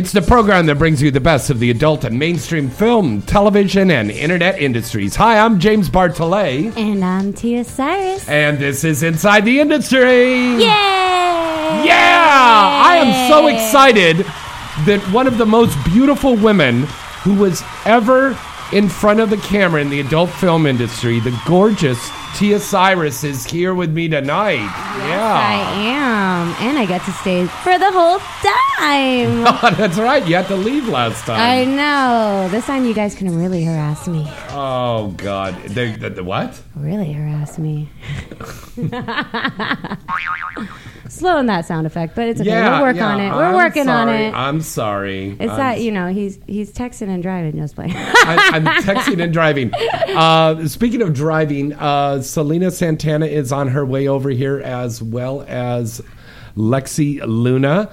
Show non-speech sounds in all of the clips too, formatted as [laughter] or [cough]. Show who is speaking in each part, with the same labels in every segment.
Speaker 1: It's the program that brings you the best of the adult and mainstream film, television, and internet industries. Hi, I'm James Bartholet,
Speaker 2: And I'm Tia Cyrus.
Speaker 1: and this is Inside the Industry.
Speaker 2: Yay!
Speaker 1: Yeah! I am so excited that one of the most beautiful women who was ever in front of the camera in the adult film industry, the gorgeous Tia Cyrus, is here with me tonight.
Speaker 2: I
Speaker 1: yeah.
Speaker 2: I am. And I got to stay for the whole time. [laughs]
Speaker 1: That's right. You had to leave last time.
Speaker 2: I know. This time you guys can really harass me.
Speaker 1: Oh God! The, the, the what?
Speaker 2: Really harass me. [laughs] Slow on that sound effect, but it's okay. we'll work on it. We're
Speaker 1: I'm
Speaker 2: working on it.
Speaker 1: I'm sorry.
Speaker 2: it's
Speaker 1: I'm,
Speaker 2: that, you know, he's he's texting and driving, just playing. [laughs]
Speaker 1: I, I'm [laughs] texting and driving. Uh, speaking of driving, uh, Selena Santana is on her way over here, as well as Lexi Luna.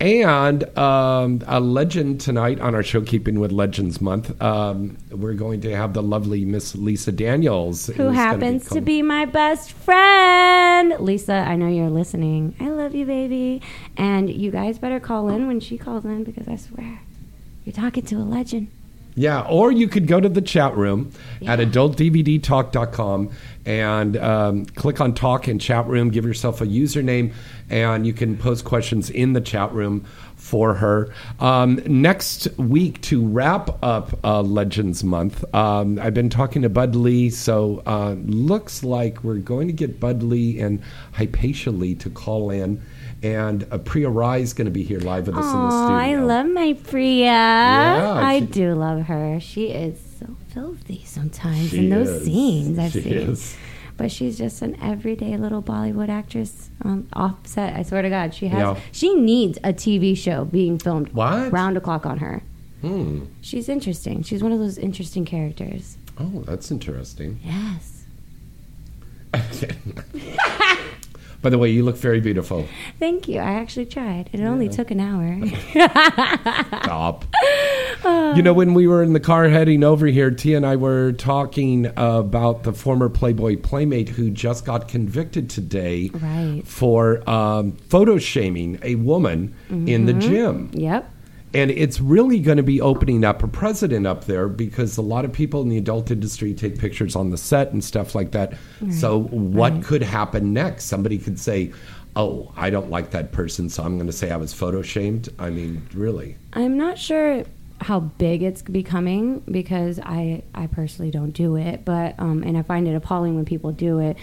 Speaker 1: And um, a legend tonight on our show, Keeping with Legends Month. Um, we're going to have the lovely Miss Lisa Daniels,
Speaker 2: Who happens to be my best friend. Lisa, I know you're listening. I love you, baby. And you guys better call in when she calls in because I swear, you're talking to a legend.
Speaker 1: Yeah, or you could go to the chat room at adultdvdtalk.com and um, click on talk and chat room, give yourself a username, and you can post questions in the chat room for her. Um, next week, to wrap up uh, Legends Month, um, I've been talking to Bud Lee, so uh, looks like we're going to get Bud Lee and Hypatia Lee to call in. And uh, Priya Rai is going to be here live with us in the
Speaker 2: Oh,
Speaker 1: studio.
Speaker 2: I love my Priya. Yeah, I
Speaker 1: she-
Speaker 2: do love her. She is so filthy sometimes in those
Speaker 1: is.
Speaker 2: scenes I've
Speaker 1: She
Speaker 2: seen.
Speaker 1: is.
Speaker 2: But she's just an everyday little Bollywood actress um, offset. I swear to God, she has.
Speaker 1: Yeah.
Speaker 2: She needs a TV show being filmed
Speaker 1: What?
Speaker 2: round the clock on her.
Speaker 1: Hmm.
Speaker 2: She's interesting. She's one of those interesting characters.
Speaker 1: Oh, that's interesting.
Speaker 2: Yes. [laughs]
Speaker 1: By the way, you look very beautiful.
Speaker 2: Thank you. I actually tried. It only took an hour. [laughs] [laughs]
Speaker 1: Stop. you know, when we were in the car heading over here, Tia and I were talking about the former Playboy playmate who just got convicted today
Speaker 2: Right.
Speaker 1: for um, photo shaming a woman in the gym.
Speaker 2: yep.
Speaker 1: And it's really going to be opening up a precedent up there because a lot of people in the adult industry take pictures on the set and stuff like that. So, what could happen next? Somebody could say, Oh, I don't like that person, so I'm going to say I was photo shamed. I mean, really?
Speaker 2: I'm not sure how big it's becoming because I I personally don't do it, but um, and I find it appalling when people do it.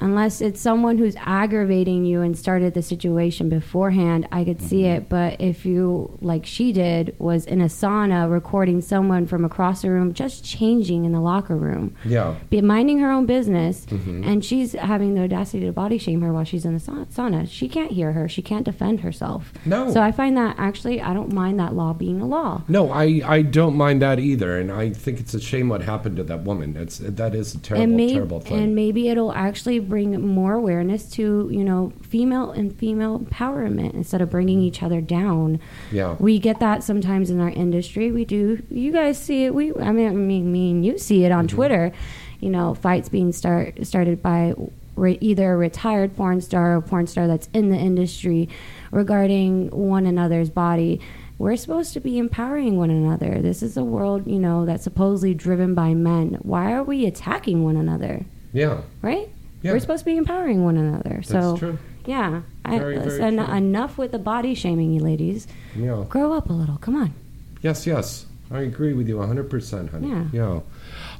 Speaker 2: Unless it's someone who's aggravating you and started the situation beforehand, I could see
Speaker 1: Mm-hmm.
Speaker 2: it. But if you, like she did, was in a sauna recording someone from across the room, just changing in the locker room,
Speaker 1: Yeah.
Speaker 2: be minding her own business,
Speaker 1: Mm-hmm.
Speaker 2: and she's having the audacity to body shame her while she's in the sa- sauna. She can't hear her. She can't defend herself.
Speaker 1: No.
Speaker 2: So I find that actually, I don't mind that law being a law.
Speaker 1: No, I, I don't mind that either, and I think it's a shame what happened to that woman. It's that is a terrible,
Speaker 2: may-
Speaker 1: terrible thing.
Speaker 2: and maybe it'll actually bring more awareness to you know female and female empowerment instead of bringing each other down.
Speaker 1: Yeah.
Speaker 2: we get that sometimes in our industry. We do. You guys see it. We I mean I mean, me and you see it on
Speaker 1: Mm-hmm.
Speaker 2: Twitter. You know, fights being start started by re- either a retired porn star or a porn star that's in the industry regarding one another's body. we're supposed to be empowering one another. This is a world, you know, that's supposedly driven by men. Why are we attacking one another?
Speaker 1: Yeah.
Speaker 2: Right?
Speaker 1: Yeah.
Speaker 2: We're supposed to be empowering one another. so
Speaker 1: That's true.
Speaker 2: yeah, I,
Speaker 1: Very, very true.
Speaker 2: enough with the body shaming, you ladies.
Speaker 1: Yeah.
Speaker 2: Grow up a little. Come on.
Speaker 1: Yes, yes. I agree with you 100%, honey.
Speaker 2: Yeah.
Speaker 1: Yeah.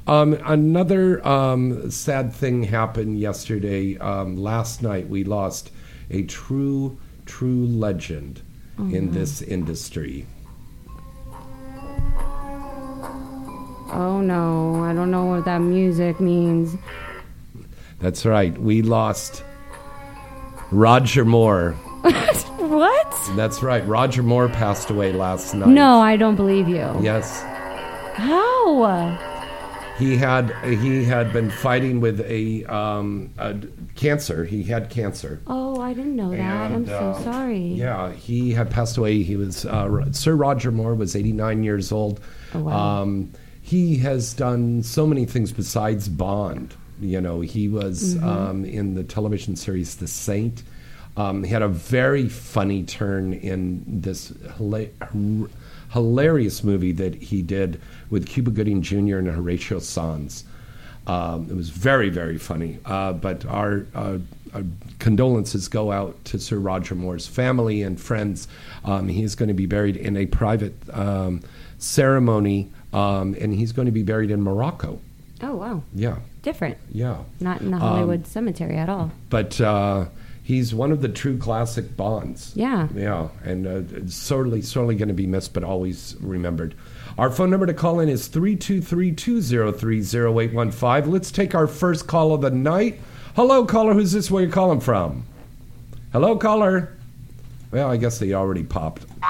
Speaker 1: Um, another um, sad thing happened yesterday. Um, last night, we lost a true, true legend in this industry.
Speaker 2: Oh no, I don't know what that music means.
Speaker 1: That's right. We lost Roger Moore. [laughs]
Speaker 2: what?
Speaker 1: That's right. Roger Moore passed away last night.
Speaker 2: No, I don't believe you.
Speaker 1: Yes.
Speaker 2: How?
Speaker 1: He had he had been fighting with a, um, a cancer. He had cancer.
Speaker 2: Oh, I didn't know that. I'm
Speaker 1: And,
Speaker 2: so
Speaker 1: uh,
Speaker 2: sorry.
Speaker 1: Yeah, he had passed away. He was uh, Sir Roger Moore was 89 years old.
Speaker 2: Oh, wow.
Speaker 1: Um, he has done so many things besides Bond. You know, he was
Speaker 2: Mm-hmm.
Speaker 1: um, in the television series The Saint. Um, he had a very funny turn in this hila- h- hilarious movie that he did with Cuba Gooding Jr. and Horatio Sanz. Um, it was very, very funny. Uh, but our, uh, our condolences go out to Sir Roger Moore's family and friends. Um, he is going to be buried in a private um, ceremony, um, and he's going to be buried in Morocco.
Speaker 2: Oh wow,
Speaker 1: Yeah,
Speaker 2: different.
Speaker 1: yeah.
Speaker 2: Not
Speaker 1: Um,
Speaker 2: in the Hollywood cemetery at all.
Speaker 1: But uh, he's one of the true classic Bonds.
Speaker 2: Yeah.
Speaker 1: Yeah, and uh, sorely, sorely going to be missed, but always remembered. Our phone number to call in is 323-203-0815. Let's take our first call of the night. Hello, caller. Who's this? Where you calling from? Hello, caller. Well, I guess they already popped. [laughs] [laughs]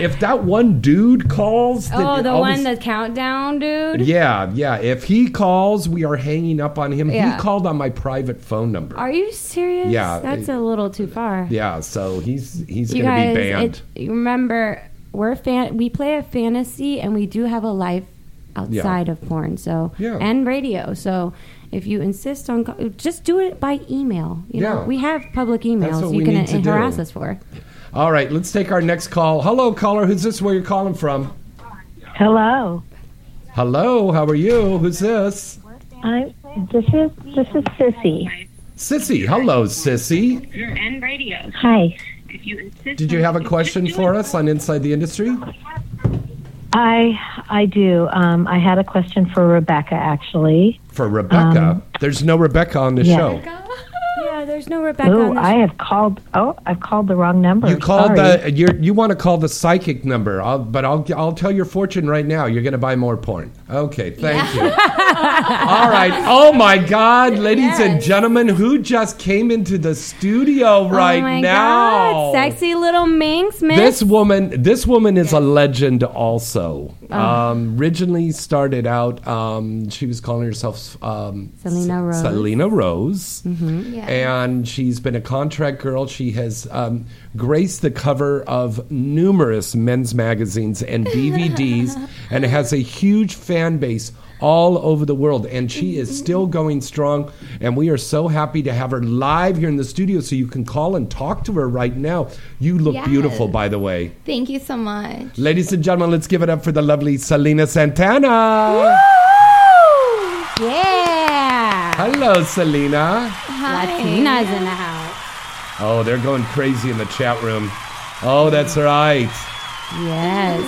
Speaker 1: if that one dude calls,
Speaker 2: Oh, the one,
Speaker 1: this-
Speaker 2: the countdown dude.
Speaker 1: yeah, yeah. If he calls, we are hanging up on him.
Speaker 2: Yeah.
Speaker 1: He called on my private phone number.
Speaker 2: Are you serious?
Speaker 1: Yeah,
Speaker 2: that's a little too far.
Speaker 1: yeah, so he's he's
Speaker 2: you
Speaker 1: going to
Speaker 2: guys,
Speaker 1: be banned.
Speaker 2: it, you remember we're fan. We play a fantasy, and we do have a life outside of porn. So
Speaker 1: Yeah.
Speaker 2: and radio. So if you insist on, just do it by email. You know,
Speaker 1: Yeah.
Speaker 2: we have public emails you can harass
Speaker 1: do.
Speaker 2: us for.
Speaker 1: All right, let's take our next call. Hello, caller. Who's this? Where you're calling from?
Speaker 3: Hello.
Speaker 1: Hello, how are you? Who's this?
Speaker 3: I this is this is Sissy.
Speaker 1: Sissy. Hello, Sissy.
Speaker 4: and radios.
Speaker 3: Hi.
Speaker 4: If you insist
Speaker 1: Did you have a question for us on Inside the Industry?
Speaker 3: I I do. Um, I had a question for Rebecca actually.
Speaker 1: For Rebecca. There's no Rebecca on the
Speaker 3: Um, yeah.
Speaker 1: show.
Speaker 2: Yeah, there's no Rebecca.
Speaker 3: Oh,
Speaker 2: on the
Speaker 3: I have called. Oh, I've called the wrong number.
Speaker 1: You called
Speaker 3: Sorry.
Speaker 1: the you you want to call the psychic number, I'll, but I'll I'll tell your fortune right now. You're going to buy more porn. Okay, thank you. [laughs] All right. Oh my God, ladies and gentlemen, who just came into the studio right
Speaker 2: oh my
Speaker 1: now?
Speaker 2: God, sexy little minx, miss.
Speaker 1: This woman, this woman is a legend. Also, um, originally started out, um, she was calling herself um,
Speaker 2: Selena Rose. Mm-hmm.
Speaker 1: Selena Rose, and she's been a contract girl. She has um, graced the cover of numerous men's magazines and [laughs] DVDs, and has a huge fan base all over the world. And she is mm-hmm. still going strong. And we are so happy to have her live here in the studio, so you can call and talk to her right now. You look
Speaker 5: Yes.
Speaker 1: beautiful, by the way.
Speaker 5: Thank you so much.
Speaker 1: Ladies and gentlemen, let's give it up for the lovely Selena Santana.
Speaker 2: yeah.
Speaker 1: Hello, Selena. Hi.
Speaker 2: Latina's in the house.
Speaker 1: Oh, they're going crazy in the chat room. Oh, that's right.
Speaker 2: Yes.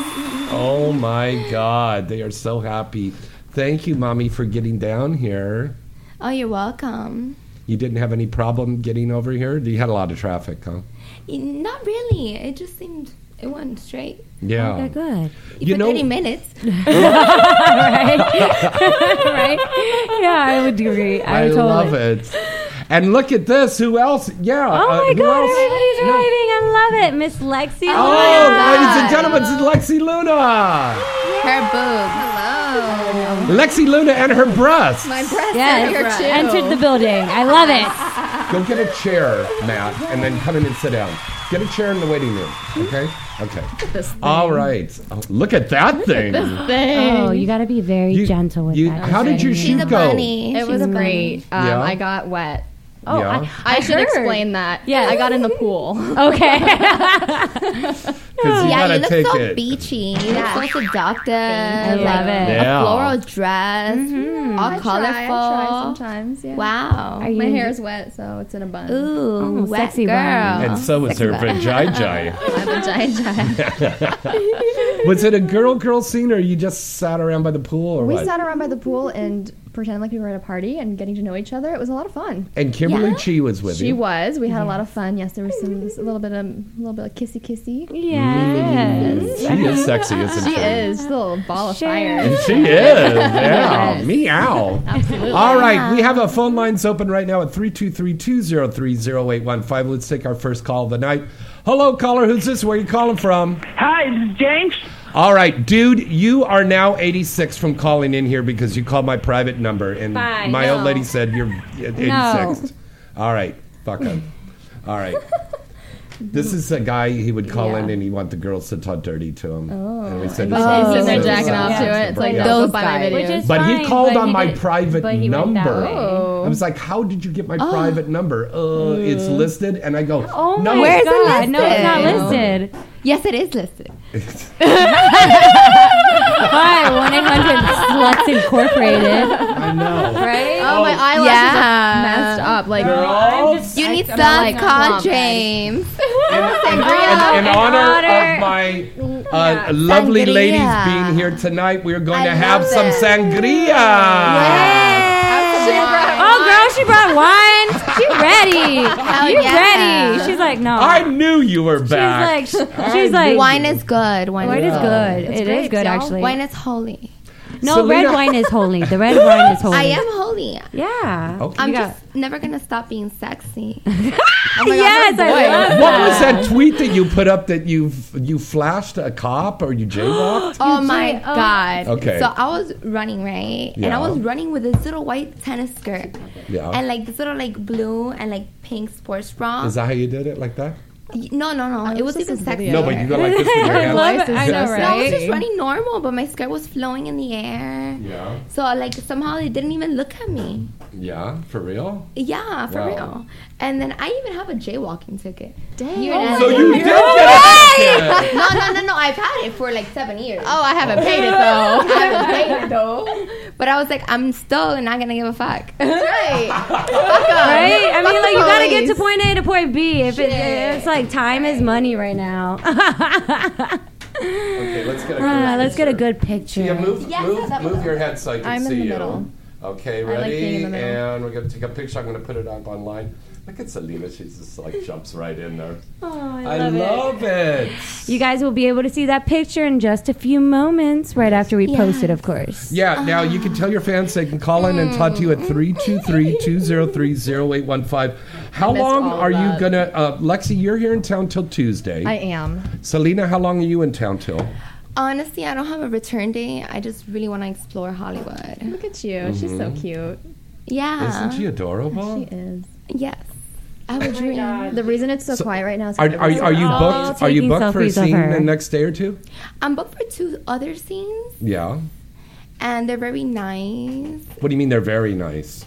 Speaker 1: Oh my God, they are so happy. Thank you, mommy, for getting down here.
Speaker 5: Oh, you're welcome.
Speaker 1: You didn't have any problem getting over here. You had a lot of traffic, huh?
Speaker 5: Not really. It just seemed it went straight
Speaker 1: Yeah.
Speaker 2: Okay, good.
Speaker 1: You
Speaker 5: for
Speaker 1: know-
Speaker 5: 30 minutes. [laughs]
Speaker 2: right? [laughs] right? Yeah, I would agree. I,
Speaker 1: I
Speaker 2: would totally.
Speaker 1: love it. And look at this. Who else? Yeah.
Speaker 2: Oh
Speaker 1: uh,
Speaker 2: my
Speaker 1: who
Speaker 2: God!
Speaker 1: else?
Speaker 2: Everybody's
Speaker 1: Yeah.
Speaker 2: arriving. I love it, Miss Lexi.
Speaker 1: Oh,
Speaker 5: my
Speaker 1: ladies and gentlemen, it's Lexi Luna.
Speaker 5: Her boob. Hello.
Speaker 1: Lexi Luna and her breasts.
Speaker 5: My breasts
Speaker 2: Yes,
Speaker 5: are here too.
Speaker 2: entered the building. I love it.
Speaker 1: Go get a chair, Matt, and then come in and sit down. Get a chair in the waiting room. Okay? Okay. All right. Oh, look at that thing. At thing.
Speaker 2: Oh, you got to be very
Speaker 1: You-
Speaker 2: gentle with
Speaker 1: you-
Speaker 2: that.
Speaker 1: how did your
Speaker 5: She's
Speaker 1: shoot go?
Speaker 5: bunny.
Speaker 6: It
Speaker 5: She's
Speaker 6: was great. Um,
Speaker 1: Yeah?
Speaker 6: I got wet
Speaker 2: Oh,
Speaker 1: Yeah.
Speaker 2: I,
Speaker 5: I, should
Speaker 2: heard.
Speaker 5: explain that.
Speaker 2: Yeah.
Speaker 5: I got in the pool.
Speaker 2: Okay. [laughs]
Speaker 1: Because you
Speaker 6: yeah, you look
Speaker 1: take
Speaker 6: so
Speaker 1: it.
Speaker 6: beachy. You look so seductive.
Speaker 2: I love it.
Speaker 1: Yeah.
Speaker 6: A floral dress, mm-hmm. all
Speaker 5: I
Speaker 6: colorful.
Speaker 5: try, I try sometimes. Yeah.
Speaker 6: Wow.
Speaker 2: You
Speaker 5: My
Speaker 2: hair
Speaker 5: is wet, so it's in a bun.
Speaker 6: Ooh,
Speaker 2: Oh,
Speaker 6: wet
Speaker 2: sexy
Speaker 6: girl.
Speaker 2: bun.
Speaker 1: And so is her vagina.
Speaker 5: I have a giant giant.
Speaker 1: Was it a girl girl scene or you just sat around by the pool or
Speaker 5: we
Speaker 1: what?
Speaker 5: sat around by the pool and pretended like we were at a party and getting to know each other. It was a lot of fun.
Speaker 1: and Kimberly
Speaker 6: Yeah.
Speaker 1: Chi was with me.
Speaker 5: She
Speaker 1: you.
Speaker 5: was. We had a lot of fun. Yes, there was some mm-hmm. a little bit of a little bit of kissy kissy.
Speaker 2: yes. Mm-hmm.
Speaker 1: She is sexy, isn't she?
Speaker 5: She is She's a little ball of
Speaker 2: Sure.
Speaker 5: fire.
Speaker 1: And she is. [laughs] Yeah.
Speaker 5: Yes.
Speaker 1: Meow.
Speaker 5: Absolutely.
Speaker 1: All right. We have a phone lines open right now at 323-203-0815. Let's take our first call of the night. Hello, caller. Who's this? Where are you calling from?
Speaker 7: Hi, this is James.
Speaker 1: All right, dude, you are now 86 from calling in here because you called my private number. And
Speaker 2: Fine,
Speaker 1: my old lady said you're 86. All right, fuck him. All right. This is a guy he would call
Speaker 5: Yeah.
Speaker 1: in and he want the girls to talk dirty to him. Oh. And we said,
Speaker 5: He's
Speaker 1: "This is-
Speaker 5: sitting there
Speaker 1: this is-
Speaker 5: jacking off to it. It's like,
Speaker 1: break."
Speaker 5: no,
Speaker 6: Those
Speaker 5: go buy my
Speaker 6: guys.
Speaker 2: Which
Speaker 5: videos.
Speaker 2: is
Speaker 1: But he
Speaker 2: fine,
Speaker 1: called
Speaker 2: but
Speaker 1: on
Speaker 2: he
Speaker 1: my
Speaker 2: did-
Speaker 1: private
Speaker 2: but he went that
Speaker 1: number.
Speaker 2: way.
Speaker 1: I was like, "How did you get my private number?" Uh, it's listed, and I go,
Speaker 2: Oh
Speaker 1: "No,
Speaker 2: my
Speaker 6: Where's it
Speaker 2: god! No, it's not
Speaker 6: listed?
Speaker 2: listed.
Speaker 6: Yes, it is listed. [laughs] [laughs]
Speaker 2: Hi, one eight hundred Sluts Incorporated.
Speaker 1: I know."
Speaker 2: Right?
Speaker 5: Oh, my eyelashes
Speaker 6: yeah.
Speaker 5: are messed up. Like,
Speaker 1: Girls,
Speaker 6: You need
Speaker 5: I'm
Speaker 6: some
Speaker 5: like
Speaker 6: call James. [laughs]
Speaker 1: in, in, in honor of my uh, lovely
Speaker 6: Sangria.
Speaker 1: ladies being here tonight, we're going
Speaker 6: I
Speaker 1: to have some
Speaker 6: it.
Speaker 1: sangria.
Speaker 2: Oh, girl, she brought wine. She ready.
Speaker 6: Hell
Speaker 2: you
Speaker 6: yeah.
Speaker 2: ready? She's like, no.
Speaker 1: I knew you were back.
Speaker 2: she's like, she's like,
Speaker 6: Wine is good. Wine,
Speaker 2: Wine
Speaker 6: is
Speaker 2: is good. It is
Speaker 5: great,
Speaker 2: good,
Speaker 5: y'all.
Speaker 2: actually.
Speaker 6: Wine is holy.
Speaker 2: No,
Speaker 1: Selena-
Speaker 2: red wine is holy. The red [laughs] wine is holy.
Speaker 6: I am holy.
Speaker 2: Yeah.
Speaker 1: Okay.
Speaker 6: I'm just never gonna stop being sexy. [laughs]
Speaker 2: Oh yes, I love
Speaker 1: What was that tweet that you put up that you you flashed a cop or you jaywalked? [gasps]
Speaker 6: Oh my?
Speaker 2: Oh.
Speaker 6: god.
Speaker 1: Okay.
Speaker 6: So I was running, right?
Speaker 1: yeah.
Speaker 6: And I was running with this little white tennis skirt.
Speaker 1: Yeah.
Speaker 6: And like this little like blue and like pink sports bra.
Speaker 1: Is that how you did it like that?
Speaker 6: Y- no, no, no. Uh, it was
Speaker 5: this
Speaker 6: even
Speaker 5: sexy.
Speaker 1: No, but you go like this [laughs] with your
Speaker 2: I
Speaker 1: hands.
Speaker 2: love
Speaker 5: Voice
Speaker 2: it.
Speaker 5: is
Speaker 2: I know,
Speaker 5: so
Speaker 6: No, I was just running normal, but my skirt was flowing in the air.
Speaker 1: Yeah.
Speaker 6: So like somehow they didn't even look at me.
Speaker 1: Yeah, for real?
Speaker 6: Yeah, for
Speaker 1: Wow.
Speaker 6: real. And then I even have a jaywalking ticket.
Speaker 5: Dang.
Speaker 6: Here it is.
Speaker 1: So you did get a ticket.
Speaker 6: no, no, no, no. I've had it for like seven years.
Speaker 5: Oh, I haven't paid it though. [laughs]
Speaker 6: I haven't paid it [laughs] though. But I was like, I'm still not gonna give a fuck.
Speaker 5: right. [laughs]
Speaker 2: Right? I mean, like, you gotta get to point A to point B. If it, it's like time is money right now.
Speaker 1: Okay, let's get a good
Speaker 2: Ah, let's get a
Speaker 1: picture.
Speaker 2: good picture.
Speaker 1: Tia, move,
Speaker 6: Yes,
Speaker 1: move, move your head so I can
Speaker 5: I'm in
Speaker 1: see
Speaker 5: the
Speaker 1: you.
Speaker 5: middle.
Speaker 1: Okay,
Speaker 5: like
Speaker 1: ready?
Speaker 5: being in the middle.
Speaker 1: and we're gonna take a picture. I'm gonna put it up online. Look at Selena. She just like jumps right in there.
Speaker 2: Oh,
Speaker 1: I love it.
Speaker 2: You guys will be able to see that picture in just a few moments, right after we post it, of course.
Speaker 1: Yeah, now you can tell your fans they can call in and talk to you at 323-203-0815. How long
Speaker 5: all of
Speaker 1: are you
Speaker 5: that.
Speaker 1: gonna uh, Lexi, you're here in town till Tuesday.
Speaker 5: I am.
Speaker 1: Selena, how long are you in town till?
Speaker 6: Honestly, I don't have a return date. I just really want to explore Hollywood.
Speaker 5: Look at you. She's so
Speaker 1: Mm-hmm.
Speaker 5: cute.
Speaker 6: Yeah.
Speaker 1: Isn't she adorable?
Speaker 5: She is.
Speaker 6: Yes. I have a dream.
Speaker 5: The reason it's so, quiet right now is
Speaker 1: Are,
Speaker 5: because
Speaker 1: are, are you
Speaker 2: all
Speaker 1: booked? Are you booked for a scene the next day or two?
Speaker 6: I'm booked for two other scenes,
Speaker 1: Yeah.
Speaker 6: and they're very nice.
Speaker 1: What do you mean they're very nice?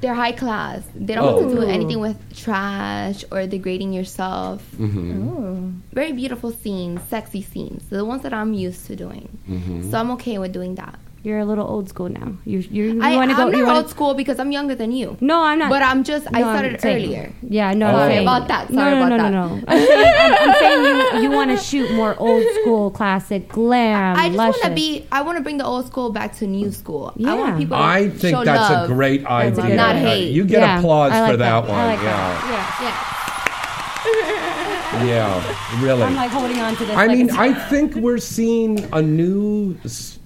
Speaker 6: They're high class. They don't
Speaker 1: Oh.
Speaker 6: have to do anything with trash or degrading yourself.
Speaker 1: Mm-hmm.
Speaker 6: Very beautiful scenes, sexy scenes. The ones that I'm used to doing.
Speaker 1: Mm-hmm.
Speaker 6: So I'm okay with doing that.
Speaker 2: You're a little old school now. You you, you
Speaker 6: I,
Speaker 2: want to
Speaker 6: I'm
Speaker 2: go?
Speaker 6: not
Speaker 2: You wanna,
Speaker 6: old school because I'm younger than you.
Speaker 2: no, I'm not.
Speaker 6: But I'm just, I
Speaker 2: no, I'm
Speaker 6: started
Speaker 2: saying-
Speaker 6: earlier.
Speaker 2: Yeah, no.
Speaker 1: Oh.
Speaker 2: I'm
Speaker 1: Sorry
Speaker 2: saying-
Speaker 6: about that.
Speaker 2: No,
Speaker 6: Sorry
Speaker 2: no,
Speaker 6: about
Speaker 2: no,
Speaker 6: that.
Speaker 2: no, no. [laughs] I'm saying, I'm, I'm saying you, you want to shoot more old school, classic glam,
Speaker 6: I just want to be. I want to bring the old school back to new school. I
Speaker 2: Yeah.
Speaker 6: want people. To
Speaker 1: I think
Speaker 6: show
Speaker 1: that's
Speaker 6: love.
Speaker 1: a great
Speaker 2: That's a
Speaker 1: idea.
Speaker 2: good
Speaker 6: Not hate.
Speaker 1: You get
Speaker 2: Yeah,
Speaker 1: applause
Speaker 2: like
Speaker 1: for that,
Speaker 2: that.
Speaker 1: one.
Speaker 2: I like
Speaker 1: yeah.
Speaker 2: Yeah.
Speaker 6: Yeah.
Speaker 1: Yeah, really.
Speaker 2: I'm like holding on to this.
Speaker 1: I
Speaker 2: like
Speaker 1: mean, I think we're seeing a new s-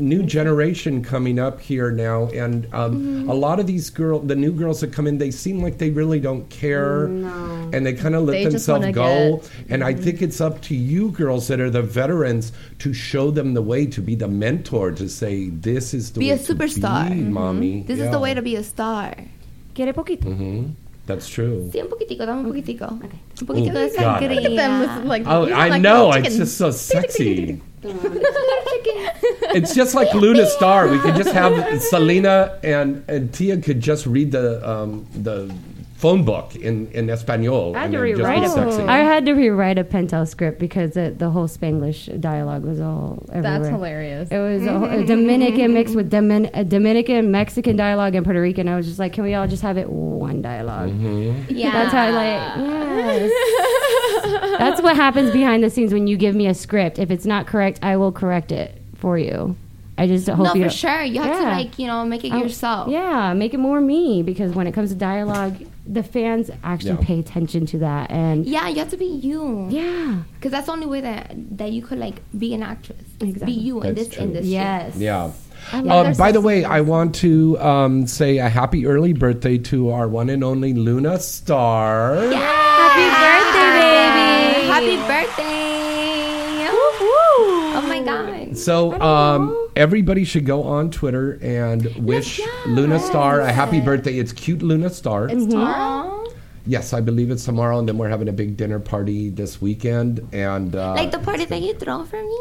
Speaker 1: new generation coming up here now, and um,
Speaker 2: Mm-hmm.
Speaker 1: a lot of these girl, the new girls that come in, they seem like they really don't care, and they kind of let
Speaker 5: They
Speaker 1: themselves go.
Speaker 5: get-
Speaker 1: And I think it's up to you girls that are the veterans to show them the way, to be the mentor, to say this is the
Speaker 6: Be
Speaker 1: way
Speaker 6: a
Speaker 1: to
Speaker 6: superstar.
Speaker 1: be, mommy.
Speaker 6: This is the way to be a star.
Speaker 2: Quiere poquito.
Speaker 1: That's true.
Speaker 6: Sí, un poquitico, dame un poquitico. Un poquito de
Speaker 1: God.
Speaker 6: sangría.
Speaker 5: Look at them with like.
Speaker 1: Oh, I
Speaker 5: like
Speaker 1: know. It's just so sexy. It's just like Luna Star. We could just have Selena and, and Tia could just read the um, the phone book in, in Espanol.
Speaker 2: I had to rewrite
Speaker 1: be
Speaker 2: it. I had to rewrite a Pentel script because the, the whole Spanglish dialogue was all everywhere.
Speaker 5: That's hilarious.
Speaker 2: It was a, whole- a Dominican mixed with Domin- a Dominican, Mexican dialogue, and Puerto Rican. I was just like, can we all just have it one dialog
Speaker 6: Yeah.
Speaker 2: That's how, I like, yes. [laughs] That's what happens behind the scenes when you give me a script. If it's not correct, I will correct it for you. I just hope you No,
Speaker 6: for sure. You have to like you know make it
Speaker 2: Oh,
Speaker 6: yourself.
Speaker 2: Yeah, make it more me because when it comes to dialogue, the fans actually
Speaker 1: Yeah.
Speaker 2: pay attention to that. And
Speaker 6: Yeah, you have to be you.
Speaker 2: yeah,
Speaker 6: Because that's the only way that that you could like be an actress.
Speaker 2: Exactly.
Speaker 6: Be you in this
Speaker 1: true.
Speaker 6: industry.
Speaker 2: yes,
Speaker 1: Yeah.
Speaker 5: I
Speaker 1: Um,
Speaker 5: their
Speaker 1: by the way, I want to um, say a happy early birthday to our one and only Luna Star. Yeah!
Speaker 2: Happy birthday, baby!
Speaker 6: Happy birthday! Oh my god.
Speaker 1: So um, everybody should go on Twitter and wish
Speaker 6: yes.
Speaker 1: Luna Star a happy birthday. It's cute Luna Star.
Speaker 5: It's tomorrow.
Speaker 1: Yes, I believe it's tomorrow, and then we're having a big dinner party this weekend. And uh,
Speaker 6: Like the party that you throw for me?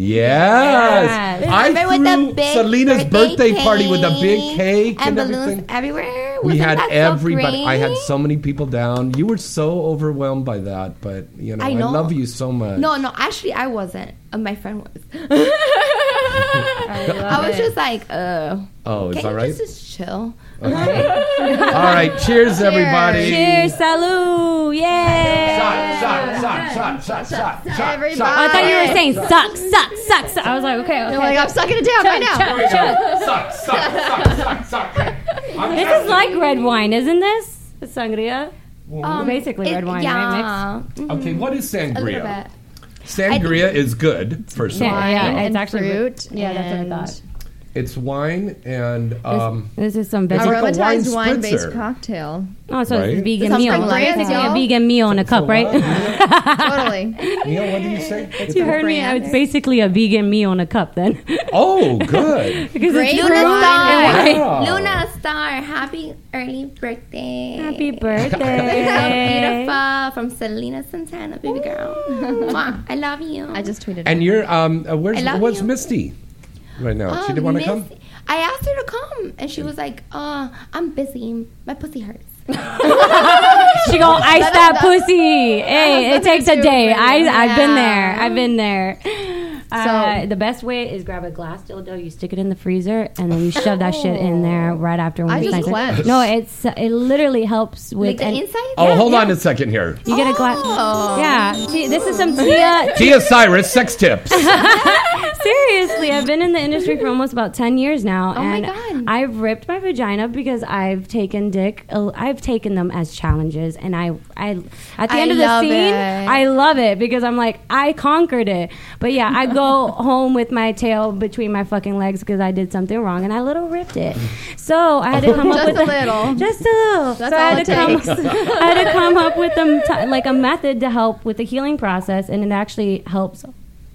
Speaker 1: Yes, I
Speaker 6: Remember with the
Speaker 1: threw
Speaker 6: big
Speaker 1: Selena's birthday,
Speaker 6: birthday
Speaker 1: party with a big
Speaker 6: cake
Speaker 1: and,
Speaker 6: and balloons
Speaker 1: everything.
Speaker 6: everywhere.
Speaker 1: We
Speaker 6: Wasn't
Speaker 1: had
Speaker 6: that so
Speaker 1: everybody. I had so many people down. You were so overwhelmed by that, but you know, I,
Speaker 6: I
Speaker 1: love you so much.
Speaker 6: No, no, actually, I wasn't. Uh, my friend was. [laughs] [laughs] I, was just like, uh,
Speaker 1: Oh, is that right?
Speaker 6: just, just chill?
Speaker 1: All right, cheers, everybody.
Speaker 2: Cheers, salud! Yay!
Speaker 1: Shot, shot, shot, shot, shot, shot, shot,
Speaker 5: Everybody.
Speaker 2: I thought you were saying suck, suck, suck, suck. I was like, okay, okay.
Speaker 5: You're like, I'm sucking it down right now.
Speaker 1: Here we go. Suck, suck, suck, suck, suck. I'm
Speaker 2: This is like red wine, isn't this? It's sangria.
Speaker 6: Um,
Speaker 2: Basically red wine, right?
Speaker 6: yeah. Mm,
Speaker 1: Okay, what is
Speaker 6: A little
Speaker 1: sangria?
Speaker 6: bit.
Speaker 1: Sangria is good, first of all.
Speaker 2: Yeah, yeah,
Speaker 5: Wine
Speaker 2: it's actually
Speaker 5: fruit.
Speaker 2: Yeah, that's what I thought.
Speaker 1: It's wine and um,
Speaker 2: This is some
Speaker 1: It's
Speaker 2: vegetable.
Speaker 1: like wine
Speaker 5: Aromatized wine-based cocktail.
Speaker 2: Oh, so
Speaker 1: Right?
Speaker 2: it's a vegan meal.
Speaker 5: like brands,
Speaker 2: Basically, a vegan meal in a cup,
Speaker 1: So
Speaker 2: right? [laughs]
Speaker 5: totally.
Speaker 1: Neil, what did you say? It's
Speaker 2: you heard me. It's basically a vegan meal in a cup, then.
Speaker 1: Oh, [laughs] good.
Speaker 2: because
Speaker 5: Great
Speaker 2: it's
Speaker 6: Luna
Speaker 2: fruit
Speaker 6: Star.
Speaker 2: and wine.
Speaker 1: Wow.
Speaker 6: Luna Star. Happy early birthday.
Speaker 2: Happy
Speaker 6: You're [laughs] so
Speaker 2: birthday.
Speaker 6: beautiful from Selena Santana, baby girl. I love you.
Speaker 5: I just tweeted.
Speaker 1: And
Speaker 5: it.
Speaker 1: you're um, uh, where's what's
Speaker 6: you.
Speaker 1: Misty right now? she
Speaker 6: Oh,
Speaker 1: didn't want to come.
Speaker 6: I asked her to come, and she was like, "Uh, I'm busy. My pussy hurts." [laughs] [laughs]
Speaker 2: She gonna ice that pussy. [laughs] Hey, it takes a day.
Speaker 5: with
Speaker 2: I
Speaker 5: it.
Speaker 2: I've been there. I've been there. Uh,
Speaker 5: So-
Speaker 2: the best way is grab a glass dildo, you stick it in the freezer, and then you shove that shit in there right after when
Speaker 5: I
Speaker 2: it's
Speaker 5: just
Speaker 2: nice.
Speaker 5: clenched.
Speaker 2: No, it's it literally helps with
Speaker 6: Like the
Speaker 2: an-
Speaker 6: inside.
Speaker 1: Oh,
Speaker 2: Yeah,
Speaker 1: hold
Speaker 2: yeah.
Speaker 1: on a second here.
Speaker 2: You get a glass.
Speaker 6: Oh.
Speaker 2: Yeah, see, this is some Tia. [laughs]
Speaker 1: Tia Cyrus, sex tips. [laughs]
Speaker 2: Seriously, I've been in the industry for almost about ten years now,
Speaker 6: Oh my
Speaker 2: and
Speaker 6: God.
Speaker 2: I've ripped my vagina because I've taken dick. uh, I've taken them as challenges, and I, I at the
Speaker 6: I
Speaker 2: end of the scene,
Speaker 6: it.
Speaker 2: I love it because I'm like I conquered it. But yeah, I go [laughs] home with my tail between my fucking legs because I did something wrong, and I little ripped it. So I had to oh. come up
Speaker 5: Just
Speaker 2: with
Speaker 5: a little. [laughs]
Speaker 2: just a little.
Speaker 5: That's
Speaker 2: so I had
Speaker 5: it
Speaker 2: to come,
Speaker 5: takes. [laughs]
Speaker 2: I had to come up with them t- like a method to help with the healing process, and it actually helps.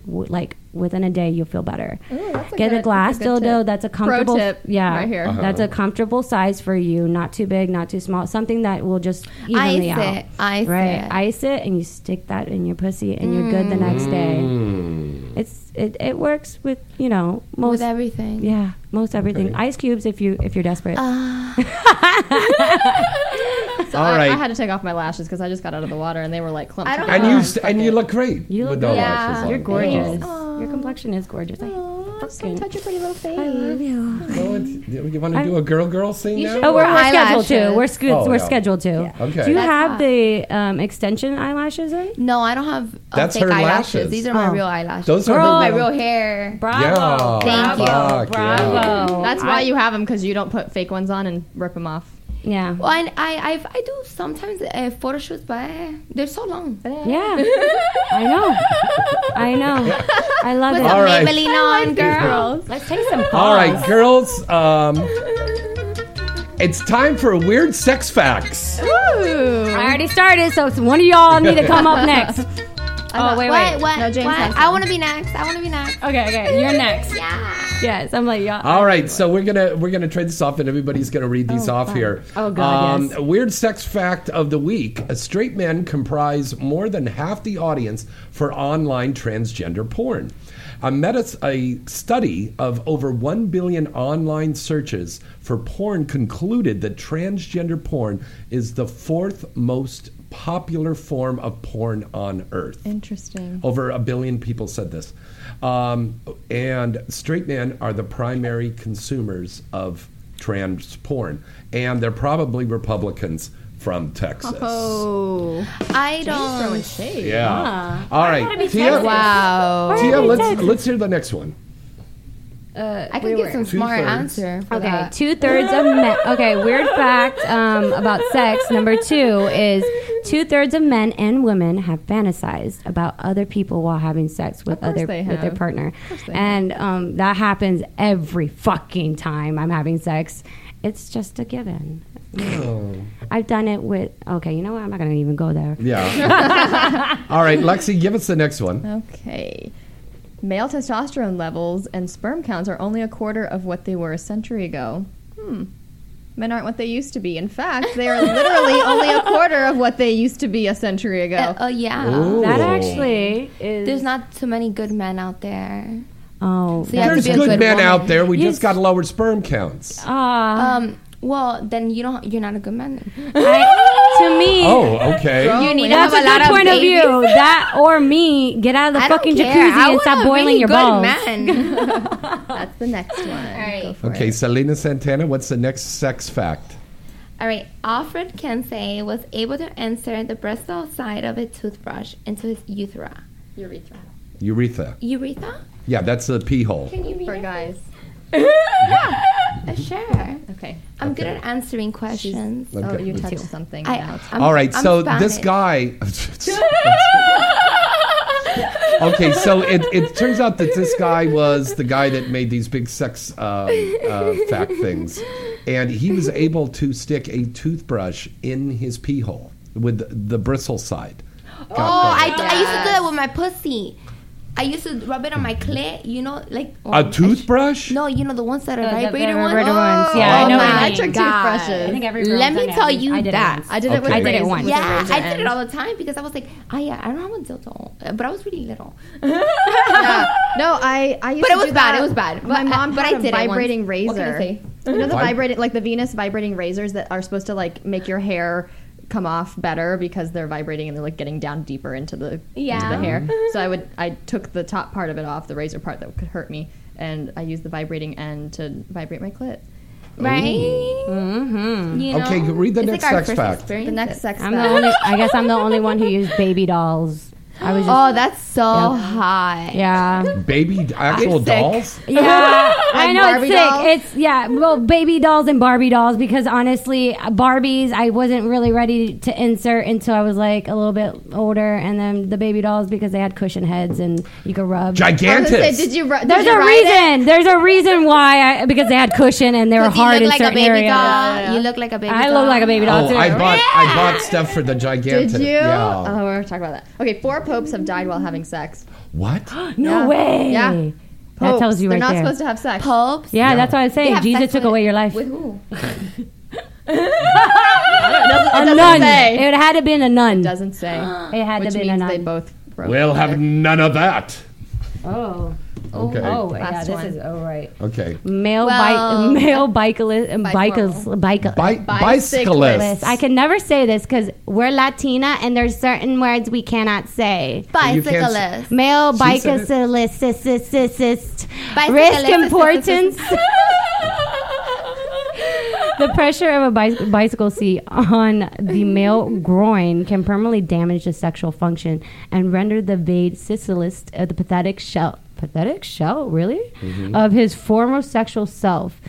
Speaker 2: W- like within a day, you'll feel better.
Speaker 5: Ooh, that's a
Speaker 2: Get
Speaker 5: good-
Speaker 2: a glass
Speaker 5: that's a good
Speaker 2: dildo
Speaker 5: tip.
Speaker 2: that's a comfortable.
Speaker 5: tip
Speaker 2: yeah,
Speaker 5: right here.
Speaker 1: Uh-huh.
Speaker 2: That's a comfortable size for you, not too big, not too small. Something that will just evenly
Speaker 6: Ice
Speaker 2: out.
Speaker 6: it. Ice
Speaker 2: right,
Speaker 6: it.
Speaker 2: ice it, and you stick that in your pussy, and you're good the next day.
Speaker 1: Mm.
Speaker 2: It's it, it works with you know most
Speaker 6: With everything.
Speaker 2: yeah most everything.
Speaker 1: Okay.
Speaker 2: Ice cubes if you if you're desperate. [laughs] [laughs]
Speaker 5: So
Speaker 1: All
Speaker 5: I,
Speaker 1: right.
Speaker 5: I had to take off my lashes because I just got out of the water and they were like clumped.
Speaker 6: I don't
Speaker 1: And you
Speaker 6: Oh,
Speaker 1: st- and you look great.
Speaker 2: You look
Speaker 1: with no
Speaker 2: good.
Speaker 1: lashes on.
Speaker 2: You're gorgeous.
Speaker 6: Aw.
Speaker 2: Your complexion is gorgeous. I
Speaker 5: Just
Speaker 2: fucking-
Speaker 5: touch your pretty little face.
Speaker 2: I love you.
Speaker 1: No, it's- you want to do a girl girl scene now?
Speaker 2: Oh, we're, we're scheduled to. We're, sco-
Speaker 1: Oh,
Speaker 2: we're
Speaker 1: yeah.
Speaker 2: scheduled to.
Speaker 1: Okay.
Speaker 2: Do you
Speaker 6: That's
Speaker 2: have
Speaker 6: hot.
Speaker 2: the um, extension eyelashes in?
Speaker 6: No, I don't have uh,
Speaker 1: That's
Speaker 6: fake
Speaker 1: her
Speaker 6: eyelashes.
Speaker 1: lashes.
Speaker 6: These are my
Speaker 2: Oh.
Speaker 6: real eyelashes.
Speaker 1: Those are
Speaker 6: With
Speaker 1: her-
Speaker 6: my real hair.
Speaker 2: Bravo.
Speaker 1: Yeah.
Speaker 6: Thank you.
Speaker 1: Fuck,
Speaker 2: Bravo.
Speaker 1: yeah.
Speaker 5: That's why
Speaker 2: I-
Speaker 5: you have them because you don't put fake ones on and rip them off.
Speaker 2: Yeah.
Speaker 6: Well, and I, I, I do sometimes uh, photo shoots, but uh, they're so long.
Speaker 2: Yeah. [laughs] I know. I know. I love
Speaker 6: With
Speaker 2: it.
Speaker 6: the
Speaker 1: All right.
Speaker 6: Maybelline on, girls.
Speaker 2: Let's take some calls.
Speaker 1: All right, girls. Um, it's time for weird sex facts.
Speaker 2: I already started, so it's one of y'all need to come up next. [laughs] Oh, wait, wait.
Speaker 6: What?
Speaker 5: No, James
Speaker 6: what?
Speaker 5: has
Speaker 6: I want to be next. I want to be next.
Speaker 2: Okay, okay. You're [laughs] next.
Speaker 6: Yeah.
Speaker 2: yes, I'm like, yeah.
Speaker 1: All right, so we're gonna we're gonna trade this off, and everybody's gonna read these
Speaker 2: Oh,
Speaker 1: off
Speaker 2: fun.
Speaker 1: here.
Speaker 2: Oh, God, um,
Speaker 1: yes. Weird sex fact of the week: Straight men comprise more than half the audience for online transgender porn. A, meta, a study of over 1 billion online searches for porn concluded that transgender porn is the fourth most popular form of porn on earth.
Speaker 5: Interesting.
Speaker 1: Over a billion people said this. Um, and straight men are the primary consumers of trans porn. And they're probably Republicans from Texas.
Speaker 5: Oh,
Speaker 6: I don't.
Speaker 5: shade.
Speaker 1: Yeah. All right.
Speaker 2: be
Speaker 1: Tia,
Speaker 6: Wow.
Speaker 1: Tia let's,
Speaker 2: Texas?
Speaker 1: let's hear the next one.
Speaker 2: Uh,
Speaker 6: I can get some smart answer. For
Speaker 2: Okay,
Speaker 6: that.
Speaker 2: two thirds of men. Okay, weird fact um, about sex. Number two is two thirds of men and women have fantasized about other people while having sex with
Speaker 5: course
Speaker 2: other
Speaker 5: they
Speaker 2: with their
Speaker 5: have.
Speaker 2: partner,
Speaker 5: course they
Speaker 2: and um, that happens every fucking time I'm having sex. It's just a given.
Speaker 1: Oh.
Speaker 2: I've done it with. Okay, you know what? I'm not gonna even go there.
Speaker 1: Yeah. [laughs] All right, Lexi, give us the next one.
Speaker 5: Okay. Male testosterone levels and sperm counts are only a quarter of what they were a century ago. Hmm. Men aren't what they used to be. In fact, they are literally [laughs] only a quarter of what they used to be a century ago.
Speaker 6: Uh, oh yeah.
Speaker 1: Ooh.
Speaker 2: That actually is.
Speaker 6: There's not too many good men out there.
Speaker 2: Oh,
Speaker 6: So you
Speaker 1: There's good
Speaker 6: good
Speaker 1: men
Speaker 6: woman.
Speaker 1: out there. We
Speaker 2: Yes.
Speaker 1: just got lowered sperm counts.
Speaker 2: ah.
Speaker 6: Um. Well, then you don't. You're not a good man.
Speaker 2: I, [laughs] to me,
Speaker 1: Oh, okay.
Speaker 6: You need to
Speaker 2: That's
Speaker 6: have
Speaker 2: a
Speaker 6: a lot
Speaker 2: good
Speaker 6: of
Speaker 2: point of
Speaker 6: babies.
Speaker 2: view. [laughs] That or me, get out of the
Speaker 6: I
Speaker 2: fucking jacuzzi
Speaker 6: I
Speaker 2: and stop boiling
Speaker 6: really
Speaker 2: your
Speaker 6: good
Speaker 2: balls.
Speaker 6: Man. [laughs]
Speaker 5: That's the next one. All
Speaker 6: right.
Speaker 1: Okay, Selena Santana, what's the next sex fact?
Speaker 6: All right. Alfred Kinsey was able to insert the bristle side of a toothbrush into his urethra. Urethra.
Speaker 1: Urethra.
Speaker 6: Urethra?
Speaker 1: Yeah, that's the pee hole.
Speaker 6: Can you read
Speaker 5: For
Speaker 6: it?
Speaker 5: guys.
Speaker 6: Uh, sure. [laughs]
Speaker 5: Okay.
Speaker 6: I'm good at answering questions.
Speaker 5: Oh, you
Speaker 1: Me
Speaker 5: touched
Speaker 2: too.
Speaker 5: something.
Speaker 6: I,
Speaker 5: now.
Speaker 6: I'm,
Speaker 1: All right,
Speaker 6: I'm
Speaker 1: so this guy. [laughs] okay, so it, it turns out that this guy was the guy that made these big sex um, uh, fact things. And he was able to stick a toothbrush in his pee hole with the, the bristle side. Got
Speaker 6: Oh, I,
Speaker 1: that.
Speaker 6: I used to do that with my pussy. I used to rub it on my clit, you know, like
Speaker 1: a toothbrush?
Speaker 6: No, you know the ones that are
Speaker 2: The- the
Speaker 6: vibrator ones.
Speaker 2: vibrator ones. Yeah, I
Speaker 6: oh
Speaker 2: know
Speaker 6: my
Speaker 2: what you mean.
Speaker 5: electric
Speaker 6: God.
Speaker 5: toothbrushes.
Speaker 2: I think every
Speaker 6: Let me
Speaker 2: done it.
Speaker 6: tell
Speaker 2: I
Speaker 6: you
Speaker 2: did it
Speaker 6: that.
Speaker 2: once.
Speaker 5: I did it with
Speaker 1: Okay.
Speaker 5: a
Speaker 1: I did it
Speaker 5: razor-
Speaker 2: once.
Speaker 6: Yeah, I did it all the time because I was like, oh yeah, I don't have a dildo, Uh, but I was really little.
Speaker 5: Yeah. No, I I used
Speaker 6: But
Speaker 5: to
Speaker 6: it was
Speaker 5: do
Speaker 6: bad,
Speaker 5: that.
Speaker 6: it was bad.
Speaker 5: My
Speaker 6: But, uh,
Speaker 5: mom
Speaker 6: but
Speaker 5: had
Speaker 6: I
Speaker 5: a
Speaker 6: did it
Speaker 5: vibrating razor.
Speaker 6: What can I say?
Speaker 5: You know the vibrating like the Venus vibrating razors that are supposed to like make your hair come off better because they're vibrating and they're like getting down deeper into the into
Speaker 6: Yeah.
Speaker 5: the hair. So I would I took the top part of it off, the razor part that could hurt me, and I used the vibrating end to vibrate my clit.
Speaker 6: right?
Speaker 2: Mm-hmm.
Speaker 6: You know?
Speaker 1: Okay, read the next
Speaker 6: like
Speaker 1: sex fact.
Speaker 5: The next sex
Speaker 2: I'm the
Speaker 5: fact.
Speaker 2: only. I guess I'm the only one who used baby dolls. I was oh, just.
Speaker 6: Oh, that's so
Speaker 2: Yep.
Speaker 6: hot.
Speaker 2: yeah.
Speaker 1: Baby [laughs] actual dolls?
Speaker 2: Yeah, [laughs] I know
Speaker 5: Barbie
Speaker 2: it's sick.
Speaker 5: dolls?
Speaker 2: It's yeah, well, baby dolls and Barbie dolls because honestly, Barbies I wasn't really ready to insert until I was like a little bit older, and then the baby dolls because they had cushion heads and you could rub.
Speaker 5: I
Speaker 1: Gigantic.
Speaker 5: did you? ru- Did
Speaker 2: There's
Speaker 5: you
Speaker 2: a
Speaker 5: write it?
Speaker 2: reason. There's a reason why I, because they had cushion and they were hard in
Speaker 6: like
Speaker 2: certain
Speaker 6: baby
Speaker 2: areas.
Speaker 6: doll. You look like a baby doll.
Speaker 2: I
Speaker 6: doll.
Speaker 2: look like a baby doll
Speaker 1: Oh,
Speaker 2: too.
Speaker 1: I bought I bought stuff for the gigantic.
Speaker 5: Did you?
Speaker 1: Yeah.
Speaker 5: Oh, we're talking about that. Okay, four popes have died while having sex.
Speaker 1: what? [gasps]
Speaker 2: no
Speaker 5: Yeah.
Speaker 2: way.
Speaker 5: Yeah.
Speaker 2: That
Speaker 5: Popes.
Speaker 2: tells you
Speaker 5: They're
Speaker 2: right
Speaker 5: not
Speaker 2: there.
Speaker 5: supposed to have sex.
Speaker 6: Popes.
Speaker 2: yeah,
Speaker 1: Yeah.
Speaker 2: that's what I was
Speaker 6: They
Speaker 2: saying.
Speaker 6: have
Speaker 2: Jesus
Speaker 6: sex
Speaker 2: took
Speaker 6: with-
Speaker 2: away your life.
Speaker 6: With who? [laughs] [laughs]
Speaker 2: a nun.
Speaker 5: say.
Speaker 2: It had to been a nun.
Speaker 5: Doesn't say. [gasps]
Speaker 2: It had
Speaker 5: Which
Speaker 2: to been a
Speaker 5: means they
Speaker 2: nun.
Speaker 5: both broke.
Speaker 1: We'll have none of that.
Speaker 2: Oh.
Speaker 1: Okay.
Speaker 2: Oh, yeah,
Speaker 5: Last
Speaker 2: this
Speaker 5: one.
Speaker 2: is oh right.
Speaker 1: Okay.
Speaker 2: Male
Speaker 6: Well,
Speaker 2: bike, male bicyclist,
Speaker 5: Bicycle.
Speaker 2: bike,
Speaker 1: Bi-
Speaker 5: Bicyclist.
Speaker 1: bicyclist.
Speaker 2: I can never say this because we're Latina and there's certain words we cannot say.
Speaker 1: You can't s-
Speaker 6: Bicyclist.
Speaker 2: Male
Speaker 1: She said it.
Speaker 2: bicyclist, risk importance. [laughs] the pressure of a bicy- bicycle seat on the male groin can permanently damage the sexual function and render the vade sicilist uh, the pathetic shell pathetic shell really of his former sexual self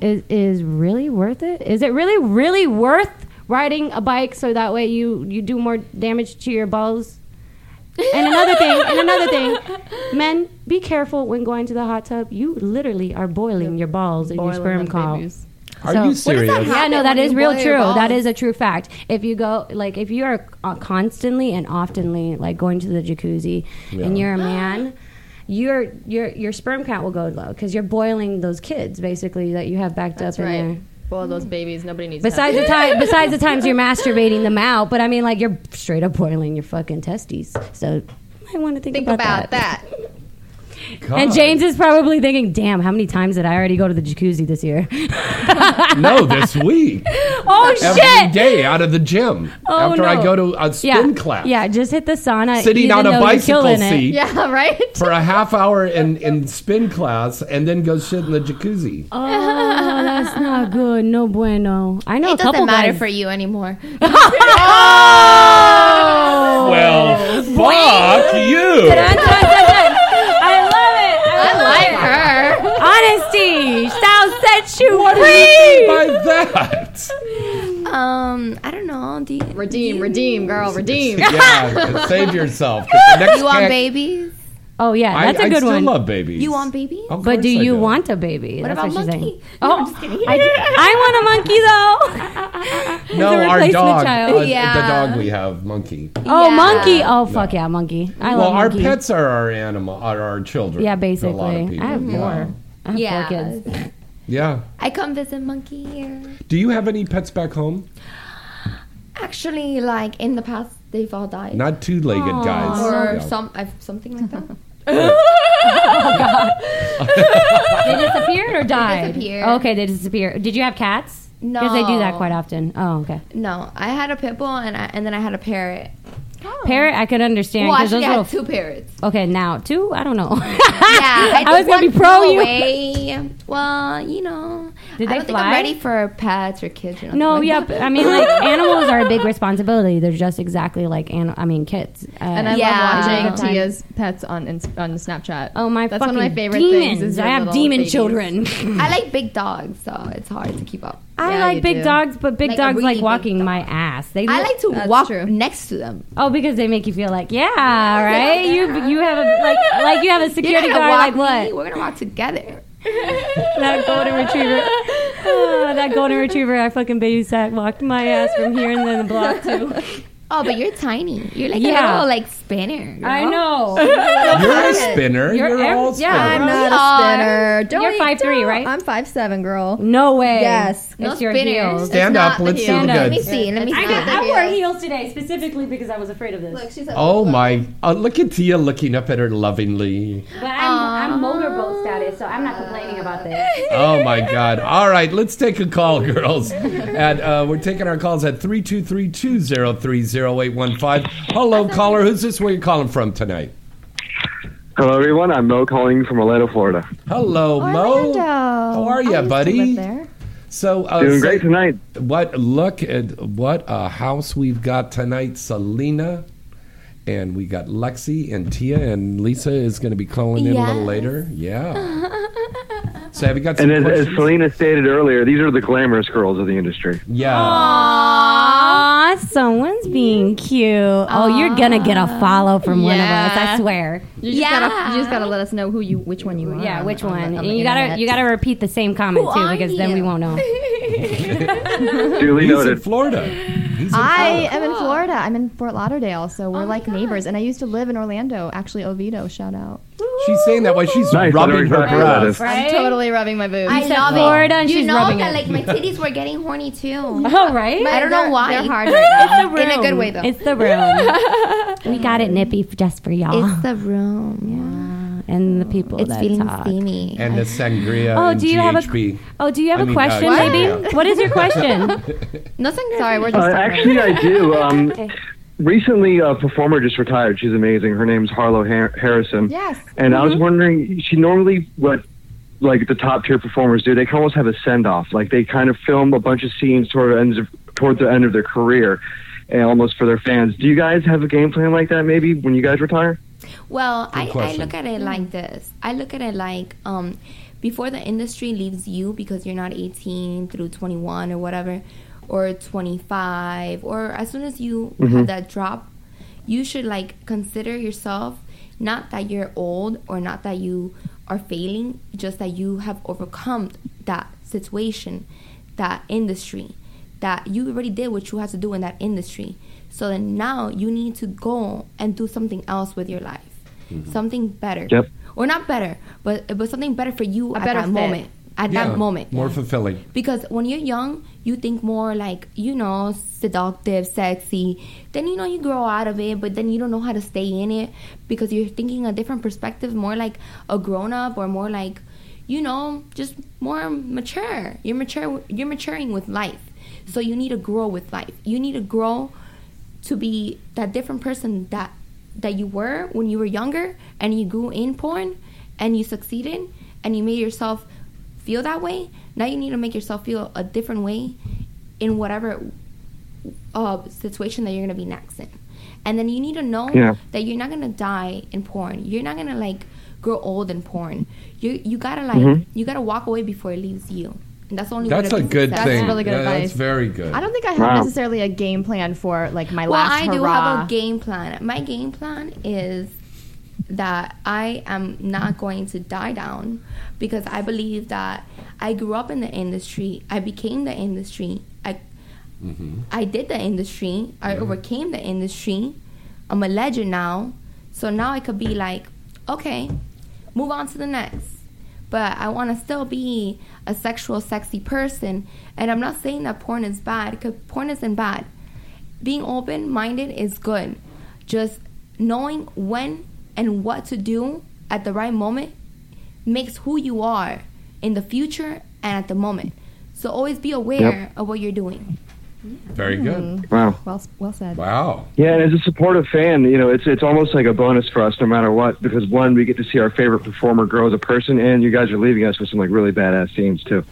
Speaker 2: is is really worth it is it really really worth riding a bike so that way you you do more damage to your balls and another thing, and another thing, [laughs] men, be careful when going to the hot tub. You literally are boiling your balls in your sperm
Speaker 5: them babies.
Speaker 1: Are
Speaker 2: So-
Speaker 1: you
Speaker 2: What does
Speaker 1: serious?
Speaker 6: that
Speaker 2: Yeah, no, that
Speaker 6: when
Speaker 2: is
Speaker 6: you
Speaker 2: real true. That is a true fact. If you go, like, if you are uh, constantly and oftenly, like, going to the jacuzzi and you're a man your your your sperm count will go low because you're boiling those kids basically that you have backed
Speaker 5: That's
Speaker 2: up in there.
Speaker 5: right. Boil those babies. Nobody needs.
Speaker 2: Besides
Speaker 5: to
Speaker 2: the time, besides the times you're [laughs] masturbating them out, but I mean, like you're straight up boiling your fucking testes. So I want to think,
Speaker 5: think
Speaker 2: about,
Speaker 5: about that.
Speaker 2: And James is probably thinking, "Damn, how many times did I already go to the jacuzzi this year?" [laughs]
Speaker 1: no, this week. [laughs]
Speaker 2: oh
Speaker 1: Every
Speaker 2: shit!
Speaker 1: day out of the gym
Speaker 2: Oh,
Speaker 1: after I go to a spin
Speaker 2: yeah,
Speaker 1: class.
Speaker 2: yeah, just hit the sauna.
Speaker 1: Sitting on a bicycle
Speaker 2: killing it.
Speaker 1: seat. [laughs]
Speaker 5: Yeah, right.
Speaker 1: For a half hour in, in spin class and then go sit in the jacuzzi.
Speaker 2: Oh, that's not good. No bueno. I know
Speaker 6: It
Speaker 2: a couple
Speaker 6: doesn't matter
Speaker 2: guys.
Speaker 6: for you anymore.
Speaker 2: Oh!
Speaker 1: Well, fuck you.
Speaker 2: Honesty shall set you
Speaker 1: What do you mean by that?
Speaker 6: Um, I don't know. Do you,
Speaker 5: Redeem, redeem, girl, redeem.
Speaker 1: Yeah, [laughs] save yourself. 'cause The next
Speaker 6: you want babies?
Speaker 2: Oh yeah, that's a
Speaker 1: I
Speaker 2: good one.
Speaker 1: I still
Speaker 2: one.
Speaker 1: love babies.
Speaker 6: You want babies?
Speaker 1: Of
Speaker 2: but do
Speaker 1: I
Speaker 2: you want a baby?
Speaker 6: What
Speaker 2: That's
Speaker 6: about
Speaker 2: what she's
Speaker 6: monkey?
Speaker 2: saying.
Speaker 6: No,
Speaker 2: Oh,
Speaker 6: I'm just kidding.
Speaker 2: I, I want a monkey though.
Speaker 1: No, [laughs] our dog.
Speaker 2: child.
Speaker 1: uh,
Speaker 6: Yeah.
Speaker 1: The dog we have, Monkey.
Speaker 2: Oh,
Speaker 6: Yeah.
Speaker 2: monkey. Oh, fuck yeah, monkey. I
Speaker 1: well,
Speaker 2: love
Speaker 1: our pets are our animal, are our children.
Speaker 2: Yeah,
Speaker 1: to a lot of
Speaker 2: basically. I have
Speaker 1: yeah.
Speaker 2: Four. I have
Speaker 6: Yeah.
Speaker 2: four kids.
Speaker 1: Yeah.
Speaker 6: I come visit monkey here.
Speaker 1: Do you have any pets back home?
Speaker 6: Actually, like in the past, they've all died.
Speaker 1: Not two-legged guys.
Speaker 6: or
Speaker 1: Yeah.
Speaker 6: some, I've, something like that. [laughs]
Speaker 2: oh, They disappeared or died?
Speaker 6: disappeared.
Speaker 2: Okay, they disappeared. Did you have cats? No, because they do that quite often. Oh, okay.
Speaker 6: no, I had a pit bull and I, and then I had a parrot.
Speaker 2: Parrot, I could understand.
Speaker 6: Well,
Speaker 2: 'cause
Speaker 6: actually, I
Speaker 2: those
Speaker 6: had
Speaker 2: little-
Speaker 6: two parrots.
Speaker 2: Okay, now two. I don't know. [laughs]
Speaker 6: Yeah, I,
Speaker 2: I was gonna be pro
Speaker 6: flew
Speaker 2: you.
Speaker 6: Away. Well, you know,
Speaker 2: Did
Speaker 6: I
Speaker 2: they
Speaker 6: don't think
Speaker 2: fly?
Speaker 6: I'm ready for pets or kids. Or
Speaker 2: No,
Speaker 6: like
Speaker 2: yeah,
Speaker 6: that.
Speaker 2: but, I mean, [laughs] like animals are a big responsibility. They're just exactly like, an, I mean, kids. Uh,
Speaker 5: And I
Speaker 6: Yeah.
Speaker 5: love watching Tia's pets on Ins- on Snapchat.
Speaker 2: oh my,
Speaker 5: That's one of my favorite
Speaker 2: demons!
Speaker 5: things. Is
Speaker 2: I have demon
Speaker 5: babies.
Speaker 2: children.
Speaker 6: I like big dogs, so it's hard to keep up.
Speaker 2: I
Speaker 5: Yeah,
Speaker 2: like big
Speaker 5: do.
Speaker 2: dogs, but big
Speaker 6: Like a
Speaker 2: dogs
Speaker 6: really
Speaker 2: like
Speaker 6: big
Speaker 2: walking
Speaker 6: dog.
Speaker 2: my ass. They
Speaker 6: I like to
Speaker 5: That's
Speaker 6: walk
Speaker 5: true.
Speaker 6: next to them.
Speaker 2: oh because they make you feel like yeah, right. You you have a like like you have a
Speaker 6: You're
Speaker 2: security
Speaker 6: gonna
Speaker 2: guard
Speaker 6: walk
Speaker 2: like
Speaker 6: me,
Speaker 2: what
Speaker 6: We're gonna walk together. [laughs]
Speaker 2: that golden retriever. Oh, that golden retriever I fucking babysat walked my ass from here and then the block too. [laughs]
Speaker 6: Oh, but you're tiny. You're like
Speaker 2: Yeah.
Speaker 6: a little like spinner.
Speaker 2: I know. [laughs]
Speaker 1: You're a spinner.
Speaker 2: You're
Speaker 1: You're,
Speaker 2: ev-
Speaker 1: all
Speaker 2: yeah.
Speaker 5: I'm not a spinner. Don't
Speaker 2: You're
Speaker 5: eat-
Speaker 2: 5'3",
Speaker 5: don't-
Speaker 2: right?
Speaker 5: I'm five seven, girl.
Speaker 2: No way.
Speaker 5: Yes.
Speaker 6: No
Speaker 2: it's your
Speaker 6: spinners.
Speaker 2: heels.
Speaker 1: Stand
Speaker 5: It's
Speaker 1: up.
Speaker 5: not the
Speaker 1: Let's see
Speaker 5: heel.
Speaker 1: the
Speaker 6: Let me see. Let me
Speaker 2: I,
Speaker 6: see.
Speaker 2: got, I wore
Speaker 5: heels.
Speaker 2: heels today specifically because I was afraid of this.
Speaker 5: she's
Speaker 1: Oh my! Uh, look at Tia looking up at her lovingly.
Speaker 2: But I'm, I'm motorboat status, so I'm not complaining about this. [laughs]
Speaker 1: Oh my God! All right, let's take a call, [laughs] girls. And uh, we're taking our calls at three two three two zero three zero eight one five. Hello, caller. Who's this? Where you calling from tonight?
Speaker 7: Hello, everyone. I'm Mo calling from Orlando, Florida.
Speaker 1: Hello, Mo.
Speaker 5: Orlando.
Speaker 1: How are
Speaker 5: I
Speaker 1: you, buddy? So uh,
Speaker 7: Doing
Speaker 1: so
Speaker 7: great tonight.
Speaker 1: What? Look at what a house we've got tonight, Selena. And we got Lexi and Tia and Lisa is going to be calling in a little
Speaker 6: Yes.
Speaker 1: later. Yeah. [laughs] So have you got some
Speaker 7: And as, as
Speaker 1: questions?
Speaker 7: Selena stated earlier, these are the glamorous girls of the industry.
Speaker 1: yeah.
Speaker 2: Aw, someone's being cute. Oh, you're gonna get a follow from one of us. I
Speaker 5: Yeah.
Speaker 2: swear.
Speaker 5: You just,
Speaker 6: Yeah.
Speaker 5: gotta, you just gotta let us know who you, which one you are.
Speaker 2: Yeah, which
Speaker 5: on the-
Speaker 2: one?
Speaker 5: on
Speaker 2: and
Speaker 5: the
Speaker 2: you gotta
Speaker 5: internet.
Speaker 2: you gotta repeat the same comment
Speaker 6: Who
Speaker 2: too,
Speaker 6: are
Speaker 2: because then we won't know. [laughs]
Speaker 7: Duly
Speaker 1: He's in
Speaker 7: noted.
Speaker 1: Florida. He's
Speaker 5: I
Speaker 1: Florida.
Speaker 5: am in Florida. I'm in Fort Lauderdale, so we're oh like neighbors. And I used to live in Orlando. Actually, Oviedo. Shout out.
Speaker 1: She's saying that while she's
Speaker 7: Nice, I know
Speaker 1: rubbing her
Speaker 7: exactly where that
Speaker 1: breast.
Speaker 7: is.
Speaker 2: Right?
Speaker 5: I'm totally rubbing my boobs.
Speaker 6: I
Speaker 2: said
Speaker 6: love
Speaker 2: Florida
Speaker 6: it.
Speaker 2: and
Speaker 6: you
Speaker 2: she's
Speaker 6: know
Speaker 2: rubbing
Speaker 6: that
Speaker 2: it.
Speaker 6: like my titties were getting horny too. [laughs]
Speaker 2: Oh, right?
Speaker 6: I don't know why.
Speaker 5: They're hard right [laughs] now.
Speaker 2: It's the room.
Speaker 5: In a good way, though.
Speaker 2: It's the room. [laughs] we got it nippy f- just for y'all.
Speaker 6: It's the room.
Speaker 2: yeah. And the people
Speaker 6: It's
Speaker 2: that
Speaker 6: feeling
Speaker 2: talk.
Speaker 6: steamy.
Speaker 1: And the sangria
Speaker 2: Oh, do you have a Oh, do you have
Speaker 1: I
Speaker 2: a
Speaker 1: mean,
Speaker 2: question,
Speaker 1: uh,
Speaker 2: baby?
Speaker 1: yeah.
Speaker 2: What is your question? [laughs]
Speaker 6: no sangria.
Speaker 5: Sorry, we're just
Speaker 7: Uh, actually, I do. Um, recently, a performer just retired. She's amazing. Her name's Harlow Har- Harrison.
Speaker 5: Yes.
Speaker 7: And I was
Speaker 2: Mm-hmm.
Speaker 7: wondering, she normally what like the top tier performers do. They can almost have a send off. Like they kind of film a bunch of scenes toward the end of, toward the end of their career, and almost for their fans. Do you guys have a game plan like that? Maybe when you guys retire?
Speaker 6: Well, I, I look at it like this. I look at it like um, before the industry leaves you because you're not 18 through 21 or whatever, or 25, or as soon as you have that drop, you should like consider yourself not that you're old or not that you are failing, just that you have overcome that situation, that industry, that you already did what you had to do in that industry. So then now you need to go and do something else with your life. Mm-hmm. something better.
Speaker 7: Yep.
Speaker 6: Or not better, but but something better for you
Speaker 5: A
Speaker 6: at
Speaker 5: better
Speaker 6: that
Speaker 5: fit.
Speaker 6: moment. At
Speaker 1: Yeah,
Speaker 6: that moment.
Speaker 1: more fulfilling.
Speaker 6: Because when you're young, you think more like, you know, seductive, sexy. Then, you know, you grow out of it, but then you don't know how to stay in it because you're thinking a different perspective, more like a grown up or more like, you know, just more mature. You're mature. You're maturing with life. So you need to grow with life. You need to grow to be that different person that that you were when you were younger and you grew in porn and you succeeded and you made yourself feel that way. Now you need to make yourself feel a different way in whatever uh, situation that you're going to be next in. And then you need to know
Speaker 7: Yeah.
Speaker 6: that you're not going to die in porn. You're not going to like grow old in porn. You you got to like
Speaker 7: Mhm.
Speaker 6: you got to walk away before it leaves you and that's the only way
Speaker 1: That's
Speaker 6: to
Speaker 1: a good
Speaker 6: successful.
Speaker 1: thing.
Speaker 5: That's really good
Speaker 1: Yeah,
Speaker 5: advice.
Speaker 1: That's very good.
Speaker 5: I don't think I have
Speaker 7: Wow.
Speaker 5: necessarily a game plan for like my
Speaker 6: well,
Speaker 5: last
Speaker 6: I do have a game plan. My game plan is that I am not going to die down because I believe that I grew up in the industry. I became the industry. I mm-hmm. I did the industry. I mm-hmm. overcame the industry. I'm a legend now. So now I could be like, okay, move on to the next. But I want to still be a sexual, sexy person. And I'm not saying that porn is bad because porn isn't bad. Being open minded is good. Just knowing when and what to do at the right moment makes who you are in the future and at the moment. So always be aware of what you're doing.
Speaker 1: Very good.
Speaker 7: Wow.
Speaker 5: Well, well said.
Speaker 1: Wow.
Speaker 7: Yeah, and as a supportive fan, you know, it's it's almost like a bonus for us, no matter what, because one, we get to see our favorite performer grow as a person, and you guys are leaving us with some like really badass scenes too.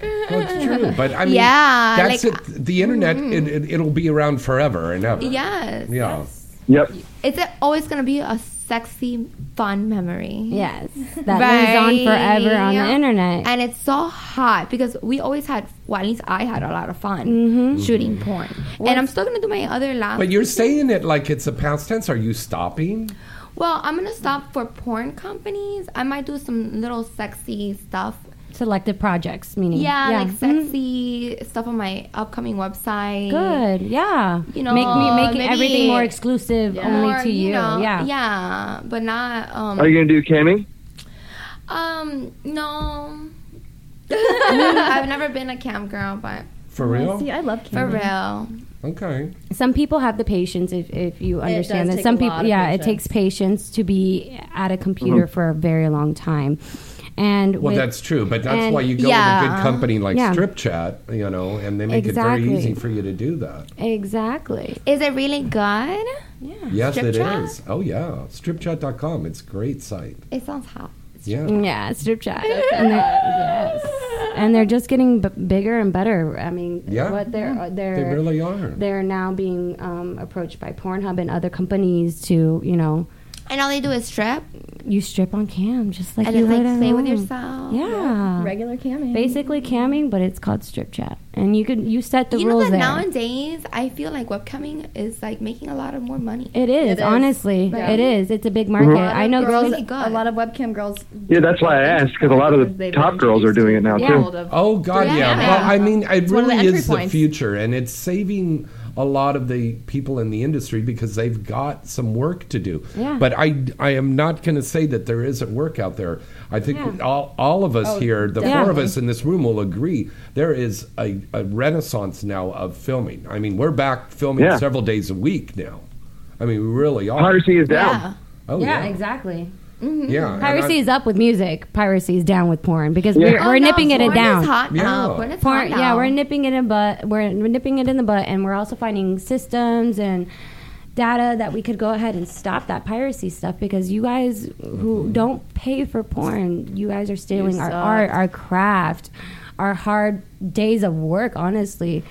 Speaker 1: Well, it's true. But I mean,
Speaker 6: Yeah,
Speaker 1: that's
Speaker 6: like- mm-hmm.
Speaker 1: it. The internet, it, it, it'll be around forever and ever.
Speaker 6: Yes.
Speaker 1: Yeah.
Speaker 7: Yep.
Speaker 6: It's a- always going to be a sexy, fun memory.
Speaker 2: Yes, that lives on forever on
Speaker 6: Yeah.
Speaker 2: the internet.
Speaker 6: And it's so hot because we always had, well, at least I had a lot of fun
Speaker 2: Mm-hmm.
Speaker 6: shooting porn. And I'm still going to do my other lab.
Speaker 1: But you're saying it like it's a past tense. Are you stopping?
Speaker 6: well, I'm going to stop for porn companies. I might do some little sexy stuff.
Speaker 2: Selective projects, meaning
Speaker 6: Yeah, like
Speaker 2: Mhm.
Speaker 6: sexy stuff on my upcoming website.
Speaker 2: Good, yeah.
Speaker 6: You know,
Speaker 2: make me
Speaker 6: make
Speaker 2: everything more exclusive only
Speaker 6: Or,
Speaker 2: to you.
Speaker 6: know,
Speaker 2: yeah,
Speaker 6: Yeah, but not. Um,
Speaker 7: Are you gonna do camming?
Speaker 6: Um, no. [laughs] I've never been a cam girl, but
Speaker 1: For real?
Speaker 5: See, I love
Speaker 6: for real.
Speaker 1: Okay.
Speaker 2: Some people have the patience if, if you understand
Speaker 8: does
Speaker 2: that.
Speaker 8: take
Speaker 2: Some
Speaker 8: a
Speaker 2: people,
Speaker 8: lot of
Speaker 2: yeah, it takes patience to be at a computer for a very long time. And
Speaker 1: Well,
Speaker 2: with-
Speaker 1: that's true, but that's
Speaker 2: and-
Speaker 1: why you go with a good company like
Speaker 2: Yeah.
Speaker 1: Strip Chat, you know, and they make it very easy for you to do that.
Speaker 2: exactly.
Speaker 6: Is it really good? Yeah.
Speaker 1: Yes,
Speaker 6: Strip
Speaker 1: it is.
Speaker 6: Chat?
Speaker 1: Oh yeah, stripchat.com. It's a great site.
Speaker 6: It sounds hot.
Speaker 1: Yeah.
Speaker 2: Yeah, strip chat. and they're, yes, and they're just getting b- bigger and better. I mean,
Speaker 1: Yeah.
Speaker 2: what they're uh, they're
Speaker 1: They really are.
Speaker 2: they're now being um, approached by Pornhub and other companies to you know
Speaker 6: And all they do is strip
Speaker 2: you strip on cam just like
Speaker 6: and
Speaker 2: you
Speaker 6: then
Speaker 2: would
Speaker 6: like
Speaker 2: at
Speaker 6: play with yourself.
Speaker 2: Yeah,
Speaker 5: Regular camming.
Speaker 2: basically camming, but it's called strip chat, and you could you set the
Speaker 6: you know
Speaker 2: rules
Speaker 6: that
Speaker 2: there.
Speaker 6: nowadays I feel like webcamming is like making a lot of more money.
Speaker 2: it is,
Speaker 8: It is.
Speaker 2: honestly,
Speaker 8: Yeah.
Speaker 2: it is. It's a big market.
Speaker 5: A lot
Speaker 2: I know
Speaker 5: girls.
Speaker 6: really.
Speaker 5: A lot of webcam girls.
Speaker 7: Yeah, that's why I asked because a lot of the top girls are doing it now
Speaker 2: Yeah.
Speaker 7: too.
Speaker 1: Oh God, yeah.
Speaker 6: Yeah.
Speaker 1: Well, I mean, it
Speaker 5: one of the
Speaker 1: really
Speaker 5: entry
Speaker 1: is the future, and it's saving a lot of the people in the industry because they've got some work to do.
Speaker 2: Yeah.
Speaker 1: But I, I am not going to say that there isn't work out there. I think
Speaker 2: Yeah.
Speaker 1: all, all of us
Speaker 8: Oh,
Speaker 1: here, the four of us in this room, will agree there is a, a renaissance now of filming. I mean, we're back filming
Speaker 7: Yeah.
Speaker 1: several days a week now. I mean, we really are.
Speaker 7: Piracy is down.
Speaker 6: Yeah.
Speaker 1: Oh
Speaker 2: yeah,
Speaker 1: yeah,
Speaker 2: exactly.
Speaker 1: Yeah.
Speaker 2: Piracy is up with music. Piracy is down with porn because
Speaker 7: Yeah.
Speaker 2: we're,
Speaker 6: Oh,
Speaker 2: we're
Speaker 6: no,
Speaker 2: nipping it
Speaker 6: porn
Speaker 2: down.
Speaker 6: Is hot now.
Speaker 1: Yeah.
Speaker 6: Porn is
Speaker 2: Porn,
Speaker 6: hot
Speaker 2: yeah, we're nipping it in the butt. We're, we're nipping it in the butt, and we're also finding systems and data that we could go ahead and stop that piracy stuff because you guys who mm-hmm. don't pay for porn, you guys are stealing our art, our craft, our hard days of work. Honestly,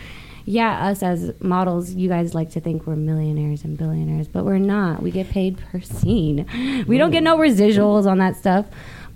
Speaker 2: yeah, us as models, you guys like to think we're millionaires and billionaires, but we're not. We get paid per scene. We don't get no mm. residuals on that stuff,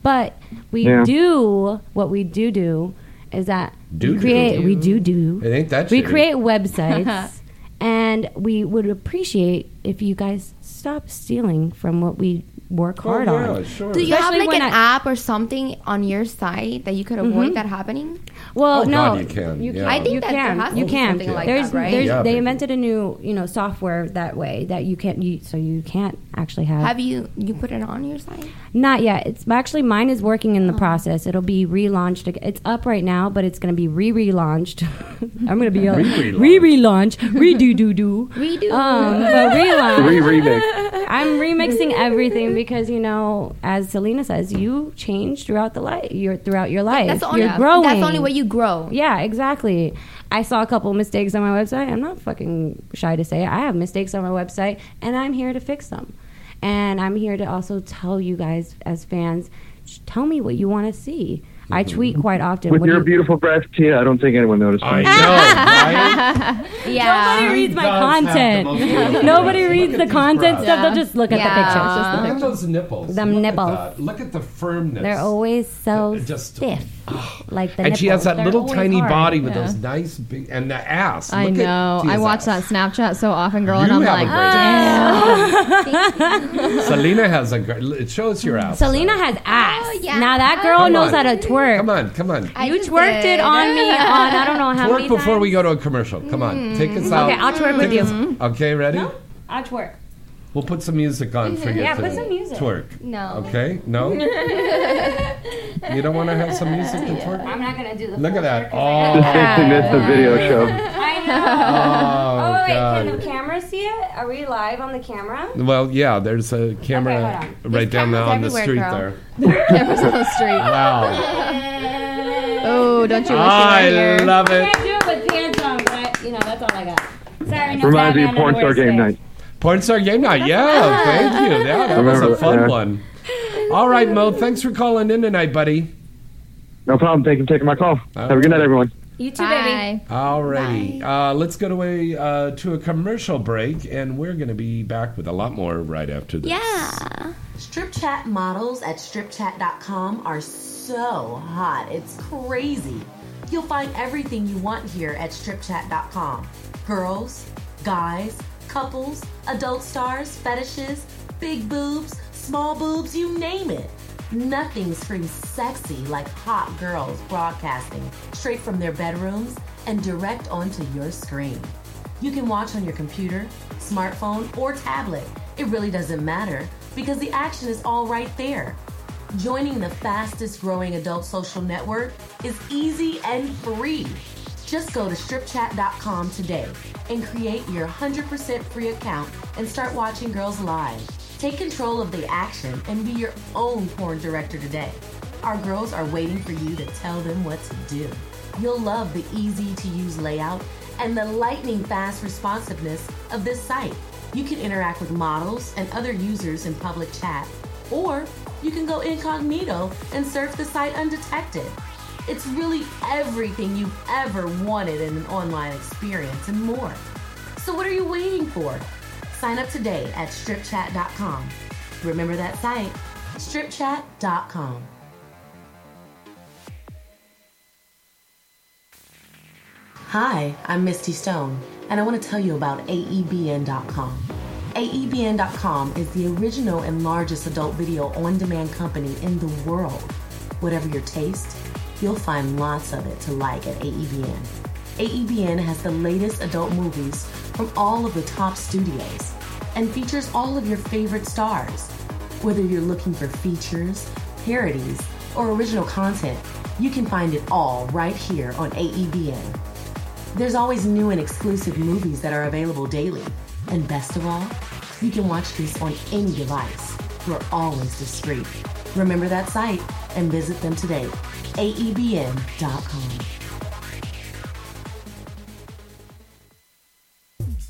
Speaker 2: but we
Speaker 7: Yeah.
Speaker 2: do what we do do is that
Speaker 1: Do
Speaker 2: we create
Speaker 1: do.
Speaker 2: we do do
Speaker 1: It ain't that
Speaker 2: we
Speaker 1: shitty.
Speaker 2: create [laughs] websites [laughs] and we would appreciate if you guys stop stealing from what we work hard
Speaker 1: Oh, yeah,
Speaker 2: on.
Speaker 1: sure.
Speaker 6: Do you have like an
Speaker 2: I-
Speaker 6: app or something on your site that you could avoid
Speaker 2: Mhm.
Speaker 6: that happening?
Speaker 2: Well,
Speaker 1: Oh,
Speaker 2: no,
Speaker 1: God, you can, yeah.
Speaker 6: I think
Speaker 2: you
Speaker 6: that
Speaker 2: can.
Speaker 6: there has
Speaker 2: you can.
Speaker 6: something like
Speaker 2: there's,
Speaker 6: that, right?
Speaker 2: There's,
Speaker 1: Yeah,
Speaker 2: they
Speaker 1: baby.
Speaker 2: invented a new, you know, software that way that you can't. You, so you can't actually have.
Speaker 6: Have you you put it on your site?
Speaker 2: Not yet. It's actually mine is working
Speaker 6: Oh.
Speaker 2: in the process. It'll be relaunched. It's up right now, but it's going to be re relaunched. I'm going to be
Speaker 1: Re-relaunched.
Speaker 2: re relaunch, redo do do,
Speaker 6: Redo.
Speaker 2: Um, but relaunch.
Speaker 7: Re remix.
Speaker 2: I'm remixing everything because you know, as Selena says, you change throughout the life. You're throughout your life.
Speaker 6: That's the only
Speaker 2: You're growing.
Speaker 6: That's the only way you grow.
Speaker 2: Yeah, exactly. I saw a couple mistakes on my website. I'm not fucking shy to say it. I have mistakes on my website, and I'm here to fix them. And I'm here to also tell you guys, as fans, tell me what you want to see. I tweet quite often.
Speaker 7: With
Speaker 2: what
Speaker 7: your
Speaker 2: you-
Speaker 7: beautiful breasts, Tia, I don't think anyone noticed.
Speaker 1: I
Speaker 7: them.
Speaker 1: know, [laughs] right?
Speaker 6: Yeah.
Speaker 2: Nobody reads my
Speaker 1: does have the
Speaker 2: content. [laughs] Nobody reads the content
Speaker 1: breasts.
Speaker 2: stuff. They'll just look at the pictures.
Speaker 6: Just the
Speaker 1: Look at those nipples.
Speaker 2: Them
Speaker 1: Look at
Speaker 2: nipples.
Speaker 1: that. Look at the firmness.
Speaker 2: They're always so
Speaker 1: just-
Speaker 2: stiff, ah. like the
Speaker 1: and she has that
Speaker 2: They're
Speaker 1: little tiny
Speaker 2: hard.
Speaker 1: body with
Speaker 5: Yeah.
Speaker 1: those nice big and the ass.
Speaker 5: I
Speaker 1: Look at
Speaker 5: know. I watch
Speaker 1: ass.
Speaker 5: that Snapchat so often, girl, and
Speaker 1: You
Speaker 5: I'm
Speaker 1: have
Speaker 5: like,
Speaker 1: a great
Speaker 5: damn. [laughs]
Speaker 1: Selena has a great. It shows your ass.
Speaker 2: Selena has ass.
Speaker 6: Oh.
Speaker 2: Now that girl knows how to twerk.
Speaker 1: Come on, come on.
Speaker 6: I
Speaker 2: you
Speaker 6: just
Speaker 2: twerked
Speaker 6: did.
Speaker 2: it on me [laughs] on I don't know how
Speaker 1: Twerk
Speaker 2: many
Speaker 1: before
Speaker 2: times.
Speaker 1: we go to a commercial. Come on, take us mm. out.
Speaker 2: Okay, I'll twerk with
Speaker 1: Take
Speaker 2: you.
Speaker 1: Okay, ready?
Speaker 2: I'll twerk.
Speaker 1: We'll put some music on for you
Speaker 2: Yeah,
Speaker 1: to
Speaker 2: put some music.
Speaker 1: twerk.
Speaker 6: No.
Speaker 1: Okay? No? [laughs] you don't want to have some music to twerk?
Speaker 2: I'm not gonna do the.
Speaker 1: Look at that.
Speaker 2: twerk 'cause I
Speaker 1: Oh,
Speaker 2: gotta-
Speaker 7: Just missed the video show. [laughs]
Speaker 2: I know.
Speaker 1: oh,
Speaker 2: Oh, wait, can the camera see it? Are we live on the camera?
Speaker 1: Well, yeah, there's a camera
Speaker 2: Okay,
Speaker 1: right
Speaker 6: There's
Speaker 1: down there on the street
Speaker 6: everywhere,
Speaker 1: there. [laughs]
Speaker 5: Cameras on the street.
Speaker 1: Wow.
Speaker 5: Oh, don't you wish you were
Speaker 1: I
Speaker 5: here?
Speaker 1: love
Speaker 2: I
Speaker 1: it.
Speaker 2: can't do it with pants on, but you know that's all I got. Sorry, no
Speaker 7: Reminds me of Porn Star Game
Speaker 2: today.
Speaker 7: Night.
Speaker 1: Porn Star Game Night. Yeah, thank you. Yeah, that was a fun
Speaker 7: yeah.
Speaker 1: one. All right, Mo, thanks for calling in tonight, buddy.
Speaker 7: No problem. Thank you for taking my call. Have a good night, everyone.
Speaker 2: You too, baby.
Speaker 5: Bye.
Speaker 1: Alrighty, uh, let's go to a uh, to a commercial break, and we're going to be back with a lot more right after this.
Speaker 6: Yeah.
Speaker 8: Strip chat models at stripchat.com are so hot. It's crazy. You'll find everything you want here at stripchat.com. Girls, guys, couples, adult stars, fetishes, big boobs, small boobs, you name it. Nothing screams sexy like hot girls broadcasting straight from their bedrooms and direct onto your screen. You can watch on your computer, smartphone, or tablet. It really doesn't matter because the action is all right there. Joining the fastest growing adult social network is easy and free. Just go to stripchat.com today and create your 100% free account and start watching girls live. Take control of the action and be your own porn director today. Our girls are waiting for you to tell them what to do. You'll love the easy to use layout and the lightning fast responsiveness of this site. You can interact with models and other users in public chat, or you can go incognito and surf the site undetected. It's really everything you've ever wanted in an online experience and more. So, what are you waiting for? Sign up today at stripchat.com. Remember that site, stripchat.com. Hi, I'm Misty Stone, and I want to tell you about AEBN.com. AEBN.com is the original and largest adult video on demand company in the world. Whatever your taste, you'll find lots of it to like at AEBN. AEBN has the latest adult movies from all of the top studios and features all of your favorite stars. Whether you're looking for features, parodies, or original content, you can find it all right here on AEBN. There's always new and exclusive movies that are available daily. And best of all, you can watch these on any device. We're always discreet. Remember that site and visit them today. AEBN.com.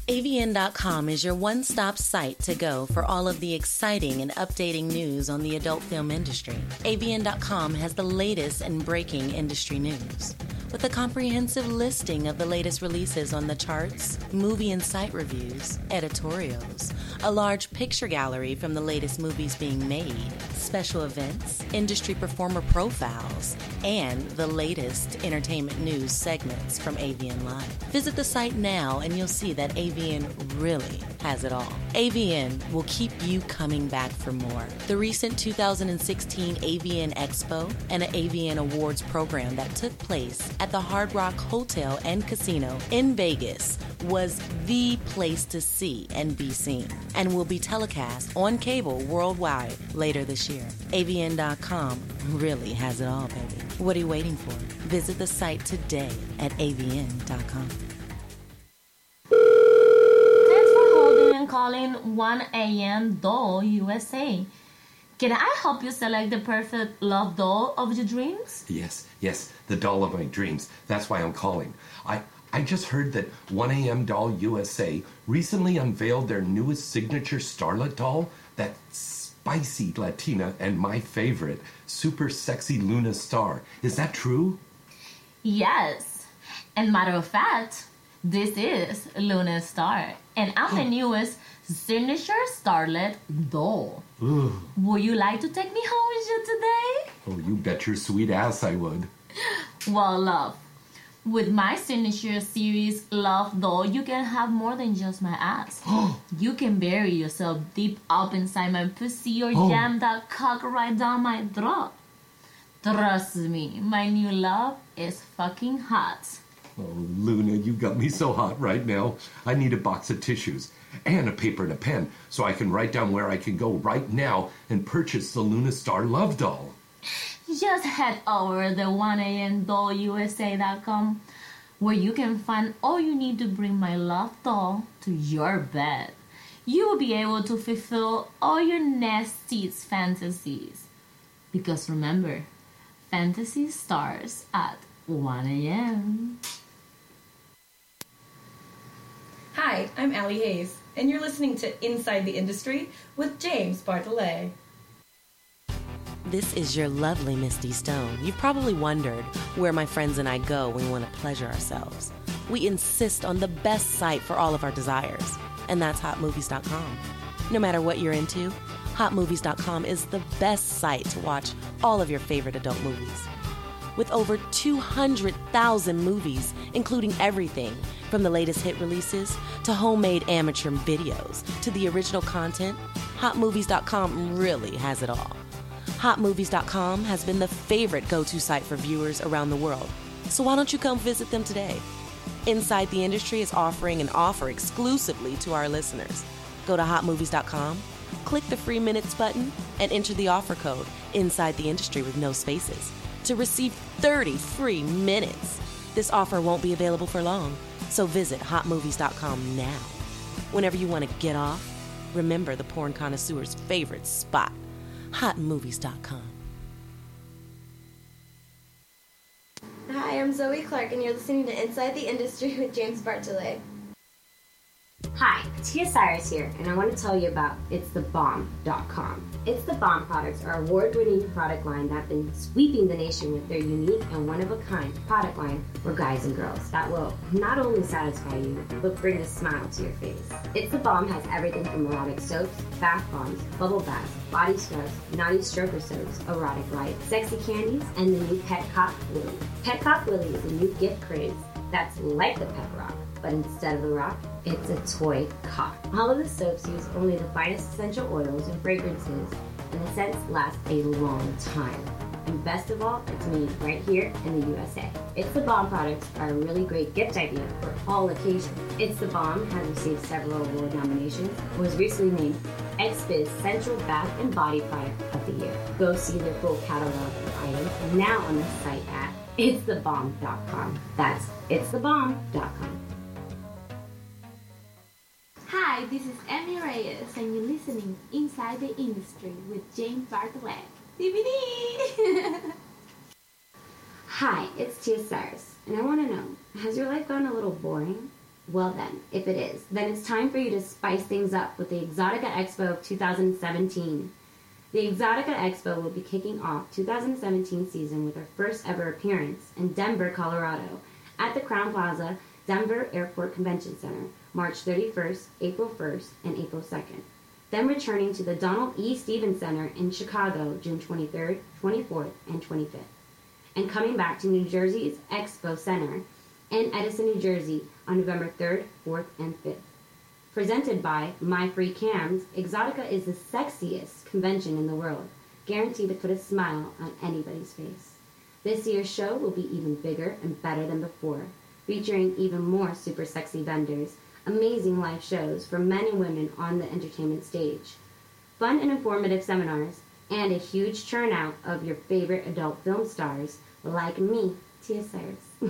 Speaker 8: AVN.com is your one stop site to go for all of the exciting and updating news on the adult film industry. AVN.com has the latest and breaking industry news. With a comprehensive listing of the latest releases on the charts, movie and site reviews, editorials, a large picture gallery from the latest movies being made, special events, industry performer profiles, and the latest entertainment news segments from AVN Live. Visit the site now and you'll see that AVN really has it all. AVN will keep you coming back for more. The recent 2016 AVN Expo and an AVN Awards program that took place at the Hard Rock Hotel and Casino in Vegas was the place to see and be seen and will be telecast on cable worldwide later this year. AVN.com really has it all, baby. What are you waiting for? Visit the site today at AVN.com.
Speaker 9: Thanks for holding and calling 1 a.m. Doll USA. Can I help you select the perfect love doll of your dreams?
Speaker 1: Yes, yes, the doll of my dreams. That's why I'm calling. I I just heard that 1AM Doll USA recently unveiled their newest signature starlet doll, that spicy Latina and my favorite, super sexy Luna Star. Is that true?
Speaker 9: Yes. And matter of fact, this is Luna Star, and I'm the oh. newest signature starlet doll. Would you like to take me home with you today?
Speaker 1: Oh, you bet your sweet ass I would.
Speaker 9: Well, love, with my signature series Love Doll, you can have more than just my ass. [gasps] Oh. you can bury yourself deep up inside my pussy or
Speaker 1: Oh.
Speaker 9: jam that cock right down my throat. Trust me, my new love is fucking hot.
Speaker 1: Oh, Luna, you got me so hot right now. I need a box of tissues and a paper and a pen so I can write down where I can go right now and purchase the Luna Star Love Doll.
Speaker 9: Just head over to 1amdollusa.com where you can find all you need to bring my love doll to your bed. You will be able to fulfill all your nastiest fantasies. Because remember, fantasy starts at 1 a.m.
Speaker 10: Hi, I'm Allie Hayes, and you're listening to Inside the Industry with James Bartholet.
Speaker 8: This is your lovely Misty Stone. You've probably wondered where my friends and I go when we want to pleasure ourselves. We insist on the best site for all of our desires, and that's hotmovies.com. No matter what you're into, hotmovies.com is the best site to watch all of your favorite adult movies. With over 200,000 movies, including everything from the latest hit releases to homemade amateur videos to the original content, hotmovies.com really has it all. Hotmovies.com has been the favorite go to site for viewers around the world. So why don't you come visit them today? Inside the Industry is offering an offer exclusively to our listeners. Go to hotmovies.com, click the free minutes button, and enter the offer code Inside the Industry with no spaces to receive 30 free minutes. This offer won't be available for long, so visit hotmovies.com now. Whenever you want to get off, remember the porn connoisseur's favorite spot hotmovies.com.
Speaker 11: Hi, I'm Zoe Clark, and you're listening to Inside the Industry with James Bartholet.
Speaker 2: Hi, Tia Cyrus here, and I want to tell you about It'sTheBomb.com. It's the Bomb products are award-winning product line that have been sweeping the nation with their unique and one-of-a-kind product line for guys and girls that will not only satisfy you, but bring a smile to your face. It's the Bomb has everything from erotic soaps, bath bombs, bubble baths, body scrubs, naughty stroker soaps, erotic light, sexy candies, and the new Pet Cock Willy. Pet Willy is a new gift craze that's like the Pet Rock, but instead of a rock, it's a toy car. All of the soaps use only the finest essential oils and fragrances, and the scents last a long time. And best of all, it's made right here in the USA. It's the Bomb products are a really great gift idea for all occasions. It's the Bomb has received several award nominations, was recently named XBiz Central Bath and Body Product of the Year. Go see their full catalog of items now on the site at itsthebomb.com. That's itsthebomb.com.
Speaker 12: Hi, this is Emmy Reyes, and you're listening Inside the Industry with James Bartholet. DVD! [laughs]
Speaker 2: Hi, it's Tia Cyrus, and I want to know has your life gone a little boring? Well, then, if it is, then it's time for you to spice things up with the Exotica Expo of 2017. The Exotica Expo will be kicking off 2017 season with our first ever appearance in Denver, Colorado, at the Crowne Plaza, Denver Airport Convention Center, March 31st, April 1st, and April 2nd. then returning to the Donald E. Stephens Center in Chicago June 23rd, 24th, and 25th, and coming back to New Jersey's Expo Center in Edison, New Jersey on November 3rd, 4th, and 5th. Presented by My Free Cams, Exotica is the sexiest convention in the world, guaranteed to put a smile on anybody's face. This year's show will be even bigger and better than before, featuring even more super sexy vendors, amazing live shows for men and women on the entertainment stage, fun and informative seminars, and a huge turnout of your favorite adult film stars like me, Tia Cyrus. [laughs]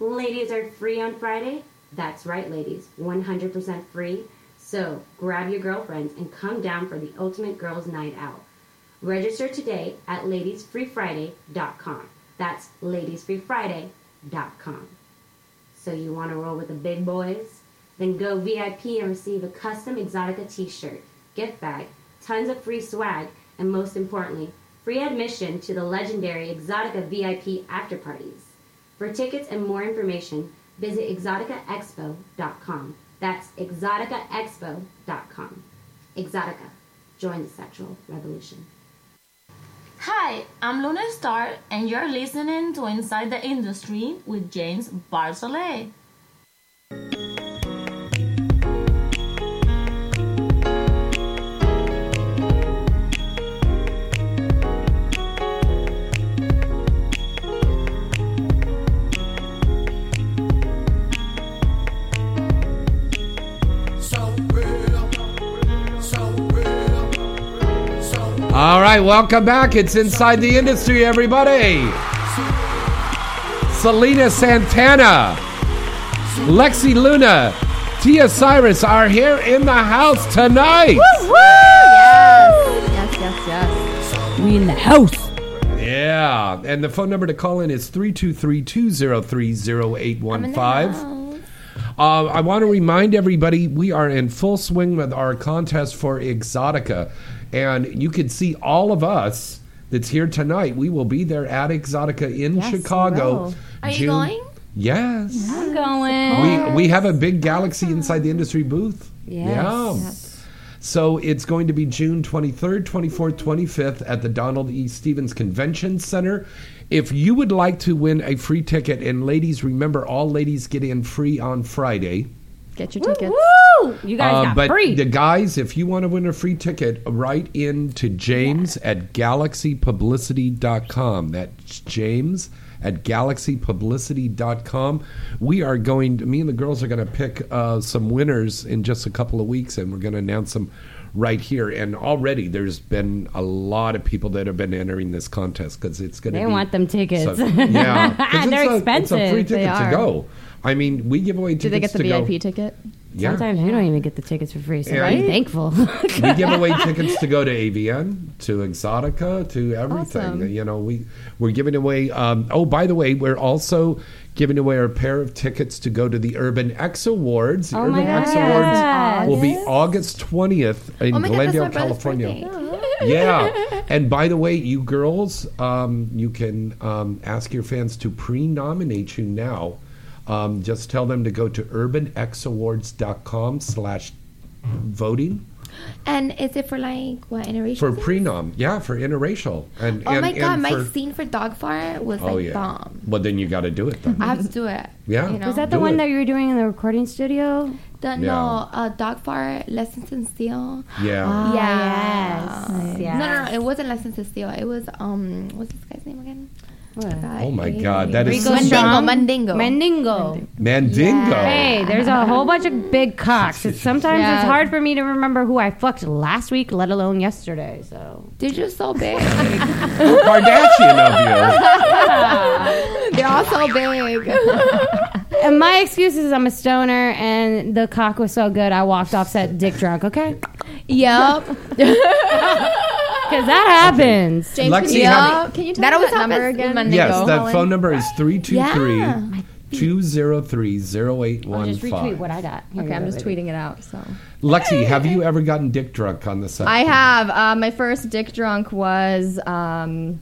Speaker 2: ladies are free on Friday. That's right, ladies, 100% free. So grab your girlfriends and come down for the ultimate girls' night out. Register today at ladiesfreefriday.com. That's ladiesfreefriday.com. So you want to roll with the big boys? Then go VIP and receive a custom Exotica t-shirt, gift bag, tons of free swag, and most importantly, free admission to the legendary Exotica VIP after parties. For tickets and more information, visit exoticaexpo.com. That's exoticaexpo.com. Exotica. Join the sexual revolution.
Speaker 9: Hi, I'm Luna Star, and you're listening to Inside the Industry with James Bartholet.
Speaker 1: All right, welcome back. It's Inside the Industry, everybody. Selena Santana, Lexi Luna, Tia Cyrus are here in the house tonight. Woo woo!
Speaker 5: Yes, yes, yes.
Speaker 13: We in the house.
Speaker 1: Yeah, and the phone number to call in is 323-203-0815. Uh, I want to remind everybody we are in full swing with our contest for Exotica, and you can see all of us that's here tonight. We will be there at Exotica in
Speaker 13: Yes,
Speaker 1: Chicago.
Speaker 13: will.
Speaker 6: Are you going?
Speaker 1: Yes.
Speaker 13: I'm going.
Speaker 1: We we have a big Galaxy Inside the Industry booth.
Speaker 13: Yes.
Speaker 1: Yeah. So it's going to be June 23rd, 24th, 25th at the Donald E. Stephens Convention Center. If you would like to win a free ticket, and ladies, remember all ladies get in free on Friday.
Speaker 5: Get your tickets.
Speaker 13: Woo! You guys
Speaker 1: Uh,
Speaker 13: got
Speaker 1: but
Speaker 13: free.
Speaker 1: the guys, if you want to win a free ticket, write in to James at galaxypublicity.com. That's James at galaxypublicity.com. We are going to, me and the girls are going to pick uh, some winners in just a couple of weeks, and we're going to announce them right here. And already there's been a lot of people that have been entering this contest because it's going to
Speaker 13: They
Speaker 1: be.
Speaker 13: want them tickets.
Speaker 1: so- yeah. [laughs] 'cause
Speaker 13: They're
Speaker 1: it's a,
Speaker 13: expensive.
Speaker 1: It's a free
Speaker 5: They
Speaker 1: ticket to
Speaker 5: are.
Speaker 1: go. I mean, we give away tickets
Speaker 5: Do they get the
Speaker 1: to go.
Speaker 5: VIP ticket?
Speaker 1: Yeah.
Speaker 13: Sometimes you don't even get the tickets for free, so
Speaker 1: Yeah.
Speaker 13: I'm thankful. [laughs]
Speaker 1: we give away tickets to go to AVN, to Exotica, to everything.
Speaker 5: Awesome.
Speaker 1: You know, we we're giving away. Um, oh, by the way, we're also giving away a pair of tickets to go to the Urban X Awards. The
Speaker 13: Oh
Speaker 1: Urban
Speaker 13: my
Speaker 1: X Awards
Speaker 13: yes.
Speaker 1: will be August twentieth in
Speaker 6: Oh my God,
Speaker 1: Glendale, California.
Speaker 6: birthday. [laughs]
Speaker 1: yeah. And by the way, you girls, um, you can um, ask your fans to pre-nominate you now. Um, just tell them to go to urbanxawards.com slash voting
Speaker 6: And is it for like what interracial?
Speaker 1: for
Speaker 6: things?
Speaker 1: prenom. Yeah, for interracial. And
Speaker 6: Oh
Speaker 1: and,
Speaker 6: my god, my
Speaker 1: for,
Speaker 6: scene for Dogfart was
Speaker 1: oh
Speaker 6: like
Speaker 1: yeah.
Speaker 6: bomb.
Speaker 1: Well, then you got to do it then.
Speaker 6: I have to do it.
Speaker 1: Yeah.
Speaker 6: You know?
Speaker 13: Was that the
Speaker 1: Do
Speaker 13: one
Speaker 1: it.
Speaker 13: that you were doing in the recording studio?
Speaker 6: The,
Speaker 1: Yeah.
Speaker 6: No, uh, Dogfart lessons in steel.
Speaker 1: Yeah.
Speaker 13: Ah,
Speaker 6: yeah.
Speaker 13: yes, yes.
Speaker 6: No, no, no. It wasn't lessons in steel. It was um. What's this guy's name again? Forgot.
Speaker 1: Oh my God, that is
Speaker 13: Rico
Speaker 1: so-
Speaker 13: Strong?
Speaker 6: Mandingo.
Speaker 13: Mandingo.
Speaker 1: Mandingo.
Speaker 13: Hey, there's a whole bunch of big cocks. It's, sometimes
Speaker 5: Yeah.
Speaker 13: it's hard for me to remember who I fucked last week, let alone yesterday. So
Speaker 6: They're just so big.
Speaker 1: Kardashian of you. [laughs]
Speaker 5: They're all so big. [laughs]
Speaker 13: and my excuse is I'm a stoner, and the cock was so good I walked off set dick drunk. Okay,
Speaker 6: yep. [laughs]
Speaker 13: because that happens.
Speaker 5: James,
Speaker 1: Lexi,
Speaker 5: can, you,
Speaker 1: have
Speaker 5: can you tell
Speaker 6: That
Speaker 5: me that number
Speaker 6: happens in
Speaker 5: again?
Speaker 6: Mandingo.
Speaker 1: Yes, that
Speaker 6: Colin.
Speaker 1: phone number is 323 [laughs]
Speaker 6: Yeah.
Speaker 1: 203
Speaker 13: I'll just retweet what I got. Here
Speaker 5: Okay, I'm just
Speaker 13: baby.
Speaker 5: tweeting it out. So
Speaker 1: Lexi, have you ever gotten dick drunk on the set?
Speaker 5: I have. Uh, my first dick drunk was, um,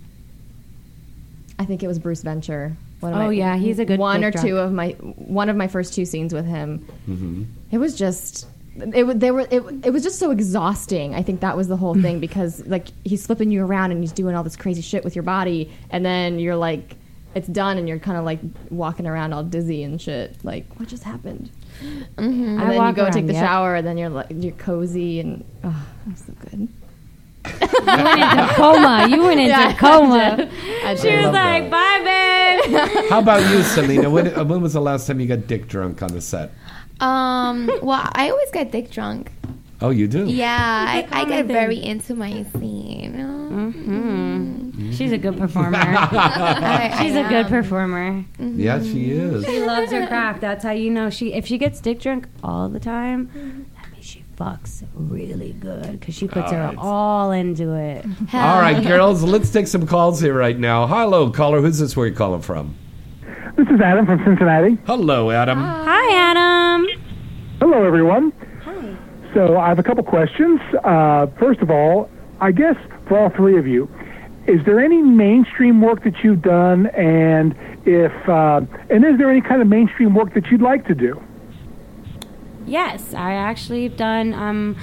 Speaker 5: I think it was Bruce Venture. One of
Speaker 13: Oh,
Speaker 5: my,
Speaker 13: yeah, he's a good
Speaker 5: one
Speaker 13: dick
Speaker 5: or two of my one of my first two scenes with him.
Speaker 1: Mhm.
Speaker 5: It was just it wa- they were it, it was just so exhausting. I think that was the whole thing [laughs] because like he's flipping you around and he's doing all this crazy shit with your body, and then you're like, it's done, and you're kind of like walking around all dizzy and shit. Like what just happened?
Speaker 6: Mm-hmm.
Speaker 5: And
Speaker 2: I
Speaker 5: then you
Speaker 2: walk
Speaker 5: go take the
Speaker 2: yep.
Speaker 5: shower, and then you're like you're cozy and oh, that's so good.
Speaker 2: You went into coma. You went into [laughs]
Speaker 5: Yeah, I
Speaker 2: coma.
Speaker 5: did. I
Speaker 2: She was
Speaker 1: love
Speaker 2: like, "Bye, babe."
Speaker 1: How about you, [laughs] Selena? When, uh, when was the last time you got dick drunk on the set?
Speaker 6: Um, well, I always get dick drunk.
Speaker 1: Oh, you do?
Speaker 6: Yeah, I, I get very into my scene.
Speaker 2: hmm She's a good performer. [laughs]
Speaker 6: I- I
Speaker 2: She's a good
Speaker 6: am.
Speaker 2: performer.
Speaker 1: Yeah, she is.
Speaker 2: She loves her craft. That's how you know she. If she gets dick drunk all the time, that means she fucks really good because she puts
Speaker 1: All
Speaker 2: her
Speaker 1: right.
Speaker 2: all into it.
Speaker 1: All right, girls, let's take some calls here right now. Hello, caller. Who's this? Where you calling from?
Speaker 14: This is Adam from Cincinnati.
Speaker 1: Hello, Adam.
Speaker 2: Hi, Adam.
Speaker 14: Hello, everyone. Hi. So I have a couple questions. Uh, first of all, I guess for all three of you, is there any mainstream work that you've done, and if uh, and is there any kind of mainstream work that you'd like to do?
Speaker 2: Yes, I actually have done. Um,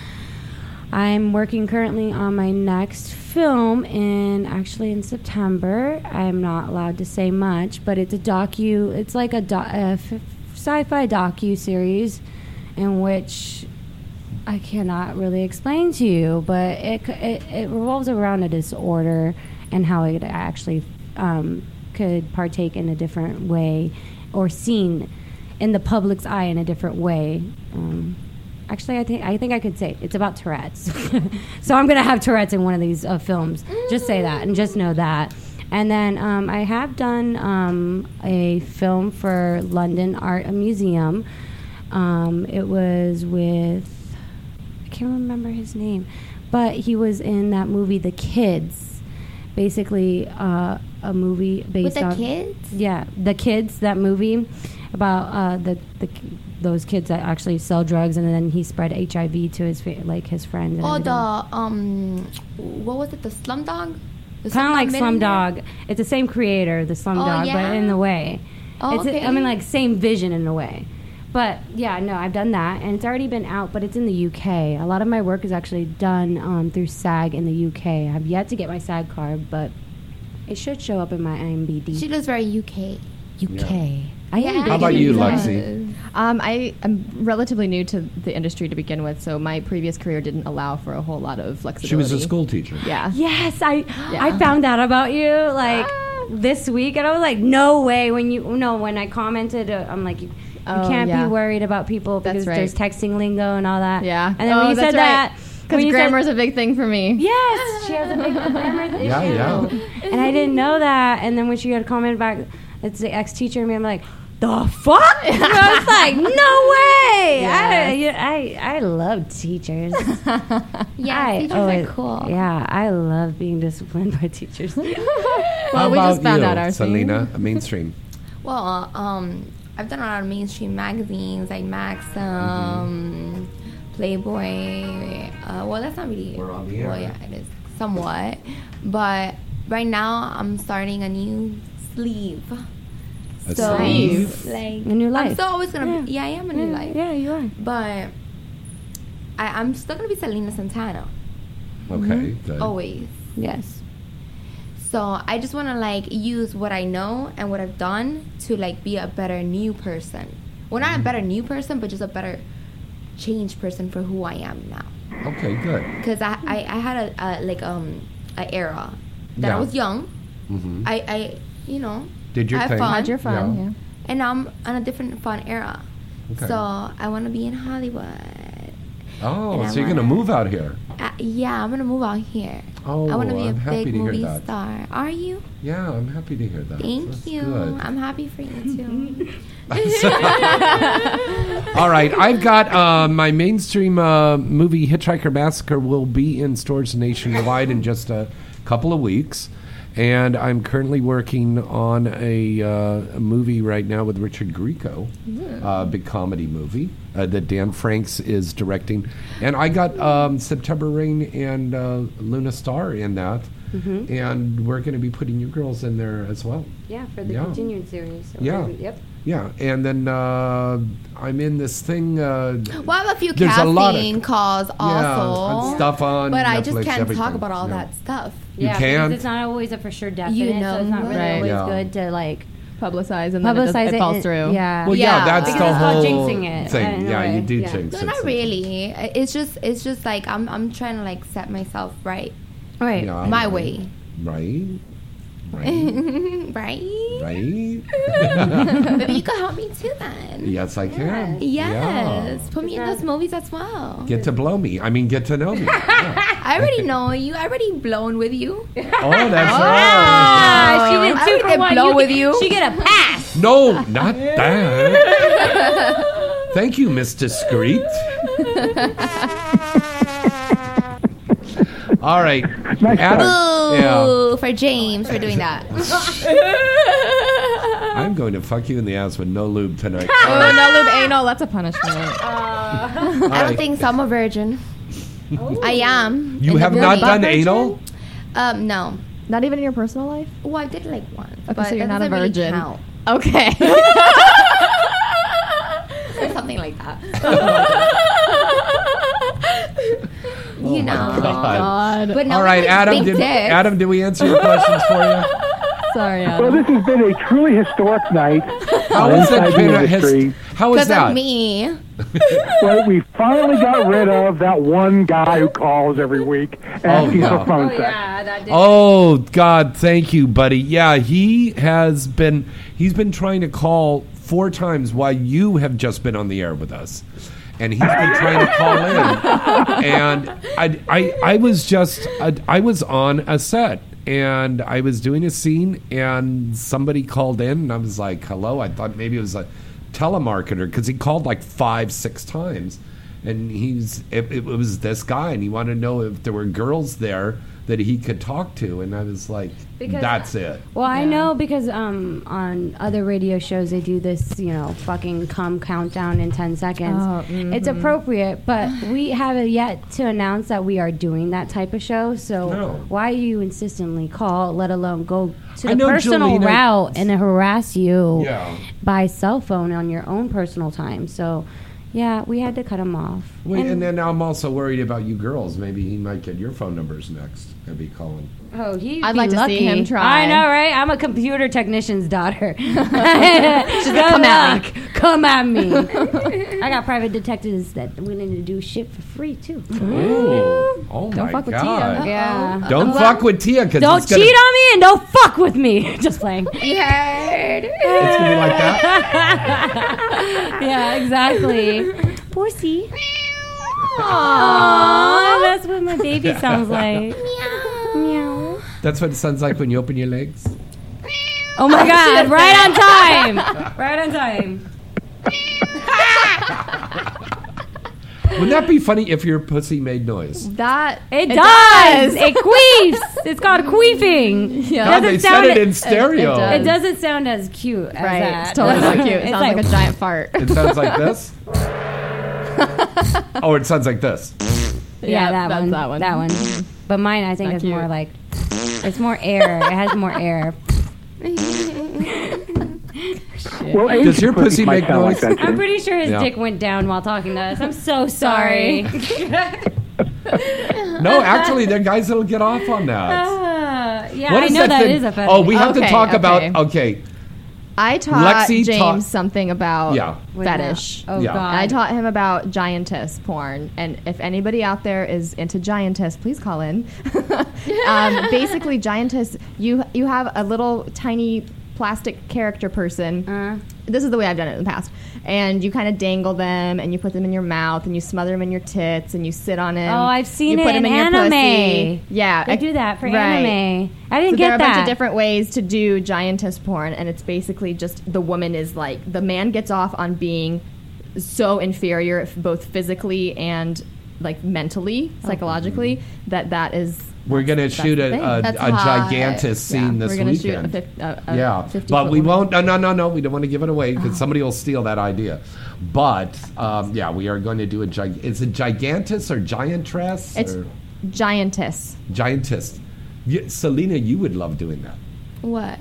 Speaker 2: I'm working currently on my next film, in actually in September. I'm not allowed to say much, but it's a docu. It's like a, do, a f- sci-fi docu series, in which I cannot really explain to you, but it it, it revolves around a disorder and how it actually um, could partake in a different way or seen in the public's eye in a different way. Um, actually, I think I think I could say it's about Tourette's. [laughs] so I'm gonna have Tourette's in one of these uh, films. Just say that and just know that. And then um, I have done um, a film for London Art Museum. Um, it was with I can't remember his name, but he was in that movie The Kids. Basically, uh, a movie based on
Speaker 6: the
Speaker 2: on
Speaker 6: kids?
Speaker 2: Yeah, The Kids. That movie about uh, the the those kids that actually sell drugs, and then he spread HIV to his fa- like his friends. And
Speaker 6: Oh,
Speaker 2: everything.
Speaker 6: the um, what was it? The Slumdog. The
Speaker 2: kind of like
Speaker 6: Millionaire?
Speaker 2: Slumdog. It's the same creator, the Slumdog,
Speaker 6: Oh, yeah?
Speaker 2: but in the way.
Speaker 6: Oh,
Speaker 2: it's
Speaker 6: okay.
Speaker 2: I mean, like same vision in a way. But yeah, no, I've done that, and it's already been out, but it's in the UK. A lot of my work is actually done um, through SAG in the UK. I have yet to get my SAG card, but it should show up in my IMDb.
Speaker 6: She looks very UK.
Speaker 2: UK. I am.
Speaker 1: How about you,
Speaker 2: big.
Speaker 1: Lexi?
Speaker 5: Um, I am relatively new to the industry to begin with, so my previous career didn't allow for a whole lot of flexibility.
Speaker 1: She was a school teacher.
Speaker 5: Yeah.
Speaker 2: Yes, I
Speaker 5: Yeah.
Speaker 2: I found out about you like this week, and I was like, no way. When you no, when I commented, uh, I'm like, you, you
Speaker 5: Oh,
Speaker 2: can't
Speaker 5: yeah.
Speaker 2: be worried about people because
Speaker 5: right.
Speaker 2: there's texting lingo and all that.
Speaker 5: Yeah.
Speaker 2: and then
Speaker 5: oh,
Speaker 2: when you
Speaker 5: that's
Speaker 2: said
Speaker 5: right.
Speaker 2: that, when
Speaker 5: Because
Speaker 2: you
Speaker 5: grammar's
Speaker 2: said,
Speaker 5: a big thing for me.
Speaker 2: yes, she has a big [laughs] grammar issue.
Speaker 1: Yeah, yeah.
Speaker 2: And I didn't know that. And then when she had commented back, it's the ex teacher, and me, I'm like. The fuck? [laughs] And I was like, no way! I,
Speaker 6: Yes.
Speaker 2: I I love teachers. [laughs]
Speaker 6: Yeah,
Speaker 2: I
Speaker 6: teachers
Speaker 2: always-
Speaker 6: are cool.
Speaker 2: Yeah, I love being disciplined by teachers. [laughs]
Speaker 5: Well,
Speaker 1: How
Speaker 5: we
Speaker 1: about
Speaker 5: just found
Speaker 1: you,
Speaker 5: out our thing.
Speaker 1: Selena? Mainstream.
Speaker 6: Well, uh, um, I've done a lot of mainstream magazines like Maxim, Playboy. Uh, well, that's not really.
Speaker 1: We're on the air.
Speaker 6: Well, yeah, it is somewhat. But right now, I'm starting a new sleeve.
Speaker 1: A
Speaker 6: so,
Speaker 1: sleeve?
Speaker 6: like
Speaker 2: A new life.
Speaker 6: I'm
Speaker 2: life.
Speaker 6: still always gonna. Be, yeah, I am a new
Speaker 2: Yeah,
Speaker 6: life.
Speaker 2: yeah, you are.
Speaker 6: But I, I'm still gonna be Selena Santana.
Speaker 1: Okay, good.
Speaker 6: Always.
Speaker 2: Yes.
Speaker 6: So I just want to like use what I know and what I've done to like be a better new person. Well, not a better new person, but just a better changed person for who I am now.
Speaker 1: Okay, good.
Speaker 6: Because I, I, I had a, a like um a era that
Speaker 1: Yeah.
Speaker 6: I was young.
Speaker 1: hmm
Speaker 6: I, I you know
Speaker 1: Did your
Speaker 6: I had
Speaker 1: thing.
Speaker 6: fun.
Speaker 5: Had your fun,
Speaker 1: Yeah.
Speaker 5: yeah.
Speaker 6: and now I'm on a different fun era.
Speaker 1: Okay.
Speaker 6: So I want to be in Hollywood.
Speaker 1: Oh, so you're gonna move out here?
Speaker 6: Uh, yeah, I'm gonna move out here.
Speaker 1: Oh,
Speaker 6: I want to be
Speaker 1: I'm
Speaker 6: a
Speaker 1: happy
Speaker 6: big
Speaker 1: to hear
Speaker 6: movie
Speaker 1: that.
Speaker 6: star. Are you?
Speaker 1: Yeah, I'm happy to hear that.
Speaker 6: Thank
Speaker 1: That's
Speaker 6: you.
Speaker 1: good.
Speaker 6: I'm happy for you too. [laughs]
Speaker 1: All right, I've got uh, my mainstream uh, movie Hitchhiker Massacre will be in stores nationwide in just a couple of weeks. And I'm currently working on a, uh, a movie right now with Richard Grieco, uh, big comedy movie uh, that Dan Franks is directing. And I got um, September Rain and uh, Luna Star in that.
Speaker 2: Mhm.
Speaker 1: And we're going to be putting you girls in there as well.
Speaker 2: Yeah, for the
Speaker 1: Yeah.
Speaker 2: continued series. So
Speaker 1: Yeah.
Speaker 2: Yep.
Speaker 1: Yeah, and then uh, I'm in this thing. Uh,
Speaker 6: Well, I have a few
Speaker 1: There's a
Speaker 6: casting
Speaker 1: lot of-
Speaker 6: calls also.
Speaker 1: and stuff on
Speaker 6: But I just can't
Speaker 1: everything.
Speaker 6: talk about all
Speaker 1: Yeah.
Speaker 6: that stuff.
Speaker 1: You
Speaker 2: yeah,
Speaker 1: can.
Speaker 2: it's not always a for sure definite,
Speaker 6: know
Speaker 2: so it's not really
Speaker 6: that.
Speaker 2: always
Speaker 1: Yeah.
Speaker 2: good to like
Speaker 5: publicize and then it,
Speaker 2: publicize
Speaker 5: does,
Speaker 2: it.
Speaker 5: it falls through.
Speaker 2: Yeah.
Speaker 1: Well, yeah, that's
Speaker 2: Because
Speaker 1: the
Speaker 2: it's called
Speaker 1: whole
Speaker 2: jinxing it.
Speaker 1: thing.
Speaker 2: in a
Speaker 1: Yeah, you do
Speaker 2: Yeah.
Speaker 1: jinx
Speaker 6: No,
Speaker 1: it.
Speaker 6: not really. It's just it's just like I'm I'm trying to like set myself right.
Speaker 2: Right.
Speaker 1: Yeah,
Speaker 6: My
Speaker 1: right.
Speaker 6: way.
Speaker 1: Right. [laughs]
Speaker 6: right.
Speaker 1: Right. [laughs]
Speaker 6: Maybe you could help me too then.
Speaker 1: yes, I can.
Speaker 6: Yes. Put me in those movies as well.
Speaker 1: Get to blow me. I mean, get to know me. [laughs]
Speaker 6: I already know you. I already blown with you.
Speaker 1: Oh, that's
Speaker 6: Ah,
Speaker 1: right.
Speaker 2: she did
Speaker 6: I
Speaker 2: two
Speaker 6: would
Speaker 2: for
Speaker 6: get
Speaker 2: one.
Speaker 6: blow
Speaker 2: You
Speaker 6: with
Speaker 2: get-
Speaker 6: you.
Speaker 2: She get a pass.
Speaker 1: No, not that. Thank you, Miss Discreet. All right. [laughs] Adam, yeah.
Speaker 6: Boo for James for doing that. [laughs]
Speaker 1: I'm going to fuck you in the ass with no lube tonight. [laughs]
Speaker 5: Oh, no lube anal. That's a punishment.
Speaker 6: I don't think so. I'm a virgin. I am.
Speaker 1: You
Speaker 6: In the
Speaker 1: have not
Speaker 6: beginning.
Speaker 1: done anal?
Speaker 6: Um, no.
Speaker 5: Not even in your personal life.
Speaker 6: Well, I did like one.
Speaker 5: Okay,
Speaker 6: but
Speaker 5: so you're
Speaker 6: that
Speaker 5: not a
Speaker 6: doesn't really
Speaker 5: virgin.
Speaker 6: count.
Speaker 5: Okay.
Speaker 6: or something like that.
Speaker 1: Oh
Speaker 6: you
Speaker 1: my
Speaker 6: know.
Speaker 1: God.
Speaker 6: But no
Speaker 1: All right, Adam. Did. Adam, did we answer your questions for you? [laughs]
Speaker 5: Sorry,
Speaker 14: Well, this has been a truly historic night.
Speaker 1: How
Speaker 14: on
Speaker 1: is that been a his- How is
Speaker 6: Because
Speaker 1: that?
Speaker 6: of me. [laughs]
Speaker 14: well, we finally got rid of that one guy who calls every week asking
Speaker 1: yeah.
Speaker 14: for phone
Speaker 2: Oh
Speaker 14: sex.
Speaker 2: yeah.
Speaker 1: Oh God, thank you, buddy. Yeah, he has been he's been trying to call four times while you have just been on the air with us. And he's been trying to call in. And I I, I was just I, I was on a set and I was doing a scene and somebody called in and I was like, "Hello." I thought maybe it was a telemarketer because he called like 5 6 times and he's it, it was this guy and he wanted to know if there were girls there that he could talk to and i was like
Speaker 2: Because-
Speaker 1: that's it
Speaker 2: Well, I know because um, on other radio shows they do this, you know, fucking come countdown in 10 seconds.
Speaker 5: Oh,
Speaker 2: It's
Speaker 5: mhm.
Speaker 2: appropriate, but [sighs] we haven't yet to announce that we are doing that type of show. So
Speaker 1: No.
Speaker 2: why you insistently call, let alone go to the
Speaker 1: know
Speaker 2: personal
Speaker 1: Jolene,
Speaker 2: route and harass you
Speaker 1: Yeah.
Speaker 2: by cell phone on your own personal time? So, yeah, we had to cut him off.
Speaker 1: Wait, and, then i'm also worried about you girls maybe he might get your phone numbers next and be calling
Speaker 2: Oh, he.
Speaker 5: I'd like to see him try.
Speaker 2: I know, right? I'm a computer technician's daughter. [laughs] She's
Speaker 5: like, "Come at me."
Speaker 2: Come at me. I got private detectives that willing to do shit for free too.
Speaker 1: Ooh. oh
Speaker 5: Don't
Speaker 1: my
Speaker 5: fuck with
Speaker 1: god
Speaker 5: Tia.
Speaker 2: Yeah.
Speaker 1: don't fuck with tia because
Speaker 2: Don't
Speaker 1: it's gonna,
Speaker 2: cheat on me and don't fuck with me. [laughs] Just playing. [laughs]
Speaker 6: You heard.
Speaker 1: it's gonna be like that
Speaker 2: yeah, exactly. Pussy. Aww, that's what my baby [laughs] sounds like. Meow. Meow.
Speaker 1: that's what it sounds like when you open your legs
Speaker 2: Oh my god, [laughs] right on time. Right on time. [laughs]
Speaker 1: wouldn't that be funny if your pussy made noise
Speaker 5: That
Speaker 2: It, does. It queefs. It's called queefing.
Speaker 5: Yeah.
Speaker 1: God, they said it in stereo
Speaker 5: does.
Speaker 2: It doesn't sound as cute as
Speaker 5: Right.
Speaker 2: that.
Speaker 5: It's totally not cute. It
Speaker 2: It's
Speaker 5: sounds like, a giant fart.
Speaker 1: it sounds like this [laughs] oh it sounds like this
Speaker 2: Yeah,
Speaker 5: Yeah,
Speaker 2: that
Speaker 5: that's
Speaker 2: one.
Speaker 5: that one.
Speaker 2: That one. But mine, I think,
Speaker 5: Not
Speaker 2: is more like. It's more air. It has more air. [laughs]
Speaker 14: Well,
Speaker 1: Does
Speaker 14: Asian
Speaker 1: your pussy
Speaker 14: might
Speaker 1: make
Speaker 14: sound
Speaker 1: noise?
Speaker 14: That,
Speaker 2: I'm
Speaker 14: too.
Speaker 2: pretty sure his
Speaker 1: Yeah.
Speaker 2: dick went down while talking to us. I'm so [laughs] sorry.
Speaker 1: no actually there are guys that'll get off on that
Speaker 2: Ah, yeah,
Speaker 1: What
Speaker 2: I know that
Speaker 1: thing?
Speaker 2: a fetish.
Speaker 1: Oh, we have to
Speaker 5: Okay,
Speaker 1: talk about.
Speaker 5: okay.
Speaker 1: Okay,
Speaker 5: I taught
Speaker 1: Lexi
Speaker 5: James
Speaker 1: taught-
Speaker 5: something about
Speaker 1: Yeah.
Speaker 5: Fetish.
Speaker 2: Oh
Speaker 1: Yeah.
Speaker 2: God.
Speaker 5: I taught him about giantess porn, and if anybody out there is into giantess, please call in. [laughs] um, [laughs] basically, giantess, you you have a little tiny plastic character person.
Speaker 2: Uh,
Speaker 5: This is the way I've done it in the past, and you kind of dangle them, and you put them in your mouth, and you smother them in your tits, and you sit on him.
Speaker 2: Oh, I've seen
Speaker 5: you
Speaker 2: it
Speaker 5: put
Speaker 2: in
Speaker 5: them your
Speaker 2: anime.
Speaker 5: pussy. Yeah,
Speaker 2: They
Speaker 5: I-
Speaker 2: do that for
Speaker 5: right.
Speaker 2: anime. I didn't
Speaker 5: So
Speaker 2: get
Speaker 5: there are a
Speaker 2: that.
Speaker 5: bunch of different ways to do giantess porn, and it's basically just the woman is like the man gets off on being so inferior, both physically and like mentally, oh. psychologically, that that is.
Speaker 1: We're gonna shoot a, a, a gigantic scene
Speaker 5: Yeah,
Speaker 1: this
Speaker 5: we're
Speaker 1: weekend.
Speaker 5: Shoot a, a,
Speaker 1: yeah,
Speaker 5: 50
Speaker 1: but we won't. No, no, no, no. We don't want to give it away because somebody will steal that idea. But um, yeah, we are going to do a gig. Is it gigantus or giantress?
Speaker 5: It's
Speaker 1: or
Speaker 5: giantess.
Speaker 1: giantess. You, Selena, you would love doing that.
Speaker 6: What?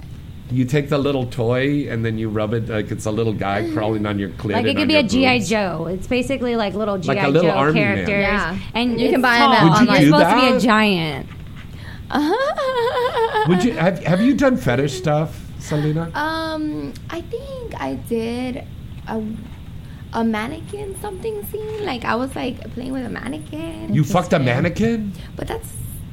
Speaker 1: You take the little toy and then you rub it like it's a little guy crawling on your clit.
Speaker 2: Like it could be a GI. Joe. It's basically like little GI
Speaker 1: Like a little
Speaker 2: Joe
Speaker 1: army man.
Speaker 2: characters,
Speaker 5: Yeah.
Speaker 2: and
Speaker 5: You can
Speaker 2: it's
Speaker 5: them. at
Speaker 2: tall,
Speaker 1: Would you
Speaker 2: and
Speaker 1: do
Speaker 2: You're supposed to be a giant. [laughs]
Speaker 1: Would you have, have you done fetish stuff, Selena?
Speaker 6: Um, I think I did a a mannequin something scene. Like I was like playing with a mannequin.
Speaker 1: You fucked a mannequin?
Speaker 6: But that's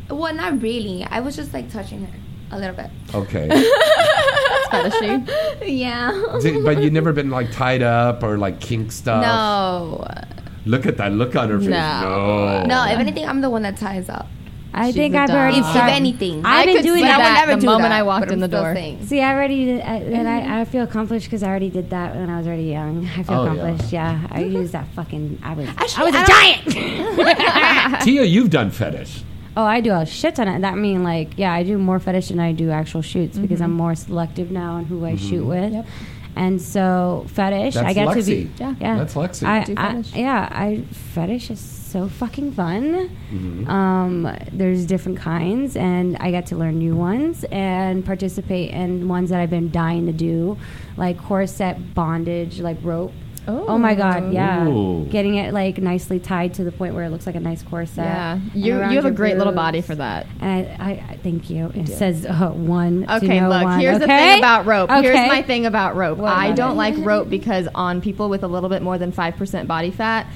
Speaker 6: well, not really. I was just like touching her a little bit.
Speaker 1: Okay. [laughs]
Speaker 5: fetishy.
Speaker 6: Yeah.
Speaker 1: Did- but you've never been like tied up or like kink stuff?
Speaker 6: No.
Speaker 1: Look at that look on her face.
Speaker 6: No.
Speaker 1: No.
Speaker 6: No, if anything, I'm the one that ties up.
Speaker 2: I
Speaker 5: She's
Speaker 2: think
Speaker 5: a
Speaker 2: I've
Speaker 5: dog.
Speaker 2: already
Speaker 5: If- if
Speaker 2: started.
Speaker 6: anything.
Speaker 2: I've
Speaker 5: I
Speaker 2: been
Speaker 5: could
Speaker 2: doing
Speaker 5: see
Speaker 2: that.
Speaker 5: that
Speaker 6: I would
Speaker 5: the
Speaker 6: do
Speaker 5: moment
Speaker 6: that,
Speaker 5: I walked
Speaker 6: but
Speaker 5: in
Speaker 6: I'm
Speaker 5: the
Speaker 6: still
Speaker 5: door.
Speaker 6: saying.
Speaker 2: See, I already did, I, and I, I feel accomplished because I already did that when I was already young. I feel
Speaker 1: Oh, yeah.
Speaker 2: accomplished. Yeah, I used that fucking. I was.
Speaker 6: Actually,
Speaker 2: I was a
Speaker 6: I
Speaker 2: giant. [laughs]
Speaker 1: Tia, you've done fetish.
Speaker 2: Oh, I do a shit ton of that. Mean like, yeah, I do more fetish than I do actual shoots because I'm more selective now on who I shoot with. And so fetish,
Speaker 1: That's
Speaker 2: I get to be.
Speaker 5: Yeah.
Speaker 2: yeah.
Speaker 1: That's Lexi.
Speaker 2: I,
Speaker 5: Do
Speaker 2: I-
Speaker 5: fetish.
Speaker 2: yeah, I fetish is so fucking fun.
Speaker 1: Mm-hmm.
Speaker 2: Um, there's different kinds, and I get to learn new ones and participate in ones that I've been dying to do, like corset, bondage, like rope. Oh, my god, yeah,
Speaker 1: Ooh.
Speaker 2: getting it like nicely tied to the point where it looks like a nice corset.
Speaker 5: Yeah, you you have a
Speaker 2: your
Speaker 5: great little body for that.
Speaker 2: And I, I, I thank you. It says uh, one.
Speaker 5: Okay,
Speaker 2: know
Speaker 5: look.
Speaker 2: one.
Speaker 5: Here's the thing about rope. Here's my thing about rope.
Speaker 2: What
Speaker 5: I
Speaker 2: about
Speaker 5: don't
Speaker 2: it?
Speaker 5: like rope because on people with a little bit more than five percent body fat,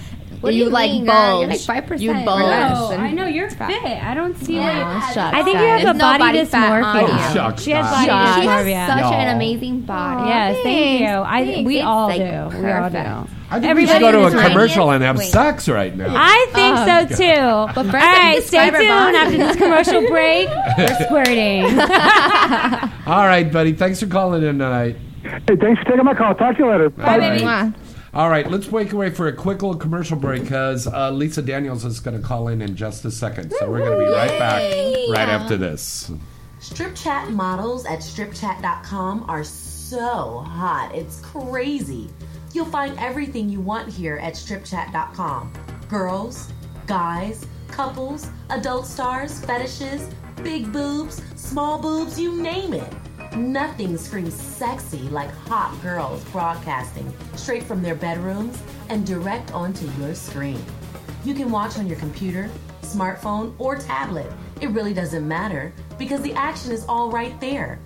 Speaker 6: What do
Speaker 5: you,
Speaker 6: you
Speaker 5: like
Speaker 6: mean, girl?
Speaker 5: bulge.
Speaker 6: You're like 5%
Speaker 5: You bulge.
Speaker 2: Oh, I know you're fit. I don't see why.
Speaker 5: shut
Speaker 2: I think you have
Speaker 6: There's
Speaker 2: a
Speaker 6: no
Speaker 2: body,
Speaker 6: body
Speaker 2: dysmorphia.
Speaker 1: Oh, shucks,
Speaker 2: she has body
Speaker 5: Shucks.
Speaker 6: She has
Speaker 2: dysmorphia.
Speaker 6: such
Speaker 1: No.
Speaker 6: an amazing body.
Speaker 2: Yes, thank you. I
Speaker 6: Thanks.
Speaker 2: we
Speaker 6: It's,
Speaker 2: all
Speaker 6: like,
Speaker 2: do. We all
Speaker 6: perfect.
Speaker 2: do.
Speaker 1: I think we should go to a commercial and have
Speaker 6: Wait.
Speaker 1: sex right now.
Speaker 2: I um, think
Speaker 5: Oh,
Speaker 2: so [laughs] too.
Speaker 6: But first,
Speaker 2: all
Speaker 6: let me
Speaker 2: right, stay tuned
Speaker 6: body.
Speaker 2: after this commercial [laughs] break. We're squirting. [laughs]
Speaker 1: All right, buddy. Thanks for calling in tonight.
Speaker 14: Hey, thanks for taking my call. Talk to you later.
Speaker 1: Bye, baby.
Speaker 5: Mwah.
Speaker 1: All right, let's break away for a quick little commercial break because uh, Lisa Daniels is going to call in in just a second. So we're going to be right back right after this.
Speaker 15: Strip chat models at stripchat.com are so hot. It's crazy. You'll find everything you want here at stripchat.com. Girls, guys, couples, adult stars, fetishes, big boobs, small boobs, you name it. Nothing screams sexy like hot girls broadcasting straight from their bedrooms and direct onto your screen. You can watch on your computer, smartphone, or tablet. It really doesn't matter because the action is all right there.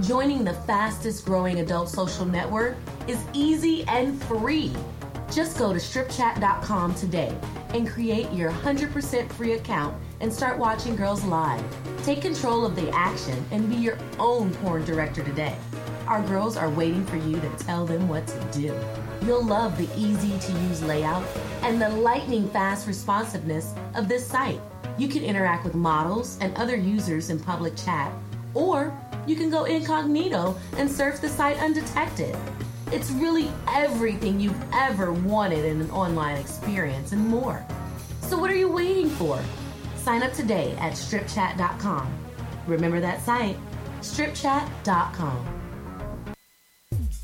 Speaker 15: Joining the fastest growing adult social network is easy and free. Just go to stripchat.com today and create your 100% free account and start watching girls live. Take control of the action and be your own porn director today. Our girls are waiting for you to tell them what to do. You'll love the easy to use layout and the lightning fast responsiveness of this site. You can interact with models and other users in public chat, or you can go incognito and surf the site undetected. It's really everything you've ever wanted in an online experience and more. So, what are you waiting for? Sign up today at stripchat.com. Remember that site, stripchat.com.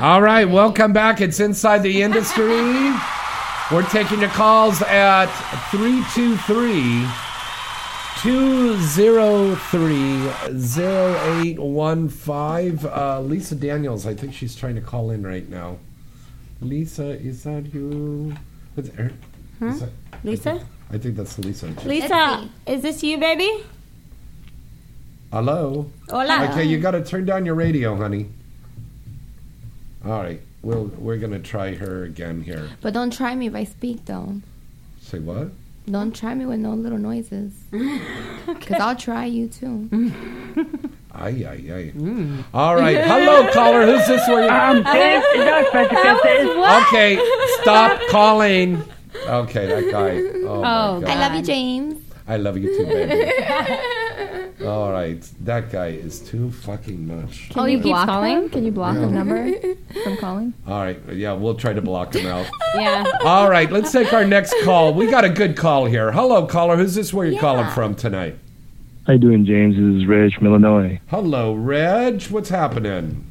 Speaker 1: All right, welcome back. It's Inside the Industry. [laughs] We're taking your calls at 323 203 0815. Uh, Lisa Daniels, I think she's trying to call in right now. Lisa, is that you? Is her-
Speaker 2: Huh?
Speaker 1: is that-
Speaker 2: Lisa?
Speaker 1: I think that's Lisa.
Speaker 2: Lisa, is this you, baby?
Speaker 1: Hello?
Speaker 2: Hola.
Speaker 1: Okay, you got to turn down your radio, honey. All right. We'll, we're going to try her again here.
Speaker 6: But don't try me if I speak though.
Speaker 1: Say what?
Speaker 6: Don't try me with no little noises. [laughs] Because I'll try you too. [laughs]
Speaker 1: Ay, ay, ay. All right. [laughs] Hello, caller. Who's this? Where you?
Speaker 16: Um, James, is that such a good thing?
Speaker 1: Okay. Stop calling. Okay, that guy. Oh, my
Speaker 6: I love you, James.
Speaker 1: I love you too, baby. All right. That guy is too fucking much.
Speaker 5: Can you block him? Can you block
Speaker 1: Yeah.
Speaker 5: his number [laughs] from calling?
Speaker 1: All right. Yeah, we'll try to block him out. [laughs]
Speaker 5: Yeah.
Speaker 1: All right. Let's take our next call. We got a good call here. Hello, caller. Who's this? Where you calling from tonight?
Speaker 17: How you doing, James? This is Reg from Illinois.
Speaker 1: Hello, Reg. What's happening?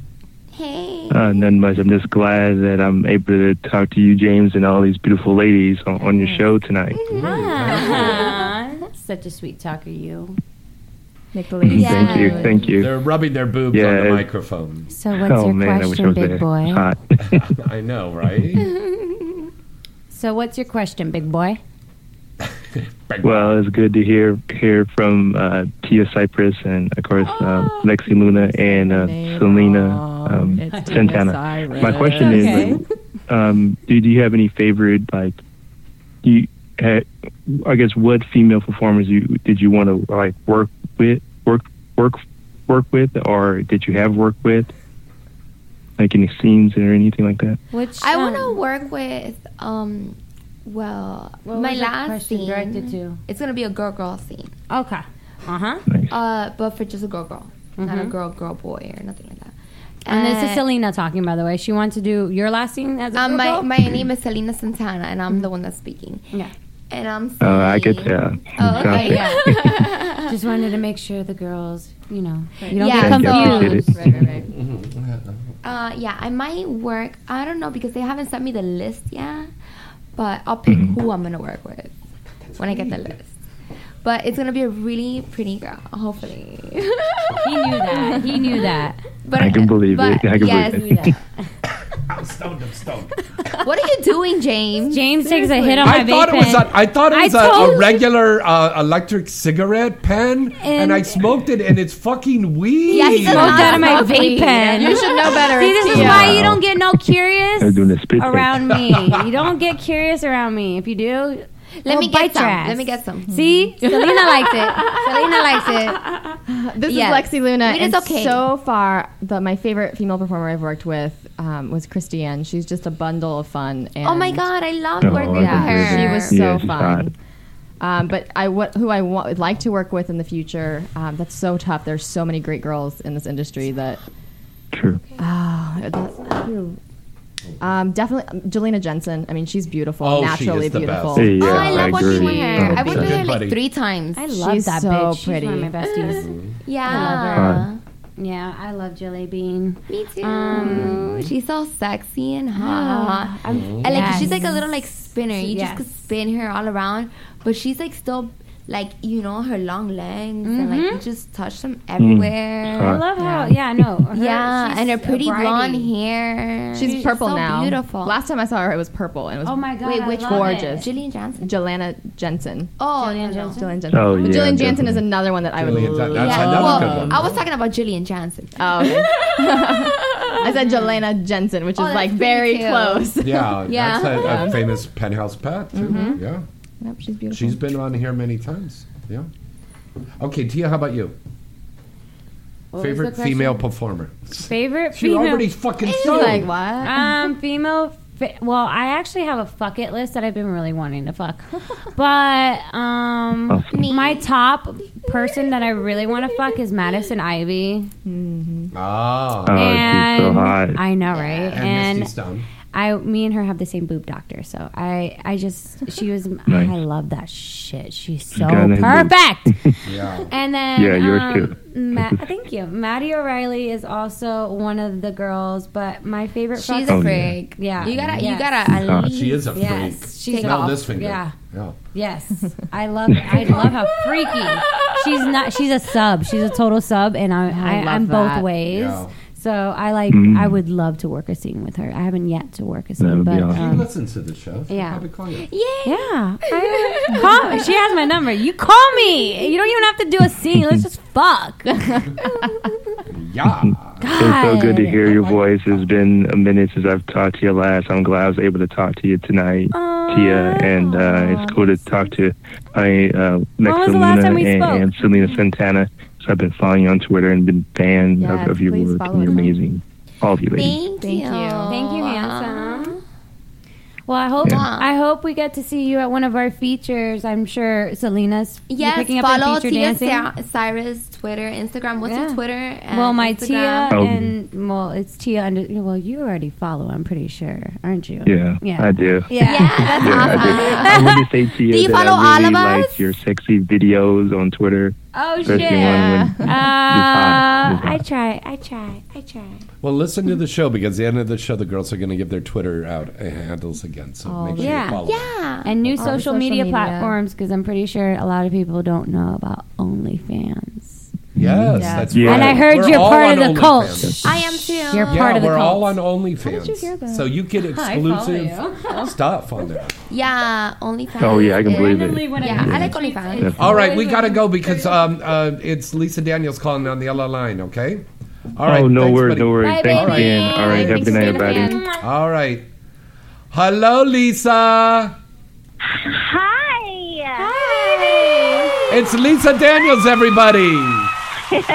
Speaker 6: Hey.
Speaker 17: Uh, nothing much. I'm just glad that I'm able to talk to you, James, and all these beautiful ladies on, on your show tonight.
Speaker 2: Ah, such a sweet talker, you.
Speaker 5: Make the
Speaker 17: ladies [laughs] Thank you, thank you.
Speaker 1: They're rubbing their boobs on the microphone.
Speaker 2: So what's
Speaker 17: oh
Speaker 2: your
Speaker 17: man, I wish I
Speaker 2: question, big
Speaker 17: there.
Speaker 2: boy?
Speaker 17: Hot. [laughs] [laughs]
Speaker 1: I know, right?
Speaker 2: So what's your question, big boy?
Speaker 17: Well, it's good to hear hear from uh, Tia Cyrus and of course uh, Lexi Luna and uh, Selena um, Santana. My question
Speaker 18: Okay.
Speaker 17: is, um, do, do you have any favorite like you? Uh, I guess what female performers you did you want to like work with, work work work with, or did you have work with? Like any scenes or anything like that?
Speaker 2: Which
Speaker 6: I want to
Speaker 2: um,
Speaker 6: work with, um, well,
Speaker 2: What
Speaker 6: my last
Speaker 2: question
Speaker 6: scene.
Speaker 2: directed to?
Speaker 6: It's going to be a girl girl scene.
Speaker 2: Okay. Uh huh.
Speaker 6: Uh, but for just a girl girl. Not a
Speaker 2: Mhm.
Speaker 6: girl girl boy or nothing like that.
Speaker 2: And this is Selena talking, by the way. She wants to do your last scene as a
Speaker 6: Um,
Speaker 2: girl
Speaker 6: my,
Speaker 2: girl?
Speaker 6: my name is Selena Santana, and I'm the one that's speaking.
Speaker 2: Yeah.
Speaker 6: And I'm
Speaker 17: Uh, I get
Speaker 6: saying-
Speaker 17: that.
Speaker 6: Oh, okay, yeah. [laughs]
Speaker 2: Just wanted to make sure the girls, you know, you don't
Speaker 6: Yeah,
Speaker 2: get
Speaker 6: so-
Speaker 2: confused.
Speaker 6: Right, right, right. Uh, yeah, I might work. I don't know because they haven't sent me the list yet, but I'll pick
Speaker 17: Mm-hmm.
Speaker 6: who I'm gonna work with when I get the list. But it's gonna be a really pretty girl, hopefully.
Speaker 2: he knew that. He knew that. [laughs]
Speaker 6: But
Speaker 17: I can believe
Speaker 6: but
Speaker 17: it. I can
Speaker 6: yes,
Speaker 17: believe it. [laughs]
Speaker 1: I'm stoned. I'm stoned. [laughs]
Speaker 6: What are you doing, James?
Speaker 2: James takes a hit on my
Speaker 1: I thought it
Speaker 2: vape
Speaker 1: was
Speaker 2: pen.
Speaker 1: a, I thought it
Speaker 2: I
Speaker 1: was a,
Speaker 2: told
Speaker 1: a
Speaker 2: you.
Speaker 1: regular uh, electric cigarette pen, and,
Speaker 2: And-
Speaker 1: I smoked it, and it's fucking weed.
Speaker 2: Yeah, he smoked out of my vape pen.
Speaker 5: You should know better. [laughs]
Speaker 2: See, this is
Speaker 5: Tia.
Speaker 2: why you don't get no curious
Speaker 17: I was doing the spit take.
Speaker 2: around me. You don't get curious around me. If you do,
Speaker 6: Let
Speaker 2: I'll
Speaker 6: me
Speaker 2: bite
Speaker 6: get some. Let me get some.
Speaker 2: See, Selena likes it. Selena likes it. [laughs]
Speaker 5: This
Speaker 6: Yes.
Speaker 5: is Lexi Luna. It
Speaker 6: is okay.
Speaker 5: So far, the, my favorite female performer I've worked with um, was Christiane. She's just a bundle of fun. And
Speaker 6: Oh my god, I love
Speaker 17: Oh,
Speaker 6: working
Speaker 17: I
Speaker 6: with
Speaker 17: can
Speaker 6: her.
Speaker 5: She was so
Speaker 17: Yeah, she's
Speaker 5: fun. Um, but I what who I wa- would like to work with in the future. Um, that's so tough. There's so many great girls in this industry that.
Speaker 17: True.
Speaker 5: Oh, that's, um, definitely Jelena Jensen. I mean, she's beautiful,
Speaker 1: Oh, she
Speaker 5: naturally
Speaker 1: is the
Speaker 5: beautiful.
Speaker 1: best.
Speaker 17: Yeah,
Speaker 6: oh, I love
Speaker 17: I
Speaker 6: working with
Speaker 17: agree.
Speaker 6: her. I worked with her like
Speaker 1: buddy.
Speaker 6: three times.
Speaker 2: I love
Speaker 5: She's
Speaker 2: that
Speaker 5: so
Speaker 2: bitch.
Speaker 5: pretty.
Speaker 2: She's one of my besties. [laughs]
Speaker 6: Yeah.
Speaker 2: Yeah, I love Jelly Bean.
Speaker 6: Me too.
Speaker 2: Um,
Speaker 6: she's so sexy and hot. [gasps]
Speaker 2: I'm-
Speaker 6: And like she's like a little like spinner. You just could spin her all around, but she's like still like you know her long legs and like you just touch them everywhere.
Speaker 2: I love how, yeah, no. her-
Speaker 6: yeah, and her pretty blonde hair.
Speaker 5: She's purple
Speaker 6: so
Speaker 5: now.
Speaker 6: Beautiful.
Speaker 5: Last time I saw her, it was purple, and it was
Speaker 2: Oh my god!
Speaker 6: Wait,
Speaker 2: I
Speaker 6: which
Speaker 2: love
Speaker 5: gorgeous.
Speaker 2: It.
Speaker 6: Jillian Johnson.
Speaker 5: Jelena Jensen.
Speaker 6: Oh,
Speaker 2: Jillian
Speaker 6: no, no.
Speaker 5: Jillian Jensen.
Speaker 17: Oh,
Speaker 5: But
Speaker 17: yeah,
Speaker 5: Jillian Janson is another one that I would
Speaker 1: Jillian
Speaker 5: love.
Speaker 1: That's
Speaker 6: Yeah,
Speaker 1: another
Speaker 6: well,
Speaker 1: good one.
Speaker 6: I was talking about Jillian Johnson.
Speaker 5: Oh, okay. [laughs] I said Jelena Jensen, which
Speaker 6: Oh,
Speaker 5: is like very
Speaker 6: cute.
Speaker 5: close.
Speaker 1: Yeah, [laughs]
Speaker 6: Yeah.
Speaker 1: that's a, a famous penthouse pet too.
Speaker 2: Mm-hmm.
Speaker 1: Yeah,
Speaker 5: Yep, she's beautiful.
Speaker 1: she's been on here many times. Yeah. Okay, Tia, how about you?
Speaker 2: What was
Speaker 1: Favorite
Speaker 2: question?
Speaker 1: female performer?
Speaker 2: Favorite female
Speaker 1: She
Speaker 2: female.
Speaker 1: already fucking
Speaker 5: She's
Speaker 1: said.
Speaker 5: like what?
Speaker 2: um, female. Fi- well, I actually have a fuck it list that I've been really wanting to fuck, but um,
Speaker 17: Awesome.
Speaker 2: my top person that I really want to fuck is Madison Ivy,
Speaker 1: Ah,
Speaker 17: Oh,
Speaker 2: and
Speaker 17: she's so hot.
Speaker 2: I know, right?
Speaker 1: and,
Speaker 2: And,
Speaker 1: Misty Stone.
Speaker 2: I, me and her have the same boob doctor, so I, I just, she was, [laughs]
Speaker 17: Nice.
Speaker 2: I love that shit. She's so
Speaker 17: got a nice boob.
Speaker 2: perfect. [laughs]
Speaker 1: Yeah.
Speaker 2: And then
Speaker 17: Yeah, yours
Speaker 2: um,
Speaker 17: too.
Speaker 2: Ma- [laughs] thank you. Maddy O'Reilly is also one of the girls, but my favorite.
Speaker 6: She's
Speaker 2: fuck-
Speaker 6: a
Speaker 17: Oh, yeah.
Speaker 6: freak.
Speaker 2: Yeah.
Speaker 6: You gotta, you gotta at least.
Speaker 1: She is a freak.
Speaker 2: Yes, she's
Speaker 1: Smell
Speaker 2: off.
Speaker 1: this finger.
Speaker 2: Yeah.
Speaker 1: Yeah.
Speaker 2: Yes, I love. I love how freaky. She's not. She's a sub. She's a total sub, and I, I,
Speaker 5: love
Speaker 2: I'm
Speaker 5: that.
Speaker 2: both ways.
Speaker 1: Yeah.
Speaker 2: So I like.
Speaker 17: Mm.
Speaker 2: I would love to work a scene with her. I haven't yet to work a
Speaker 17: That
Speaker 2: scene,
Speaker 17: would be
Speaker 2: but
Speaker 17: awesome.
Speaker 1: She
Speaker 2: um,
Speaker 1: listens to the show. She'll
Speaker 2: yeah.
Speaker 1: probably call you.
Speaker 6: Yeah.
Speaker 2: yeah. I, call, she has my number. You call me. You don't even have to do a scene. Let's just fuck.
Speaker 1: Yeah. [laughs]
Speaker 17: It's so good to hear your voice. It's been a minute since I've talked to you last. I'm glad I was able to talk to you tonight, Tia, and uh, it's cool to talk to I uh, next
Speaker 2: was
Speaker 17: to
Speaker 2: the last time
Speaker 17: Luna
Speaker 2: we
Speaker 17: and,
Speaker 2: spoke?
Speaker 17: and Selena Santana. So I've been following you on Twitter and been a fan
Speaker 5: Yes,
Speaker 17: of, of your work. And you're
Speaker 5: us.
Speaker 17: amazing, all of you ladies.
Speaker 6: Thank,
Speaker 5: Thank you.
Speaker 2: Thank you, handsome. Well, I hope
Speaker 17: Yeah.
Speaker 2: I hope we get to see you at one of our features. I'm sure Selena's you're
Speaker 6: Yes,
Speaker 2: picking up a
Speaker 6: follow
Speaker 2: feature
Speaker 6: Tia
Speaker 2: dancing.
Speaker 6: Cy- Cyrus Twitter, Instagram. What's
Speaker 2: Yeah.
Speaker 6: your Twitter? and
Speaker 2: well, my
Speaker 6: Instagram?
Speaker 2: Tia
Speaker 17: Oh.
Speaker 2: and well, it's Tia under. Well, you already follow. I'm pretty sure, aren't you?
Speaker 17: Yeah,
Speaker 2: Yeah.
Speaker 17: I do.
Speaker 2: Yeah.
Speaker 6: that's
Speaker 17: Yeah, I, do. I want to say to you
Speaker 6: Do you
Speaker 17: that
Speaker 6: follow
Speaker 17: I
Speaker 6: all
Speaker 17: really
Speaker 6: of us?
Speaker 17: like your sexy videos on Twitter.
Speaker 2: Oh
Speaker 17: Especially
Speaker 2: shit! [laughs]
Speaker 17: one when-
Speaker 2: Uh,
Speaker 17: hot.
Speaker 2: I try. I try. I try.
Speaker 1: Well, listen to the show because at the end of the show, the girls are going to give their Twitter out uh, handles again. So
Speaker 2: Oh,
Speaker 1: make sure
Speaker 2: yeah.
Speaker 1: you follow.
Speaker 6: Yeah.
Speaker 2: And new social,
Speaker 5: social
Speaker 2: media,
Speaker 5: media.
Speaker 2: platforms because I'm pretty sure a lot of people don't know about OnlyFans.
Speaker 1: Yes,
Speaker 5: Yeah.
Speaker 1: that's
Speaker 17: Yeah.
Speaker 1: right.
Speaker 2: And I heard
Speaker 1: We're
Speaker 2: you're part of the cult.
Speaker 1: OnlyFans.
Speaker 6: I am too.
Speaker 2: You're
Speaker 1: Yeah,
Speaker 2: part of the cult.
Speaker 1: we're
Speaker 2: cult.
Speaker 1: all on OnlyFans.
Speaker 5: Did you hear that?
Speaker 1: So you get exclusive [laughs] stuff on there.
Speaker 6: Yeah, OnlyFans.
Speaker 17: Oh, yeah, I can believe it.
Speaker 2: Randomly when
Speaker 6: Yeah, I like OnlyFans.
Speaker 2: it's
Speaker 1: All right, we got to go because um, uh, it's Lisa Daniels calling on the other line. Okay. All right.
Speaker 17: oh, no
Speaker 1: thanks,
Speaker 17: worries, no worries.
Speaker 2: Bye,
Speaker 17: Thanks
Speaker 2: baby.
Speaker 17: again. All right, have a
Speaker 5: Thanks
Speaker 17: good night, everybody.
Speaker 1: All right. Hello, Lisa.
Speaker 4: Hi. Hi.
Speaker 1: It's Lisa Daniels, everybody.
Speaker 2: Yay! [laughs]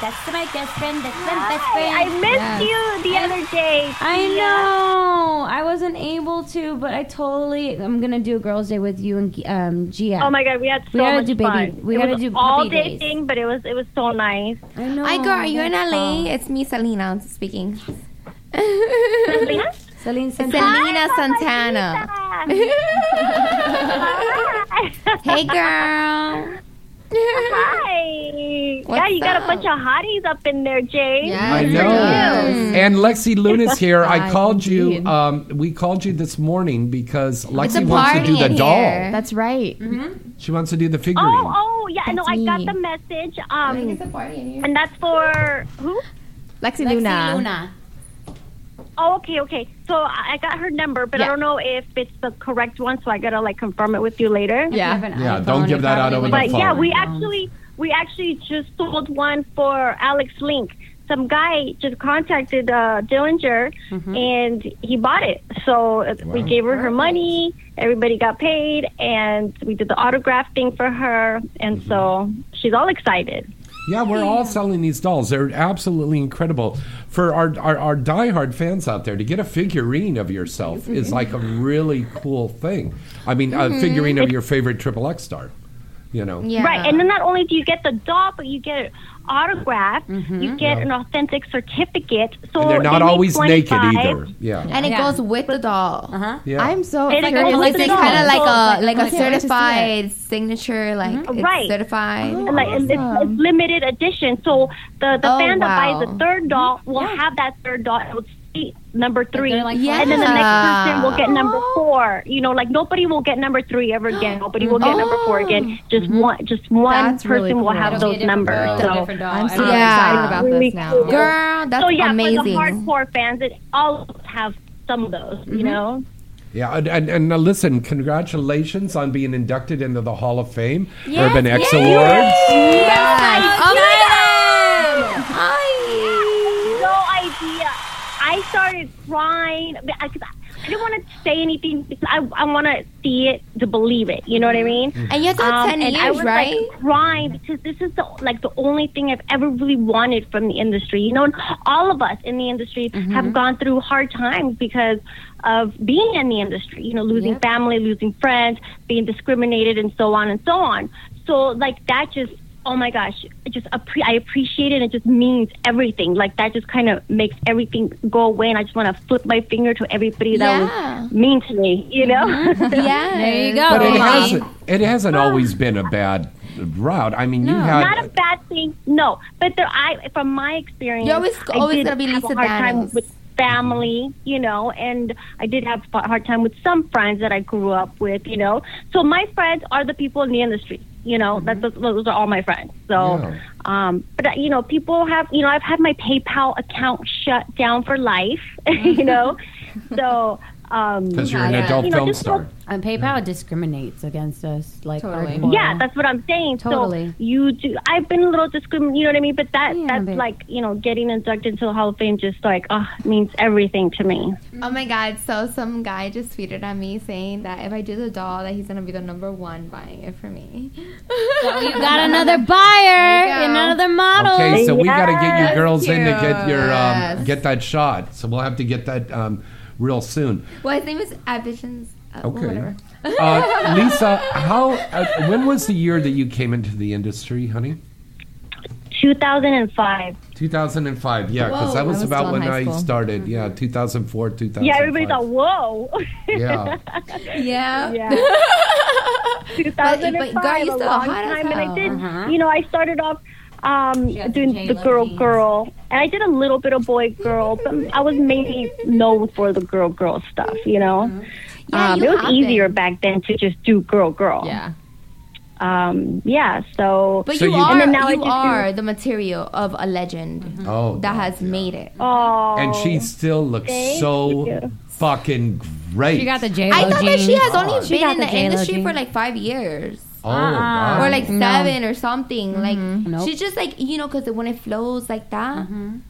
Speaker 2: That's my best friend. That's my best friend.
Speaker 4: I missed
Speaker 2: Yes.
Speaker 4: you the other day.
Speaker 2: I know. I wasn't able to, but I totally. I'm gonna do a girls' day with you and um, Gia.
Speaker 4: Oh my god, we had so
Speaker 2: We gotta
Speaker 4: much
Speaker 2: do baby-
Speaker 4: fun.
Speaker 2: we
Speaker 4: it
Speaker 2: gotta do
Speaker 4: all day
Speaker 2: days.
Speaker 4: thing, but it was it was so nice.
Speaker 2: I know.
Speaker 6: Hi, girl. Are you in LA?
Speaker 2: all.
Speaker 6: It's me, Selena, speaking.
Speaker 4: Selena? [laughs]
Speaker 2: Celine Santana.
Speaker 6: Selena Santana.
Speaker 4: Hi. [laughs]
Speaker 6: Hey, girl.
Speaker 4: Hi.
Speaker 6: What's
Speaker 4: yeah, you got a bunch of hotties up in there, Jay.
Speaker 5: Yes,
Speaker 1: I know.
Speaker 5: you.
Speaker 1: And Lexi Luna's [laughs] here. I called you. Um, we called you this morning because Lexi wants to do the doll.
Speaker 6: here.
Speaker 5: That's right.
Speaker 1: She wants to do the figurine.
Speaker 4: Oh, oh, yeah. no,
Speaker 5: That's
Speaker 4: I got the message. Um,
Speaker 6: It's a party in here.
Speaker 4: and that's for who?
Speaker 5: Lexi,
Speaker 2: Lexi
Speaker 5: Luna.
Speaker 2: Luna.
Speaker 4: Oh, okay, okay. So I I got her number, but I don't know if it's the correct one. So I gotta like confirm it with you later.
Speaker 2: If you
Speaker 5: Yeah.
Speaker 1: Yeah, don't give that out
Speaker 2: probably
Speaker 1: over the
Speaker 2: wouldn't
Speaker 4: But yeah, we actually we actually just sold one for Alix Lynx. Some guy just contacted uh, Dillinger, and he bought it. So uh, we gave her her money. Everybody got paid, and we did the autograph thing for her. And so she's all excited.
Speaker 1: Yeah, we're all selling these dolls. They're absolutely incredible. For our, our, our diehard fans out there, to get a figurine of yourself is mm-hmm. like a really cool thing. I mean, a mm-hmm. figurine of your favorite Triple X star. You know?
Speaker 6: Yeah.
Speaker 4: Right, and then not only do you get the doll, but you get autograph. You get
Speaker 1: Yeah.
Speaker 4: an authentic certificate. So
Speaker 1: And they're not
Speaker 4: they make
Speaker 1: always naked either. Yeah.
Speaker 6: And it
Speaker 2: Yeah.
Speaker 6: goes with the doll.
Speaker 2: Uh-huh.
Speaker 1: yeah.
Speaker 5: I'm so
Speaker 4: It
Speaker 5: curious
Speaker 4: goes
Speaker 5: to
Speaker 4: with
Speaker 6: It's
Speaker 4: the
Speaker 5: see
Speaker 4: doll.
Speaker 6: kind of like a like
Speaker 5: I
Speaker 6: a
Speaker 5: can't wait to see
Speaker 6: certified signature, like it's
Speaker 4: Right.
Speaker 6: certified.
Speaker 5: Oh.
Speaker 4: like and it's, it's limited edition. So the the
Speaker 6: Oh,
Speaker 4: fan that buys the third doll will have that third doll. It will see number three,
Speaker 2: they're like
Speaker 6: Yeah.
Speaker 4: and then the next person will get number
Speaker 6: Oh.
Speaker 4: four. You know, like nobody will get number three ever again. [gasps] Nobody will get number four again. Oh. Just mm-hmm. one, just one
Speaker 5: That's
Speaker 4: person
Speaker 5: really
Speaker 4: will
Speaker 5: cool.
Speaker 4: have
Speaker 2: It'll be
Speaker 4: those numbers.
Speaker 2: doll,
Speaker 4: So.
Speaker 2: different.
Speaker 5: I'm so
Speaker 2: Every-
Speaker 6: Yeah.
Speaker 5: excited about
Speaker 4: Really
Speaker 5: this now.
Speaker 4: cool.
Speaker 6: Girl, that's
Speaker 4: so yeah,
Speaker 6: amazing.
Speaker 4: for the hardcore fans, it all have some of those. You mm-hmm. know.
Speaker 1: Yeah, and, and, and now listen, congratulations on being inducted into the Hall of Fame,
Speaker 6: Yes,
Speaker 1: Urban X
Speaker 6: yes.
Speaker 1: Awards.
Speaker 6: Yes. Oh my god! Hi.
Speaker 4: no idea. I started crying because I didn't want to say anything because I, I want to see it to believe it. You know what I mean?
Speaker 6: And you have to have 10
Speaker 4: and I was
Speaker 6: right?
Speaker 4: like crying because this is the like the only thing I've ever really wanted from the industry. You know, and all of us in the industry
Speaker 6: Mm-hmm.
Speaker 4: have gone through hard times because of being in the industry. You know, losing family, losing friends, being discriminated, and so on and so on. So like that just oh my gosh, I just appre- I appreciate it. It just means everything. Like that just kind of makes everything go away, and I just want to flip my finger to everybody that
Speaker 6: Yeah.
Speaker 4: was mean to me. You know? [laughs]
Speaker 6: Yeah.
Speaker 2: There you go.
Speaker 1: But it hasn't, it hasn't always been a bad route. I mean, you had.
Speaker 4: not a bad thing. No, but there, I, from my experience,
Speaker 6: You're always-
Speaker 4: I
Speaker 6: always gonna be
Speaker 4: have
Speaker 6: Lisa
Speaker 4: a hard time with family, you know, and I did have a hard time with some friends that I grew up with, you know. So my friends are the people in the industry, you know. That those, those are all my friends. So,
Speaker 1: Yeah.
Speaker 4: um, but uh, you know, people have, you know, I've had my PayPal account shut down for life, [laughs] you know. [laughs] so Um,
Speaker 1: Because you're an adult
Speaker 4: you know,
Speaker 1: film star.
Speaker 2: And PayPal discriminates against us, like
Speaker 5: Totally.
Speaker 4: Yeah, that's what I'm saying.
Speaker 2: Totally.
Speaker 4: So you do. I've been a little discriminated. You know what I mean? But that that's
Speaker 2: babe.
Speaker 4: like you know getting inducted into the Hall of Fame just like oh means everything to me.
Speaker 6: Oh my god, so some guy just tweeted at me saying that if I do the doll that he's gonna be the number one buying it for me.
Speaker 2: So you got another [laughs] buyer,
Speaker 6: There you go.
Speaker 2: another model.
Speaker 1: Okay, so we got to get you
Speaker 6: Yes,
Speaker 1: girls in to get your um,
Speaker 6: yes.
Speaker 1: get that shot. So we'll have to get that um, real soon.
Speaker 6: Well, his name is Ambitions. Uh,
Speaker 1: Okay.
Speaker 6: whatever.
Speaker 1: Uh, Lisa, how? Uh, when was the year that you came into the industry, honey?
Speaker 4: 2005.
Speaker 1: 2005. Yeah, because that was
Speaker 4: was
Speaker 1: about when
Speaker 4: high
Speaker 1: I
Speaker 4: school.
Speaker 1: started. Yeah, 2004, 2005.
Speaker 4: Yeah, everybody thought, whoa.
Speaker 1: Yeah. [laughs]
Speaker 6: Yeah.
Speaker 4: yeah. 2005, [laughs]
Speaker 6: but girl, you
Speaker 4: a long time, and I did.
Speaker 6: Uh-huh.
Speaker 4: You know, I started off um, doing
Speaker 6: the
Speaker 4: the girl,
Speaker 6: jeans.
Speaker 4: girl, and I did a little bit of boy, girl, but I was mainly known for the girl, girl stuff. You know,
Speaker 6: Mm-hmm. Yeah,
Speaker 4: um,
Speaker 6: you
Speaker 4: it was
Speaker 6: have
Speaker 4: easier back then to just do girl, girl.
Speaker 5: Yeah.
Speaker 4: Um, yeah. So,
Speaker 6: But
Speaker 1: So
Speaker 6: you,
Speaker 1: you-
Speaker 6: are
Speaker 4: And then now
Speaker 6: you
Speaker 4: just do-
Speaker 6: are the material of a legend
Speaker 1: Oh,
Speaker 6: that has made it.
Speaker 4: Oh,
Speaker 1: and she still looks
Speaker 6: Thank
Speaker 1: so
Speaker 6: you.
Speaker 1: fucking great.
Speaker 2: She got the J
Speaker 6: I thought that she has only
Speaker 2: She
Speaker 6: been in
Speaker 2: the
Speaker 6: the,
Speaker 2: J-Lo
Speaker 6: industry for like five years.
Speaker 1: Oh, God.
Speaker 6: Or like
Speaker 2: No.
Speaker 6: seven or something. Like
Speaker 2: Nope.
Speaker 6: she's just like you know, because when it flows like that,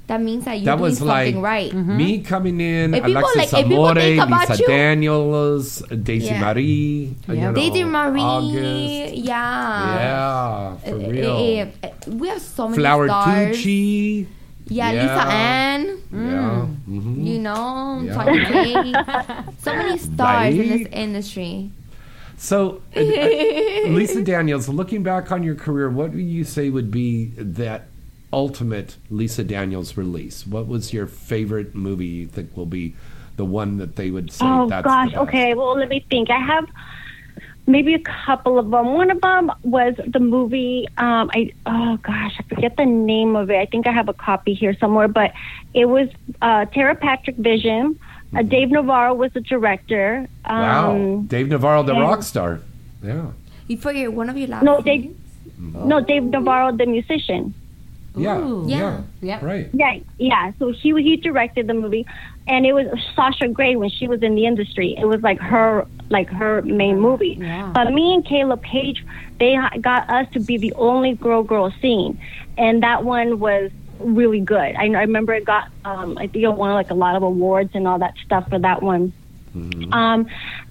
Speaker 6: that means that you're
Speaker 1: that
Speaker 6: doing
Speaker 1: was
Speaker 6: something
Speaker 1: like
Speaker 6: right.
Speaker 1: me coming in,
Speaker 6: If people,
Speaker 1: Alexis
Speaker 6: like, if
Speaker 1: Amore,
Speaker 6: think about
Speaker 1: Lisa
Speaker 6: you-
Speaker 1: Daniels, Daisy
Speaker 6: Yeah.
Speaker 1: Marie, you know,
Speaker 6: Daisy Marie,
Speaker 1: August.
Speaker 6: yeah,
Speaker 1: Yeah, for
Speaker 6: Uh, uh,
Speaker 1: real.
Speaker 6: uh, uh, we have so many
Speaker 1: Flower
Speaker 6: stars.
Speaker 1: Tucci.
Speaker 6: Yeah, Lisa Ann.
Speaker 1: Yeah. mhm.
Speaker 6: You know,
Speaker 1: Yeah.
Speaker 6: Tanya Tate. [laughs] so many stars in this industry.
Speaker 1: So, uh, uh, [laughs] Lisa Daniels, looking back on your career, what would you say would be that ultimate Lisa Daniels release? What was your favorite movie you think will be the one that they would say
Speaker 4: oh
Speaker 1: that's
Speaker 4: gosh. Okay. Well, let me think. I have maybe a couple of them. One of them was the movie. Um, I oh gosh, I forget the name of it. I think I have a copy here somewhere, but it was uh, Tera Patrick Vision. Uh, Dave Navarro was the director. Um,
Speaker 1: Wow. Dave Navarro, the
Speaker 4: and-
Speaker 1: rock star. Yeah.
Speaker 6: You forget one of your last.
Speaker 4: No, Dave. No, Dave Navarro, the musician.
Speaker 1: Yeah.
Speaker 6: Ooh.
Speaker 1: Yeah.
Speaker 2: Yep.
Speaker 1: Right.
Speaker 4: Yeah, yeah. So he he directed the movie, and it was Sasha Grey when she was in the industry. It was like her like her main movie.
Speaker 2: Yeah.
Speaker 4: But me and Kayla Paige, they got us to be the only girl girl scene, and that one was really good. I, I remember it got um, I think it won like a lot of awards and all that stuff for that one. Um,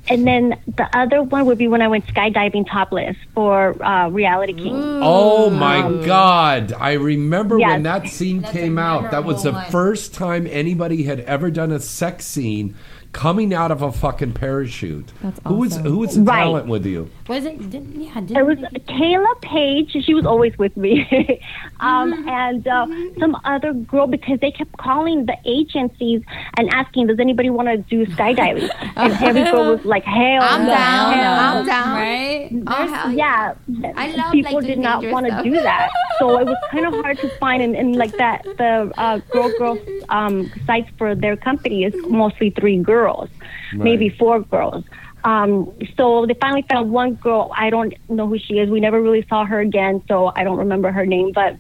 Speaker 4: and then the other one would be when I went skydiving topless for uh, Reality King.
Speaker 1: Oh my God! I remember
Speaker 4: Yes.
Speaker 1: when that scene came out. That was the
Speaker 6: one.
Speaker 1: first time anybody had ever done a sex scene coming out of a fucking parachute.
Speaker 5: That's
Speaker 1: Who was
Speaker 5: awesome.
Speaker 1: who was the
Speaker 4: Right.
Speaker 1: talent with you?
Speaker 2: Was it? Didn't, yeah, didn't
Speaker 4: It was Kayla Paige. She was always with me, [laughs] um,
Speaker 6: Mm-hmm.
Speaker 4: and uh, some other girl because they kept calling the agencies and asking, "Does anybody want to do skydiving?" [laughs] and every girl was like, "Hell,
Speaker 6: I'm
Speaker 4: no,
Speaker 6: down.
Speaker 4: hell
Speaker 6: I'm down.
Speaker 2: right?
Speaker 6: Oh, hell
Speaker 4: Yeah,
Speaker 6: I love,
Speaker 4: people
Speaker 6: like,
Speaker 4: did not want to do that, so it was kind of [laughs] hard to find. And, and like that, the uh, girl girl um, sites for their company is mostly three girls, maybe four girls. Um, so they finally found one girl. I don't know who she is. We never really saw her again, so I don't remember her name, but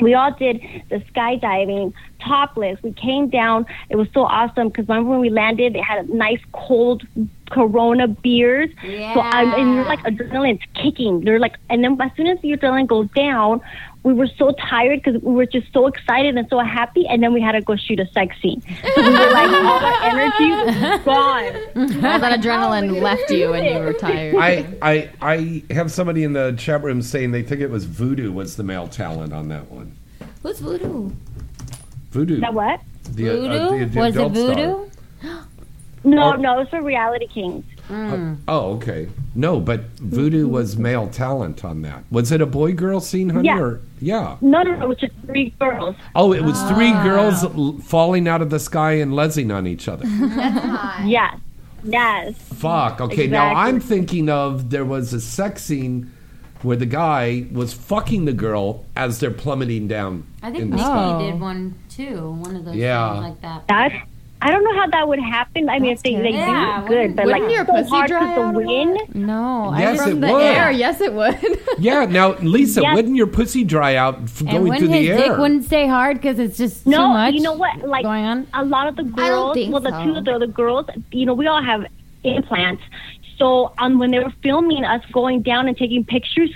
Speaker 4: we all did the skydiving topless. We came down. It was so awesome because remember when we landed, they had a nice cold Corona beers. Yeah. So I'm and you're like adrenaline's kicking. They're like, and then as soon as the adrenaline goes down, we were so tired because we were just so excited and so happy, and then we had to go shoot a sex scene. So we were like, all our energy was gone. [laughs]
Speaker 5: All that adrenaline left you and you were tired.
Speaker 1: I, I I have somebody in the chat room saying they think it was Voodoo was the male talent on that one.
Speaker 6: Who's Voodoo?
Speaker 1: Voodoo.
Speaker 4: That what?
Speaker 1: The, uh,
Speaker 2: Voodoo?
Speaker 1: the- the
Speaker 2: was it
Speaker 1: adult star.
Speaker 2: voodoo?
Speaker 4: No,
Speaker 1: Oh.
Speaker 4: no, it's for Reality Kings. Mm.
Speaker 1: Uh, oh, okay. No, but Voodoo was male talent on that. Was it a boy girl scene, honey?
Speaker 4: Yeah.
Speaker 1: Or yeah.
Speaker 4: No, no, no, it was just three girls.
Speaker 1: Oh, it was three ah. girls l- falling out of the sky and lezzing on each other. [laughs]
Speaker 4: Yes, yes.
Speaker 1: Fuck. Okay, now I'm thinking of there was a sex scene where the guy was fucking the girl as they're plummeting down.
Speaker 2: I think
Speaker 1: in the
Speaker 2: Nikki
Speaker 1: sky.
Speaker 2: did one too. One of those
Speaker 1: Yeah.
Speaker 2: things like that.
Speaker 4: That's I don't know how that would happen. I mean, if they, they
Speaker 2: Yeah,
Speaker 4: do it good, but like
Speaker 5: wouldn't your
Speaker 4: so
Speaker 5: pussy
Speaker 4: hard
Speaker 5: dry
Speaker 4: because the
Speaker 5: out a lot?
Speaker 4: wind.
Speaker 2: No,
Speaker 1: Yes,
Speaker 5: from
Speaker 1: it
Speaker 5: the
Speaker 1: would.
Speaker 5: air. Yes, it would. [laughs]
Speaker 1: Yeah. Now, Lisa,
Speaker 4: Yes.
Speaker 1: wouldn't your pussy dry out f-
Speaker 2: and
Speaker 1: going
Speaker 2: when
Speaker 1: through
Speaker 2: his
Speaker 1: the
Speaker 2: dick
Speaker 1: air?
Speaker 2: wouldn't stay hard because it's just too
Speaker 4: No,
Speaker 2: much.
Speaker 4: you know what? Like
Speaker 2: going on?
Speaker 4: a lot of the girls,
Speaker 5: think
Speaker 4: well, the
Speaker 5: so.
Speaker 4: two of the, the girls, you know, we all have implants. So um, when they were filming us going down and taking pictures,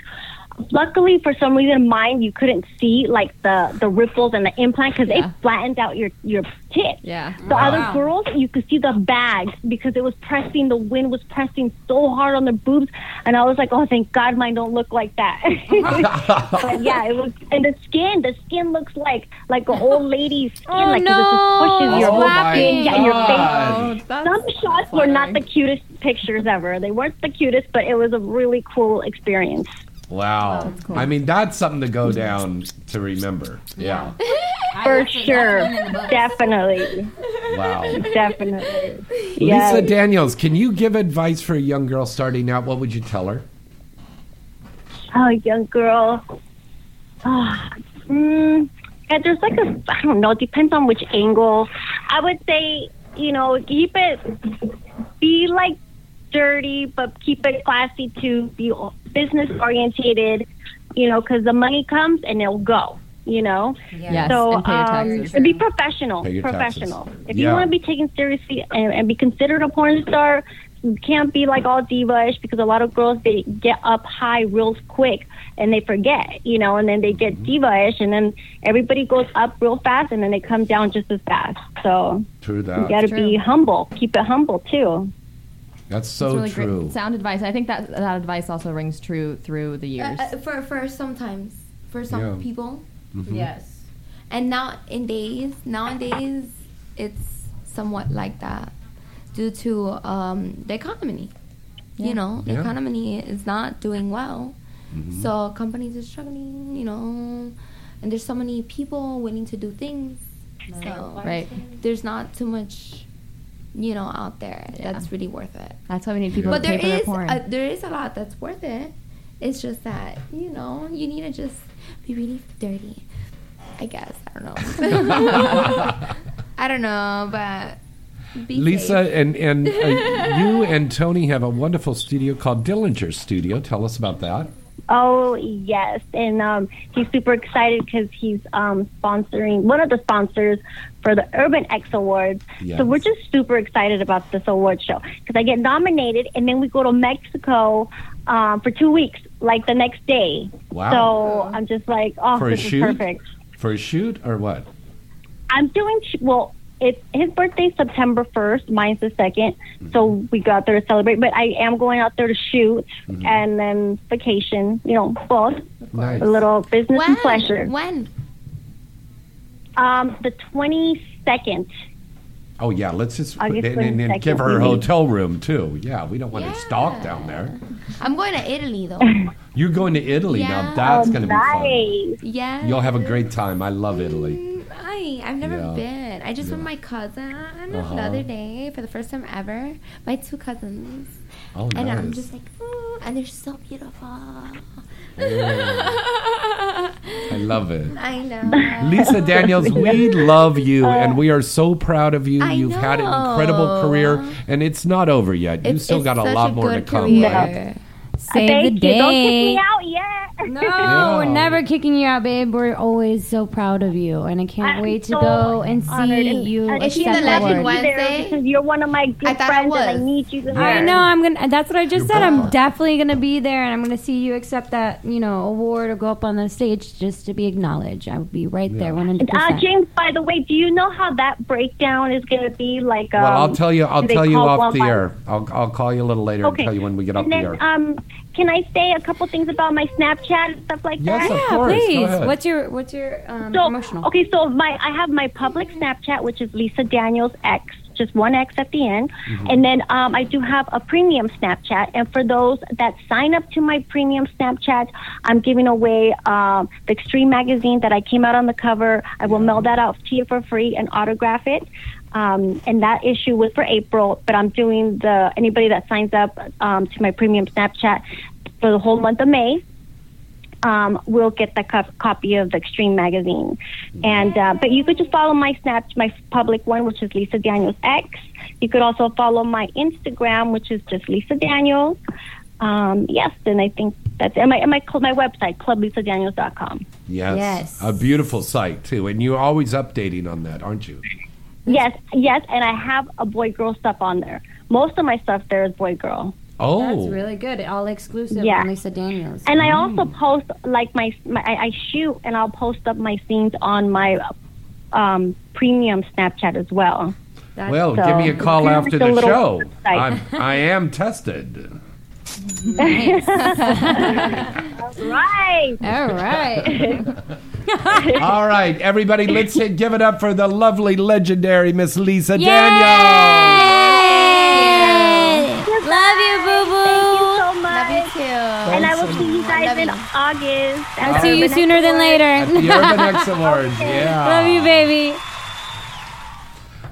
Speaker 4: luckily for some reason mine you couldn't see like the the ripples and the implant because
Speaker 5: Yeah.
Speaker 4: it flattened out your your tip.
Speaker 5: yeah.
Speaker 4: The other girls, you could see the bags because it was pressing. The wind was pressing so hard on their boobs, and I was like, "Oh, thank God, mine don't look like that." [laughs] but [laughs] yeah, it was, and the skin, the skin looks like like an old lady's skin,
Speaker 2: Oh,
Speaker 4: like 'cause
Speaker 2: no.
Speaker 4: it just pushes your
Speaker 1: Oh,
Speaker 4: whole
Speaker 1: my
Speaker 4: skin, yeah, your face.
Speaker 5: Oh,
Speaker 4: Some shots were not the cutest pictures ever. They weren't the cutest, but it was a really cool experience.
Speaker 1: Wow. I mean, that's something to go down to remember. Yeah. [laughs]
Speaker 4: For sure, definitely,
Speaker 1: Wow. [laughs]
Speaker 4: definitely.
Speaker 1: Lisa Daniels, can you give advice for a young girl starting out? What would you tell her?
Speaker 4: Oh, young girl. Ah, mm, yeah, there's like a, I don't know, it depends on which angle. I would say, you know, keep it, be like dirty, but keep it classy to Be business orientated, you know, because the money comes and it'll go, you know?
Speaker 5: Yes,
Speaker 4: So,
Speaker 5: and pay your
Speaker 4: um, and be professional.
Speaker 1: Pay your
Speaker 4: professional.
Speaker 1: taxes.
Speaker 4: If
Speaker 1: Yeah.
Speaker 4: you want to be taken seriously and, and be considered a porn star, you can't be like all diva-ish because a lot of girls they get up high real quick and they forget, you know, and then they
Speaker 1: Mm-hmm.
Speaker 4: get diva-ish and then everybody goes up real fast and then they come down just as fast. So
Speaker 1: True
Speaker 4: you got to be humble. Keep it humble too.
Speaker 1: That's so
Speaker 5: really
Speaker 1: true.
Speaker 5: great sound advice. I think that that advice also rings true through the years.
Speaker 6: Uh, uh, for for sometimes for some
Speaker 1: Yeah.
Speaker 6: people
Speaker 1: Mhm.
Speaker 2: Yes.
Speaker 6: and now in days nowadays it's somewhat like that due to um, the economy you know the
Speaker 1: Yeah.
Speaker 6: economy is not doing well
Speaker 1: Mhm.
Speaker 6: so companies are struggling you know and there's so many people willing to do things so
Speaker 5: Right.
Speaker 6: there's not too much you know out there that's really worth it
Speaker 5: That's why we need people
Speaker 6: but
Speaker 5: to
Speaker 6: there
Speaker 5: pay for their
Speaker 6: is
Speaker 5: porn.
Speaker 6: a, there is a lot that's worth it. It's just that you know you need to just be really dirty. I guess I don't know. [laughs] [laughs] I don't know, but be
Speaker 1: Lisa
Speaker 6: safe.
Speaker 1: and and uh, you [laughs] and Tony have a wonderful studio called Dillinger Studio. Tell us about that.
Speaker 4: Oh yes, and um, he's super excited because he's um, sponsoring one of the sponsors for the Urban X Awards.
Speaker 1: Yes.
Speaker 4: So we're just super excited about this award show because I get nominated, and then we go to Mexico um, for two weeks, like the next day.
Speaker 1: Wow.
Speaker 4: So I'm just like, oh,
Speaker 1: For a
Speaker 4: this is perfect.
Speaker 1: For a shoot or what?
Speaker 4: I'm doing sh- well. It's his birthday's September first. Mine's the 2nd So we go out there to celebrate. But I am going out there to shoot and then vacation. You know, both
Speaker 1: Nice.
Speaker 4: a little business
Speaker 6: when
Speaker 4: and pleasure.
Speaker 6: when
Speaker 4: Um, the twenty second.
Speaker 1: Oh yeah, let's just
Speaker 4: August
Speaker 1: and, and, and give her a hotel room too. Yeah, we don't want to stalk down there.
Speaker 6: I'm going to Italy though. [laughs]
Speaker 1: You're going to Italy now. That's
Speaker 4: Oh,
Speaker 1: going to be fun.
Speaker 6: yeah,
Speaker 1: You'll have a great time. I love Italy.
Speaker 6: Mm, I I've never
Speaker 1: Yeah.
Speaker 6: been. I just
Speaker 1: Yeah.
Speaker 6: met my cousin
Speaker 1: Uh-huh.
Speaker 6: the other day for the first time ever. My two cousins.
Speaker 1: Oh, no.
Speaker 6: And I'm just like, oh, and they're so beautiful. [laughs]
Speaker 1: I love it.
Speaker 6: I know.
Speaker 1: Lisa Daniels, we [laughs] love you uh, and we are so proud of you.
Speaker 6: I
Speaker 1: You've had an incredible career and it's not over yet. You still got a lot
Speaker 6: a
Speaker 1: more to come.
Speaker 6: career.
Speaker 1: right?
Speaker 2: Save
Speaker 4: Thank
Speaker 2: the
Speaker 4: you. Don't kick me out yet.
Speaker 2: No,
Speaker 1: Yeah.
Speaker 2: we're never kicking you out, babe. We're always so proud of you, and I can't
Speaker 4: I'm
Speaker 2: wait to
Speaker 4: so
Speaker 2: go and
Speaker 4: honored
Speaker 2: see
Speaker 4: and-
Speaker 2: you
Speaker 4: and
Speaker 6: Is she the
Speaker 2: accept
Speaker 4: have
Speaker 2: the
Speaker 6: Legend
Speaker 4: to
Speaker 2: award.
Speaker 4: be there
Speaker 6: Wednesday?
Speaker 4: Because you're one of my good
Speaker 6: I
Speaker 4: friends, and I need you to
Speaker 2: I know. I'm gonna. That's what I just
Speaker 1: You're
Speaker 2: said. I'm definitely gonna be there, and I'm gonna see you accept that, you know, award or go up on the stage just to be acknowledged. I will be right there, 100.
Speaker 4: Uh,
Speaker 2: percent
Speaker 4: James, by the way, do you know how that breakdown is going to be? Like, um,
Speaker 1: Well, I'll tell you. I'll tell you off the air. I'll, I'll call you a little later
Speaker 4: Okay.
Speaker 1: and tell you when we get off
Speaker 4: and
Speaker 1: the air.
Speaker 4: um, can I say a couple things about my Snapchat and stuff like
Speaker 1: Yes,
Speaker 4: that?
Speaker 1: of
Speaker 2: Yeah,
Speaker 1: course.
Speaker 2: Please. What's your What's your um,
Speaker 4: So,
Speaker 2: promotional?
Speaker 4: okay, so my I have my public Snapchat, which is Lisa Daniels X, just one X at the end,
Speaker 1: Mm-hmm.
Speaker 4: and then um, I do have a premium Snapchat. And for those that sign up to my premium Snapchat, I'm giving away um, the Extreme magazine that I came out on the cover. I will mail that out to you for free and autograph it. Um, and that issue was for April, but I'm doing the anybody that signs up um, to my premium Snapchat for the whole month of May. um, will get the co- copy of the Extreme magazine. And uh, but you could just follow my Snap, my public one, which is Lisa Daniels X. You could also follow my Instagram, which is just Lisa Daniels. Um, yes, and I think that's and my and my cl- my website clublisadaniels.com.
Speaker 1: Yes.
Speaker 4: Yes.
Speaker 1: A beautiful site, too. And you're always updating on that, aren't you?
Speaker 4: Yes, yes, and I have a boy girl stuff on there. Most of my stuff there is boy girl.
Speaker 1: Oh.
Speaker 2: That's really good. All exclusive
Speaker 4: Yeah.
Speaker 2: on Lisa Daniels.
Speaker 4: And I also post like my, my I, I shoot and I'll post up my scenes on my um, premium Snapchat as well.
Speaker 1: well,
Speaker 4: So,
Speaker 1: give me a call after the show. I'm, I am tested. [laughs]
Speaker 4: right.
Speaker 2: All right. [laughs]
Speaker 1: All right, everybody, let's hit, give it up for the lovely, legendary Miss Lisa Daniels.
Speaker 2: Love you, boo boo.
Speaker 4: Thank you so much.
Speaker 6: Love you too.
Speaker 4: And I will see you guys in August.
Speaker 2: I'll see you sooner than later.
Speaker 1: At the Urban X Awards, [laughs] yeah.
Speaker 2: Love you, baby.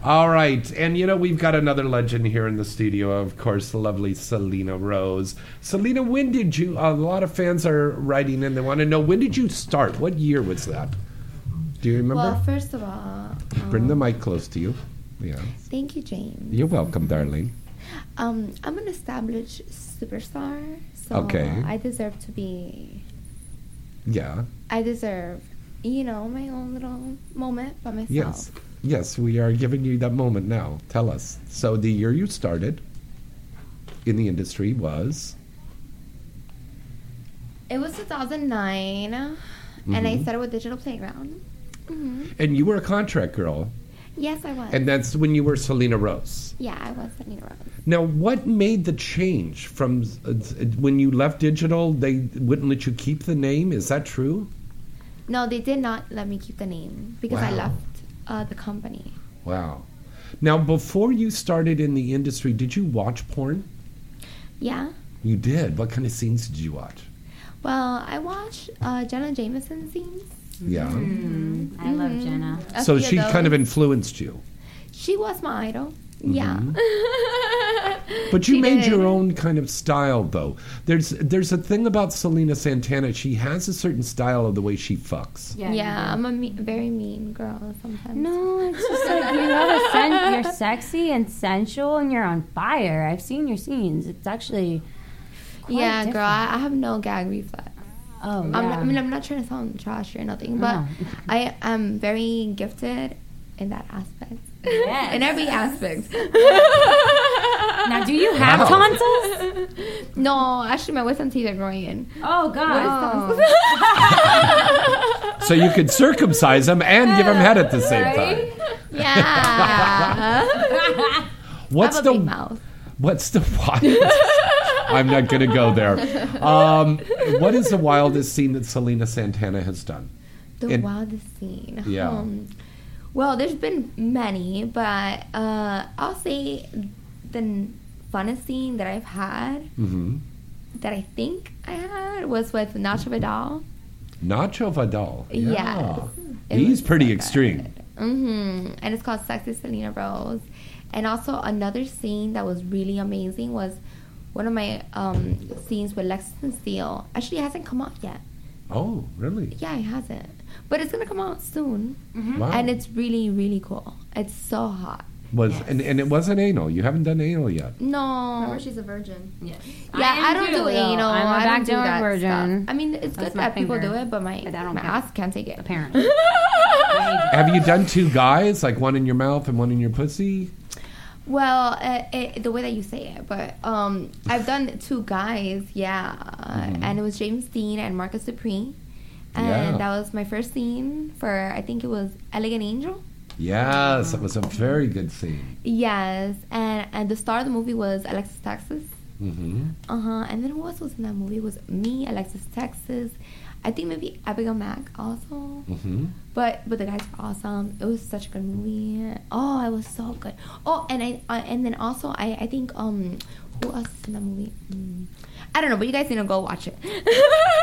Speaker 1: All right, and you know we've got another legend here in the studio, of course, the lovely Selena Rose. Selena, when did you? A lot of fans are writing in; they want to know when did you start? What year was that? Do you remember?
Speaker 6: Well, first of all,
Speaker 1: Bring the mic close to you. Yeah,
Speaker 6: thank you, James.
Speaker 1: you're welcome, darling.
Speaker 6: Um, I'm an established superstar, so
Speaker 1: Okay.
Speaker 6: I deserve to be.
Speaker 1: Yeah.
Speaker 6: I deserve, you know, my own little moment by myself.
Speaker 1: Yes. Yes, we are giving you that moment now. Tell us. So the year you started in the industry was
Speaker 6: It was 2009, and I
Speaker 1: Mhm.
Speaker 6: started with Digital Playground. hmm
Speaker 1: and you were a contract girl.
Speaker 6: Yes, I was.
Speaker 1: And that's when you were Selena Rose.
Speaker 6: yeah, I was Selena Rose.
Speaker 1: Now, what made the change from uh, when you left digital? They wouldn't let you keep the name. Is that true?
Speaker 6: No, they did not let me keep the name because I left uh, the company.
Speaker 1: Wow. Now, before you started in the industry, did you watch porn?
Speaker 6: Yeah.
Speaker 1: You did. What kind of scenes did you watch?
Speaker 6: Well, I watched uh, Jenna Jameson scenes.
Speaker 1: Yeah.
Speaker 2: I love Jenna.
Speaker 6: A
Speaker 1: So she
Speaker 6: those.
Speaker 1: kind of influenced you.
Speaker 6: She was my idol. Yeah. Mm-hmm. [laughs]
Speaker 1: But you
Speaker 6: She
Speaker 1: made
Speaker 6: did.
Speaker 1: your own kind of style, though. There's there's a thing about Selena Santana. She has a certain style of the way she fucks.
Speaker 6: Yeah, I'm a me- very mean girl sometimes.
Speaker 2: No, it's just like you have a sen- you're sexy and sensual and you're on fire. I've seen your scenes. It's actually quite
Speaker 6: yeah, girl. I, I have no gag reflex.
Speaker 2: Oh,
Speaker 6: I'm
Speaker 2: yeah.
Speaker 6: not, I mean, I'm not trying to sound trash or nothing, but
Speaker 2: No.
Speaker 6: I am very gifted in that aspect.
Speaker 2: Yes.
Speaker 6: in every aspect. [laughs]
Speaker 2: Now, do you have
Speaker 6: Wow.
Speaker 2: tonsils? [laughs]
Speaker 6: No, actually, my wisdom teeth are growing in.
Speaker 2: Oh God!
Speaker 1: So you could circumcise them and give them head at the same time. [laughs]
Speaker 6: Yeah.
Speaker 1: What's
Speaker 6: have a
Speaker 1: the
Speaker 6: big mouth.
Speaker 1: What's the wild? I'm not going to go there. Um, what is the wildest scene that Selena Santana has done?
Speaker 6: The
Speaker 1: In-
Speaker 6: wildest scene.
Speaker 1: Yeah.
Speaker 6: Um, well, there's been many, but uh, I'll say the funnest scene that I've had,
Speaker 1: Mm-hmm.
Speaker 6: that I think I had, was with Nacho Vidal.
Speaker 1: Nacho Vidal. Yeah.
Speaker 6: It
Speaker 1: He's pretty
Speaker 6: so
Speaker 1: extreme.
Speaker 6: hmm And it's called Sexy Selena Rose. And also another scene that was really amazing was one of my um, scenes with Lexington Steele. Actually, it hasn't come out yet.
Speaker 1: Oh, really?
Speaker 6: Yeah, it hasn't. But it's gonna come out soon.
Speaker 1: Wow.
Speaker 6: And it's really, really cool. It's so hot.
Speaker 1: Was and, and it wasn't anal. You haven't done anal yet.
Speaker 6: No.
Speaker 5: Remember, she's a virgin.
Speaker 6: Yeah,
Speaker 2: I
Speaker 6: I, don't
Speaker 2: too,
Speaker 6: do
Speaker 2: though.
Speaker 6: anal.
Speaker 2: I'm a
Speaker 6: I don't do
Speaker 2: backdoor
Speaker 6: that
Speaker 2: virgin.
Speaker 6: stuff. I mean, it's
Speaker 2: That's
Speaker 6: good
Speaker 2: my
Speaker 6: that people do it, but my,
Speaker 2: But I
Speaker 6: my
Speaker 2: count.
Speaker 6: ass can't take it.
Speaker 2: Apparently. [laughs]
Speaker 1: Have you done two guys, like one in your mouth and one in your pussy?
Speaker 6: Well, uh, it, the way that you say it, but um, I've done two guys, yeah,
Speaker 1: Mm-hmm.
Speaker 6: and it was James Deen and Marcus Dupree, and
Speaker 1: Yeah.
Speaker 6: that was my first scene for I think it was Elegant Angel.
Speaker 1: Yes, it was a very good scene.
Speaker 6: Yes, and and the star of the movie was Alexis Texas.
Speaker 1: Mm-hmm.
Speaker 6: Uh huh. And then who else was in that movie? It was me, Alexis Texas. I think maybe Abigail Mac also.
Speaker 1: Mm-hmm.
Speaker 6: But but the guys were awesome. It was such a good movie. Oh, it was so good. Oh, and I uh, and then also I I think um who else is in that movie? Mm, I don't know, but you guys need to go watch it [laughs]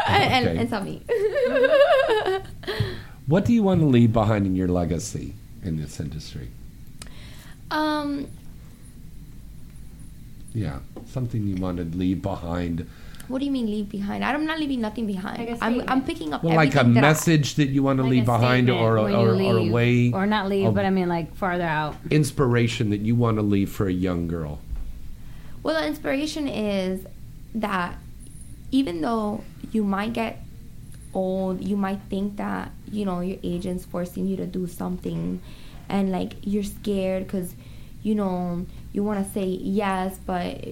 Speaker 6: and,
Speaker 1: Okay.
Speaker 6: and tell me. [laughs]
Speaker 1: What do you want to leave behind in your legacy in this industry?
Speaker 6: um,
Speaker 1: Yeah, something you want to leave behind.
Speaker 6: What do you mean leave behind? I'm not leaving nothing behind. I'm, I'm picking up
Speaker 1: Well, like a
Speaker 6: everything that I-
Speaker 1: message that you want to
Speaker 2: Like
Speaker 1: leave
Speaker 2: a
Speaker 1: behind,
Speaker 2: statement
Speaker 1: or, or,
Speaker 2: when you
Speaker 1: or, a way,
Speaker 2: or not leave,
Speaker 1: of
Speaker 2: but I mean like farther out.
Speaker 1: inspiration that you want to leave for a young girl.
Speaker 6: Well, the inspiration is that even though you might get old, you might think that, you know, your agent's forcing you to do something and like you're scared because, you know, you want to say yes, but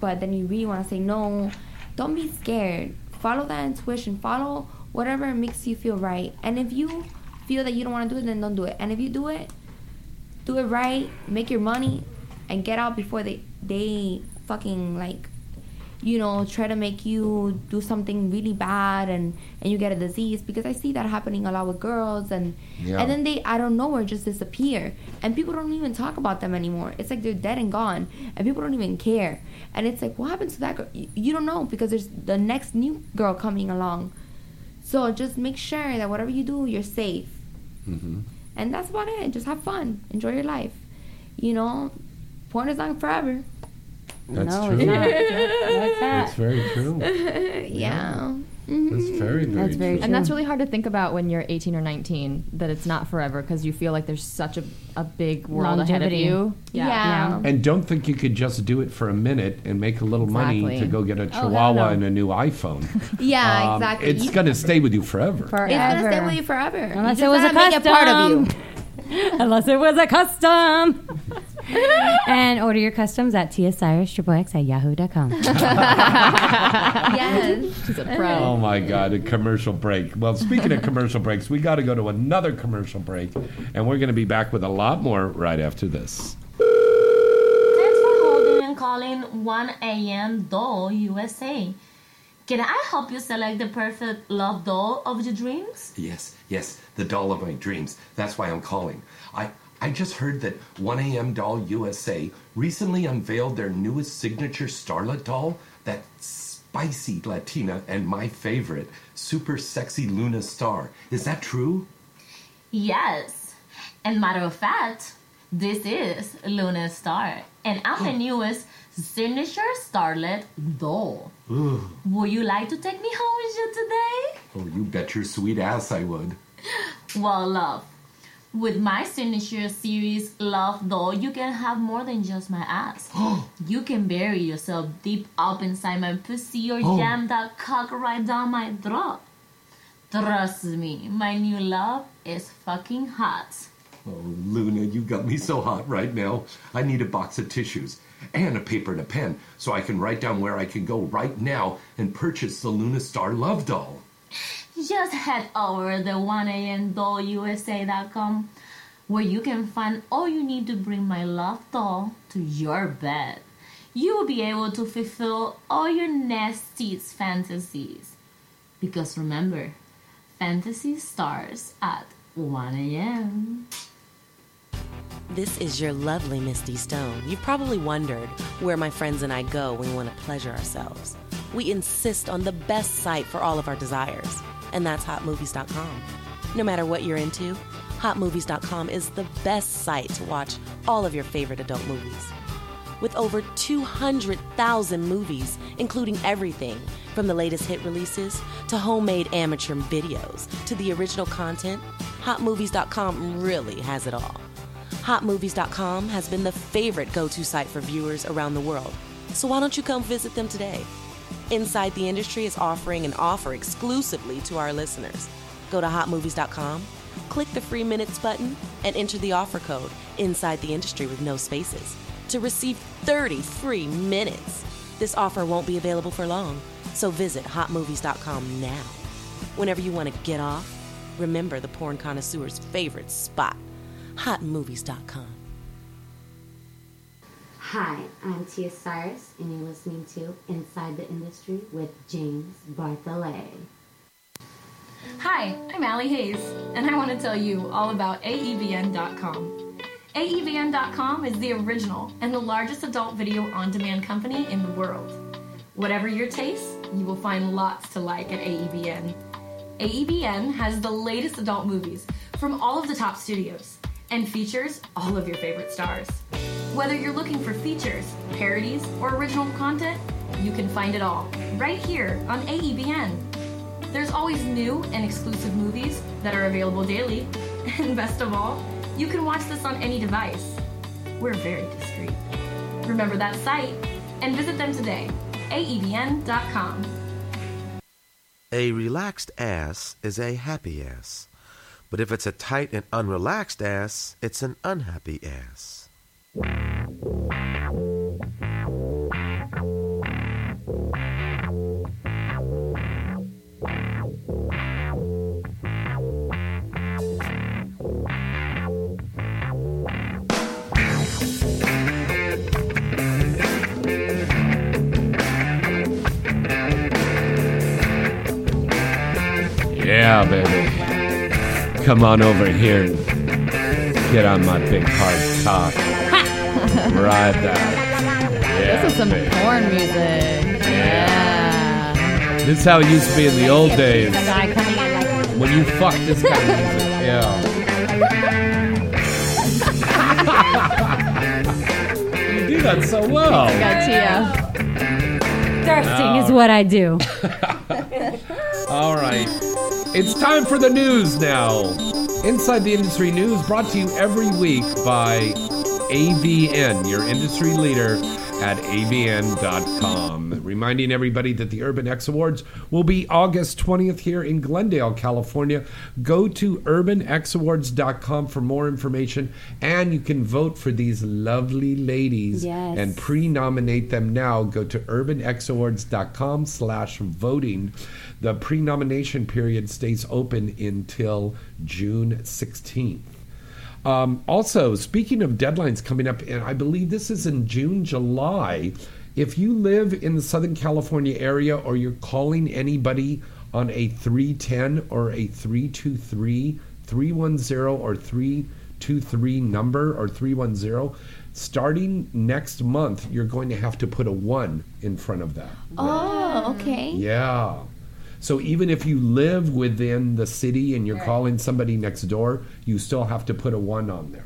Speaker 6: but then you really want to say no. Don't be scared. Follow that intuition. Follow whatever makes you feel right. And if you feel that you don't want to do it, then don't do it. And if you do it, do it right, make your money, and get out before they they fucking like, you know, try to make you do something really bad and and you get a disease because I see that happening a lot with girls and
Speaker 18: Yeah.
Speaker 6: and then they i don't know nowhere just disappear and people don't even talk about them anymore. It's like they're dead and gone and people don't even care. And it's like what happened to that girl? You, you don't know because there's the next new girl coming along. So just make sure that whatever you do, you're safe.
Speaker 1: Mm-hmm.
Speaker 6: And that's about it. Just have fun. Enjoy your life. You know, porn is not forever.
Speaker 1: That's
Speaker 6: No,
Speaker 1: true.
Speaker 6: it's not. What's that?
Speaker 1: That's very true.
Speaker 6: yeah.
Speaker 1: That's very, very true.
Speaker 5: And that's really hard to think about when you're 18 or 19 that it's not forever because you feel like there's such a, a big world ahead of you.
Speaker 6: Yeah.
Speaker 1: And don't think you could just do it for a minute and make a little money to go get a
Speaker 5: Oh, hell
Speaker 1: Chihuahua
Speaker 5: no.
Speaker 1: and a new iPhone. [laughs]
Speaker 6: Yeah,
Speaker 1: Um,
Speaker 6: exactly.
Speaker 1: It's going to stay with you forever. forever.
Speaker 6: It's gonna stay with you forever.
Speaker 2: Unless
Speaker 6: you
Speaker 2: it was
Speaker 6: just
Speaker 2: a
Speaker 6: gotta make it part of you. [laughs]
Speaker 2: Unless it was a custom. and order your customs at Tia X at yahoo.com. [laughs]
Speaker 6: yes.
Speaker 5: She's a pro.
Speaker 1: Oh my God, a commercial break. Well, speaking of commercial breaks, we got to go to another commercial break, and we're going to be back with a lot more right after this.
Speaker 9: Thanks for holding and calling 1 a.m. Doll USA. Can I help you select the perfect love doll of your dreams?
Speaker 19: Yes, yes, the doll of my dreams. That's why I'm calling. I I just heard that 1AM Doll USA recently unveiled their newest signature starlet doll, that spicy Latina and my favorite, super sexy Luna Star. Is that true?
Speaker 9: Yes. And matter of fact, this is Luna Star, and I'm the oh. newest signature starlet doll.
Speaker 19: Ooh.
Speaker 9: Would you like to take me home with you today?
Speaker 19: Oh, you bet your sweet ass I would. [laughs]
Speaker 9: Well, love, with my signature series Love Doll, you can have more than just my ass. [gasps] Oh. you can bury yourself deep up inside my pussy or
Speaker 19: Oh.
Speaker 9: jam that cock right down my throat. Trust me, my new love is fucking hot.
Speaker 19: Oh, Luna, you got me so hot right now. I need a box of tissues and a paper and a pen so I can write down where I can go right now and purchase the Luna Star Love Doll.
Speaker 9: Just head over to 1amdollusa.com where you can find all you need to bring my love doll to your bed. You will be able to fulfill all your nasty's fantasies. Because remember, fantasy starts at 1 a.m.
Speaker 8: This is your lovely Misty Stone. You've probably wondered where my friends and I go when we want to pleasure ourselves. We insist on the best site for all of our desires, and that's hotmovies.com. No matter what you're into, hotmovies.com is the best site to watch all of your favorite adult movies. With over 200,000 movies, including everything from the latest hit releases to homemade amateur videos to the original content, hotmovies.com really has it all. Hotmovies.com has been the favorite go to site for viewers around the world, so why don't you come visit them today? Inside the Industry is offering an offer exclusively to our listeners. Go to hotmovies.com, click the free minutes button, and enter the offer code Inside the Industry with no spaces to receive 30 free minutes. This offer won't be available for long, so visit hotmovies.com now. Whenever you want to get off, remember the porn connoisseur's favorite spot hotmovies.com.
Speaker 20: Hi, I'm Tia Cyrus, and you're listening to Inside the Industry with James Bartholet.
Speaker 10: Hi, I'm Allie Hayes, and I want to tell you all about AEBN.com. AEBN.com is the original and the largest adult video on demand company in the world. Whatever your taste, you will find lots to like at AEBN. AEBN has the latest adult movies from all of the top studios and features all of your favorite stars. Whether you're looking for features, parodies, or original content, you can find it all right here on AEBN. There's always new and exclusive movies that are available daily. [laughs] And best of all, you can watch this on any device. We're very discreet. Remember that site and visit them today. AEBN.com.
Speaker 18: A relaxed ass is a happy ass. But if it's a tight and unrelaxed ass, it's an unhappy ass.
Speaker 1: Yeah, baby. Come on over here and get on my big hard cock. [laughs] Ride that. Yeah,
Speaker 5: this is some
Speaker 1: baby.
Speaker 5: porn music. Yeah.
Speaker 1: This is how it used to be in the old days.
Speaker 2: The guy coming in like,
Speaker 1: When you fuck this kind of music. Yeah. [laughs] you do that so well.
Speaker 2: thirsting is what I do. [laughs]
Speaker 1: All right. It's time for the news now. Inside the Industry News brought to you every week by AVN, your industry leader at avn.com. Reminding everybody that the Urban X Awards will be August 20th here in Glendale, California. Go to urbanxawards.com for more information and you can vote for these lovely ladies
Speaker 2: Yes.
Speaker 1: and pre-nominate them now. Go to urbanxawards.com slash voting. The pre-nomination period stays open until June 16th. Um, also, speaking of deadlines coming up, and I believe this is in June, July. If you live in the Southern California area or you're calling anybody on a 310 or a 323, 310 or 323 number or 310, starting next month, you're going to have to put a 1 in front of that.
Speaker 6: Oh, okay.
Speaker 1: Yeah. So even if you live within the city and you're calling somebody next door, you still have to put a one on there.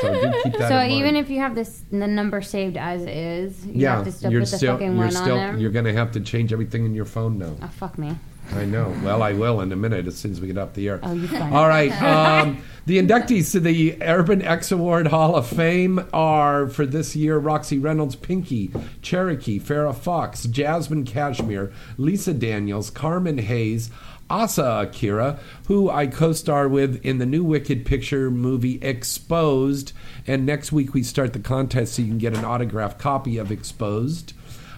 Speaker 1: So do keep that [laughs]
Speaker 2: so
Speaker 1: in
Speaker 2: even
Speaker 1: mind.
Speaker 2: if you have this the number saved as is, you
Speaker 1: yeah,
Speaker 2: have to still
Speaker 1: you're
Speaker 2: put the
Speaker 1: still
Speaker 2: fucking
Speaker 1: you're
Speaker 2: one
Speaker 1: still
Speaker 2: on there.
Speaker 1: you're gonna have to change everything in your phone now.
Speaker 2: Oh fuck me.
Speaker 1: I know. Well, I will in a minute as soon as we get off the air.
Speaker 2: Oh, you fine.
Speaker 1: All right. Um, the inductees to the Urban X Award Hall of Fame are for this year Roxy Reynolds, Pinky, Cherokee, Farrah Fox, Jasmine Cashmere, Lisa Daniels, Carmen Hayes, Asa Akira, who I co star with in the new Wicked Picture movie Exposed. And next week we start the contest so you can get an autographed copy of Exposed.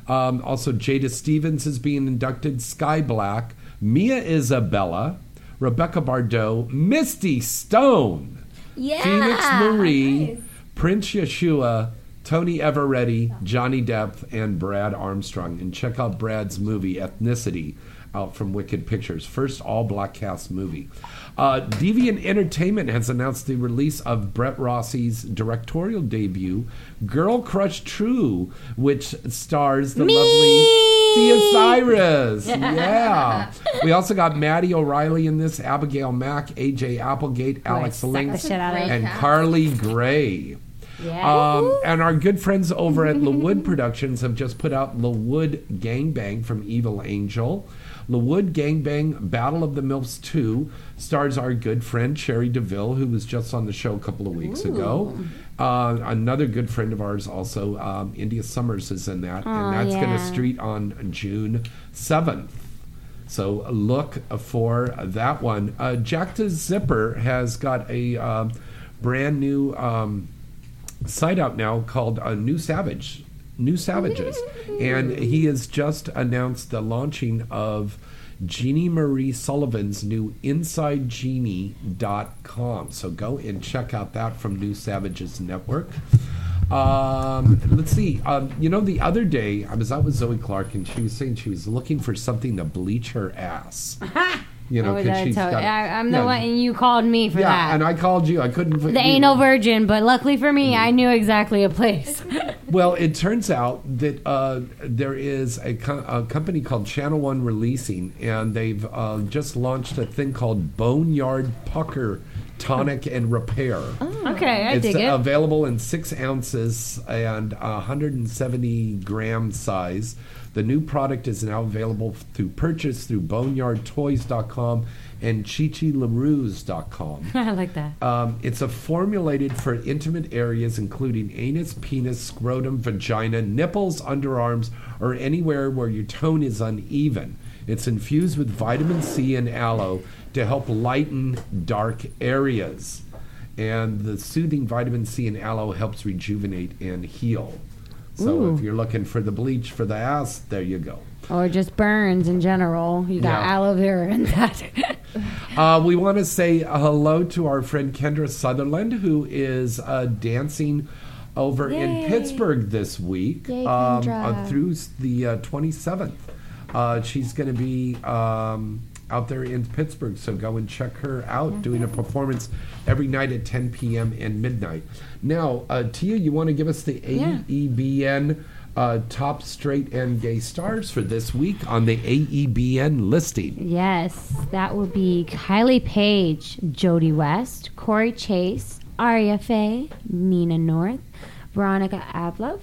Speaker 1: Um, also, Jada Stevens is being inducted, Skyy Black, Mia Isabella, Rebecca Bardot, Misty Stone,
Speaker 6: Yeah.
Speaker 1: Phoenix Marie, Prince Yahshua, Tony Eveready, Johnny Depp, and Brad Armstrong. And check out Brad's movie Ethnicity out from Wicked Pictures. First all black cast movie. Uh, Deviant Entertainment has announced the release of Brett Rossi's directorial debut, Girl Crush True, which stars the lovely Tia Cyrus. [laughs] yeah. We also got Maddy O'Reilly in this, Abigail Mac, AJ Applegate, Alix
Speaker 2: suck
Speaker 1: Link,
Speaker 2: the shit out of.
Speaker 1: and Carly Gray.
Speaker 2: Yeah.
Speaker 1: Um, and our good friends over at [laughs] La Wood Productions have just put out LaWood Gangbang from Evil Angel. LaWood Gangbang Battle of the MILFs 2 stars our good friend Sherry DeVille, who was just on the show a couple of weeks ago. Uh, another good friend of ours, also, um, India Summers, is in that.
Speaker 2: Oh,
Speaker 1: and that's going to street on June 7th. So look for that one. Uh, Jack the Zipper has got a um, brand new um, site out now called uh, New Savage, New Savages, and he has just announced the launching of Jeannie Marie Sullivan's new InsideGenie.com. So go and check out that from New Savages Network. Um, let's see. Um, you know, the other day I was out with Zoe Clark, and she was saying she was looking for something to bleach her ass. [laughs] You know,
Speaker 2: Oh,
Speaker 1: 'cause
Speaker 2: did I
Speaker 1: she's
Speaker 2: tell-
Speaker 1: got-
Speaker 2: I, am the
Speaker 1: yeah,
Speaker 2: one, and you called me for
Speaker 1: yeah,
Speaker 2: that.
Speaker 1: Yeah, and I called you. I couldn't.
Speaker 2: the ain't no virgin, but luckily for me, I knew exactly a place. [laughs]
Speaker 1: Well, it turns out that uh, there is a, co- a company called Channel One Releasing, and they've uh, just launched a thing called Boneyard Pucker tonic and repair.
Speaker 2: Okay, I
Speaker 1: it's
Speaker 2: dig it.
Speaker 1: available in six ounces and 170 gram size. The new product is now available through purchase through boneyardtoys.com and chichilaroos.com. [laughs]
Speaker 2: I like that.
Speaker 1: Um, it's a formulated for intimate areas including anus, penis, scrotum, vagina, nipples, underarms, or anywhere where your tone is uneven. It's infused with vitamin C and aloe to help lighten dark areas. And the soothing vitamin C and aloe helps rejuvenate and heal. So
Speaker 2: Ooh.
Speaker 1: if you're looking for the bleach for the ass, there you go.
Speaker 2: Or just burns in general. You got
Speaker 1: Yeah.
Speaker 2: aloe vera and that. [laughs]
Speaker 1: Uh, we want to say hello to our friend Kendra Sunderland, who is uh, dancing over in
Speaker 5: Yay.
Speaker 1: Pittsburgh this week
Speaker 5: Yay,
Speaker 1: um,
Speaker 5: Kendra.
Speaker 1: uh, through s- the uh, 27th. Uh, she's going to be um, out there in Pittsburgh, so go and check her out doing a performance every night at 10 p.m. and midnight. Now, uh, Tia, you want to give us the
Speaker 2: Yeah.
Speaker 1: AEBN uh, top straight and gay stars for this week on the AEBN listing?
Speaker 2: Yes, that will be Kayla Paige, Jodi West, Corey Chase, Aria Faye, Nina North, Veronica Avluv,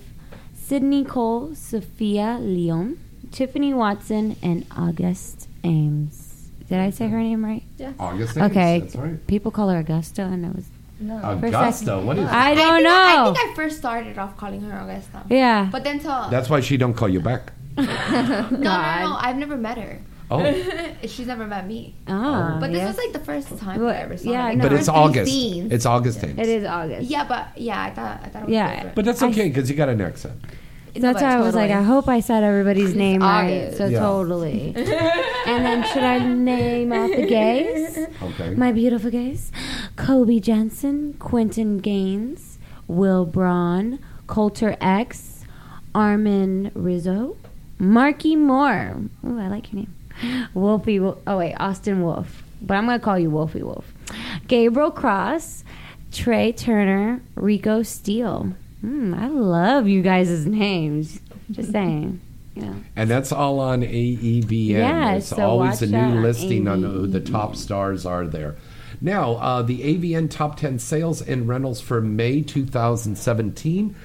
Speaker 2: Sydney Cole, Sophia Leone, Tiffany Watson, and August Ames. Did I say her name right?
Speaker 5: Yeah.
Speaker 1: August Ames,
Speaker 2: Okay.
Speaker 1: that's right.
Speaker 2: People call her Augusta, and it was.
Speaker 6: No.
Speaker 1: Augusta?
Speaker 2: second-
Speaker 1: What is
Speaker 2: I don't
Speaker 6: think
Speaker 2: know.
Speaker 6: I, think I first started off calling her Augusta.
Speaker 2: Yeah.
Speaker 6: But then till
Speaker 1: That's why she don't call you back. [laughs]
Speaker 6: no, no, no, no, I've never met her.
Speaker 1: Oh. [laughs]
Speaker 6: She's never met me.
Speaker 2: Ah,
Speaker 6: but this
Speaker 2: yes.
Speaker 6: was like the first time
Speaker 2: Well,
Speaker 6: I ever saw
Speaker 2: yeah,
Speaker 6: her. Like,
Speaker 1: But it's
Speaker 6: first
Speaker 1: August.
Speaker 6: scenes.
Speaker 1: It's August Ames.
Speaker 2: It is August.
Speaker 6: Yeah, but yeah, I thought I thought it was
Speaker 2: Yeah.
Speaker 6: different.
Speaker 1: But that's okay because you got an accent.
Speaker 2: That's why I was like, I hope I said everybody's name right.
Speaker 6: August.
Speaker 2: So
Speaker 1: Yeah.
Speaker 2: totally. [laughs] and then should I name out the gays?
Speaker 1: Okay.
Speaker 2: My beautiful gays: Colby Jansen, Quentin Gaines, Will Braun, Coulter X, Armond Rizzo, Marky Moore. Ooh, I like your name. Wolfie. Wo- oh wait, Austin Wolf. But I'm gonna call you Wolfie Wolf. Gabriel Cross, Trey Turner, Rico Steele. Mm, I love you guys' names. Just saying. Yeah.
Speaker 1: And that's all on AEBN.
Speaker 2: Yeah,
Speaker 1: There's
Speaker 2: so
Speaker 1: always a new listing on who the top stars are there. Now, uh, the AVN top 10 sales and rentals for May 2017.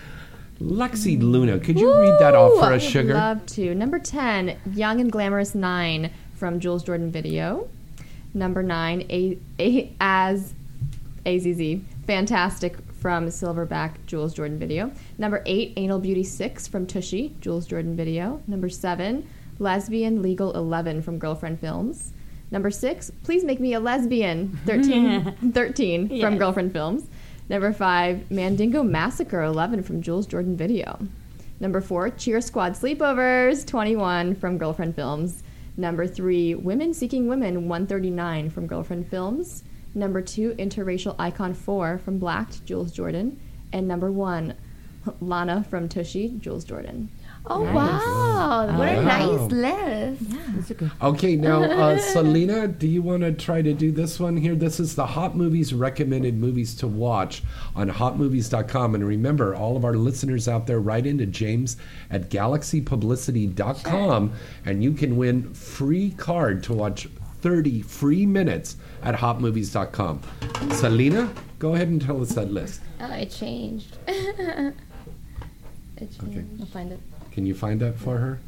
Speaker 1: Lexi Luna, could you read that off for
Speaker 5: Ooh,
Speaker 1: us,
Speaker 5: I'd
Speaker 1: Sugar?
Speaker 5: Love to. Number 10, Young and Glamorous 9 from Jules Jordan Video. Number 9, A- A- As AZZ, Fantastic from Silverback Jules Jordan Video. Number 8, Anal Beauty 6 from Tushy, Jules Jordan Video. Number 7, Lesbian Legal 11 from Girlfriend Films. Number 6, Please Make Me a Lesbian [laughs] 13, [laughs] 13 from Girlfriend Films. Number 5, Mandingo Massacre 11 from Jules Jordan Video. Number 4, Cheer Squad Sleepovers 21 from Girlfriend Films. Number 3, Women Seeking Women 139 from Girlfriend Films. Number 2, Interracial Icon 4 from Blacked, Jules Jordan. And number 1, Lana from Tushy, Jules Jordan.
Speaker 6: Oh
Speaker 1: Nice.
Speaker 6: wow, what a
Speaker 1: Wow.
Speaker 6: nice list. Yeah. [laughs]
Speaker 1: Okay, now, uh, [laughs] Selena, do you want to try to do this one here? This is the Hot Movies recommended movies to watch on hotmovies.com. And remember, all of our listeners out there, write into James at galaxypublicity.com and you can win free card to watch 30 free minutes at hotmovies.com. Selena, go ahead and tell us that list.
Speaker 6: Oh, it changed. [laughs] it changed.
Speaker 1: Okay.
Speaker 5: I'll find it.
Speaker 1: Can you find that for her?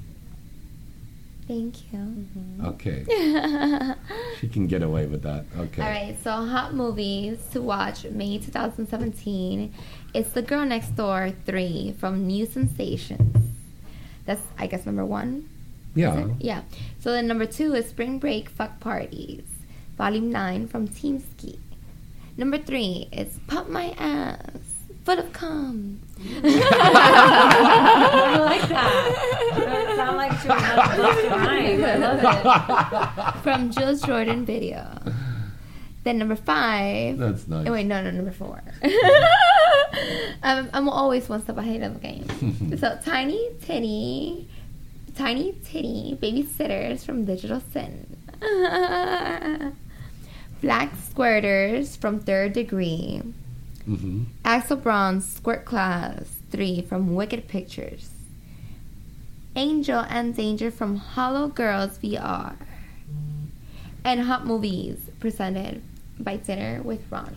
Speaker 6: Thank you.
Speaker 5: Mm-hmm.
Speaker 1: Okay. [laughs] She can get away with that. Okay.
Speaker 6: All right, so hot movies to watch May 2017. It's The Girl Next Door 3 from New Sensations. That's, I guess, number one.
Speaker 1: Yeah.
Speaker 6: Yeah. So then number two is Spring Break Fuck Parties, Volume 9 from Team Ski. Number three is Pump My Ass, Full of Cum. [laughs]
Speaker 2: I like that. It sounds like she was about to bust a rhyme. I love it. [laughs]
Speaker 6: From Jules Jordan Video. Then number five.
Speaker 1: That's nice.
Speaker 6: Oh, wait, no, no, number four. I'm, [laughs] um, I'm always one step ahead of the game. so Tiny Titty, Tiny Titty Babysitters from Digital Sin. [laughs] Black Squirters from Third Degree.
Speaker 1: Mm-hmm.
Speaker 6: Axel Braun's Squirt Class 3 from Wicked Pictures. Angel and Danger from Holo Girls VR. And Hot Movies presented by dinner with Ron.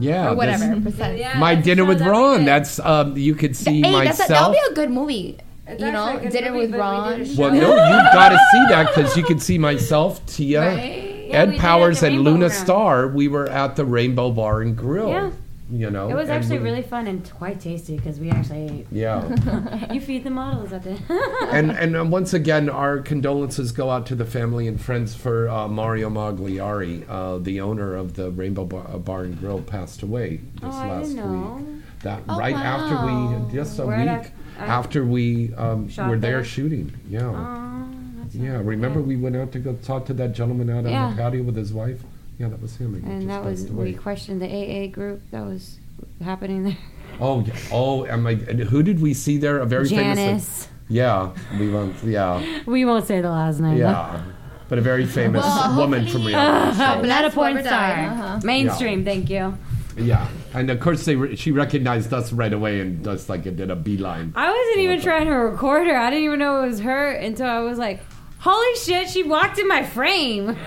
Speaker 1: Yeah,
Speaker 6: or whatever.
Speaker 1: that's-
Speaker 6: percent.
Speaker 1: my dinner with Ron. That's um, you could see
Speaker 6: Hey, that's a, that'll
Speaker 1: myself.
Speaker 6: be a good movie. You know,
Speaker 2: actually a good
Speaker 6: dinner with
Speaker 2: but we
Speaker 6: Ron.
Speaker 1: well, no, you've got to see that because you can see myself, Tia,
Speaker 6: Right?
Speaker 1: Ed
Speaker 2: did
Speaker 1: Powers, and Luna
Speaker 2: Room.
Speaker 1: Star. We were at the Rainbow Bar and Grill.
Speaker 2: Yeah.
Speaker 1: You know,
Speaker 2: It was actually
Speaker 1: we-
Speaker 2: really fun and quite tasty because we actually ate.
Speaker 1: Yeah. [laughs]
Speaker 2: you feed the models at the. [laughs]
Speaker 1: and and uh, once again, our condolences go out to the family and friends for uh, Mario Maglieri, uh, the owner of the Rainbow Bar, uh, Bar and Grill, passed away this
Speaker 2: Oh, I
Speaker 1: last
Speaker 2: didn't know.
Speaker 1: week. That
Speaker 2: Oh,
Speaker 1: right after we just a
Speaker 2: Where
Speaker 1: week
Speaker 2: did I- I-
Speaker 1: after we um, were there
Speaker 2: there?
Speaker 1: shooting. Yeah.
Speaker 2: Oh, that's
Speaker 1: yeah. Remember we went out to go talk to that gentleman out
Speaker 2: Yeah.
Speaker 1: on the patio with his wife. Yeah, that was him. He
Speaker 2: And that was
Speaker 1: away.
Speaker 2: we questioned the AA group that was happening there. [laughs]
Speaker 1: Oh, yeah. oh, am I, and who did we see there? A very famous.
Speaker 2: Janice.
Speaker 1: Yeah, we went. Yeah, [laughs]
Speaker 2: We won't say the last name.
Speaker 1: yeah, but a very famous
Speaker 2: Well,
Speaker 1: woman from reality show.
Speaker 2: Uh, [laughs] not a porn star.
Speaker 6: uh-huh.
Speaker 2: Mainstream, thank you.
Speaker 1: Yeah, and of course they re- she recognized us right away and just like it did a beeline.
Speaker 2: I wasn't even trying to record her. I didn't even know it was her until I was like, "Holy shit!" She walked in my frame. [laughs]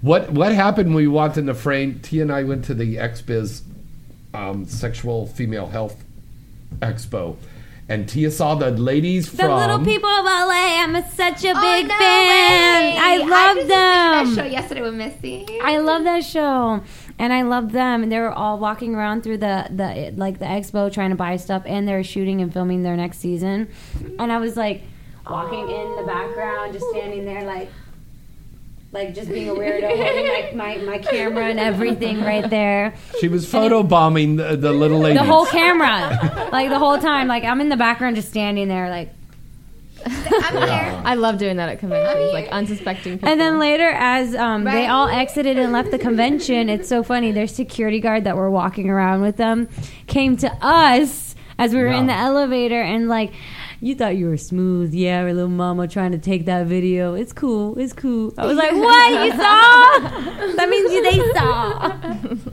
Speaker 1: What what happened when we walked in the frame? T and I went to the XBiz um, Sexual Female Health Expo, and Tia saw the ladies
Speaker 2: The
Speaker 1: from
Speaker 2: little people of LA. I'm a, such a big
Speaker 6: no
Speaker 2: fan.
Speaker 6: way.
Speaker 2: I
Speaker 6: I
Speaker 2: love
Speaker 6: just
Speaker 2: them.
Speaker 6: seen that show yesterday with Missy.
Speaker 2: I love that show, and I love them. And they were all walking around through the the like the expo trying to buy stuff, and they're shooting and filming their next season. And I was like walking in the background, just standing there, like like just being a weirdo, holding my, my, my camera and everything right there.
Speaker 1: she was photobombing the, the little ladies.
Speaker 2: The whole camera, like the whole time, like I'm in the background, just standing there, like.
Speaker 5: I love doing that at conventions, like unsuspecting people.
Speaker 2: And then later, as um, they all exited and left the convention, it's so funny. Their security guard that were walking around with them came to us as we were in the elevator and like. You thought you were smooth, yeah, our little mama trying to take that video. It's cool, it's cool. I was like, what? You [laughs] saw? That means you they saw.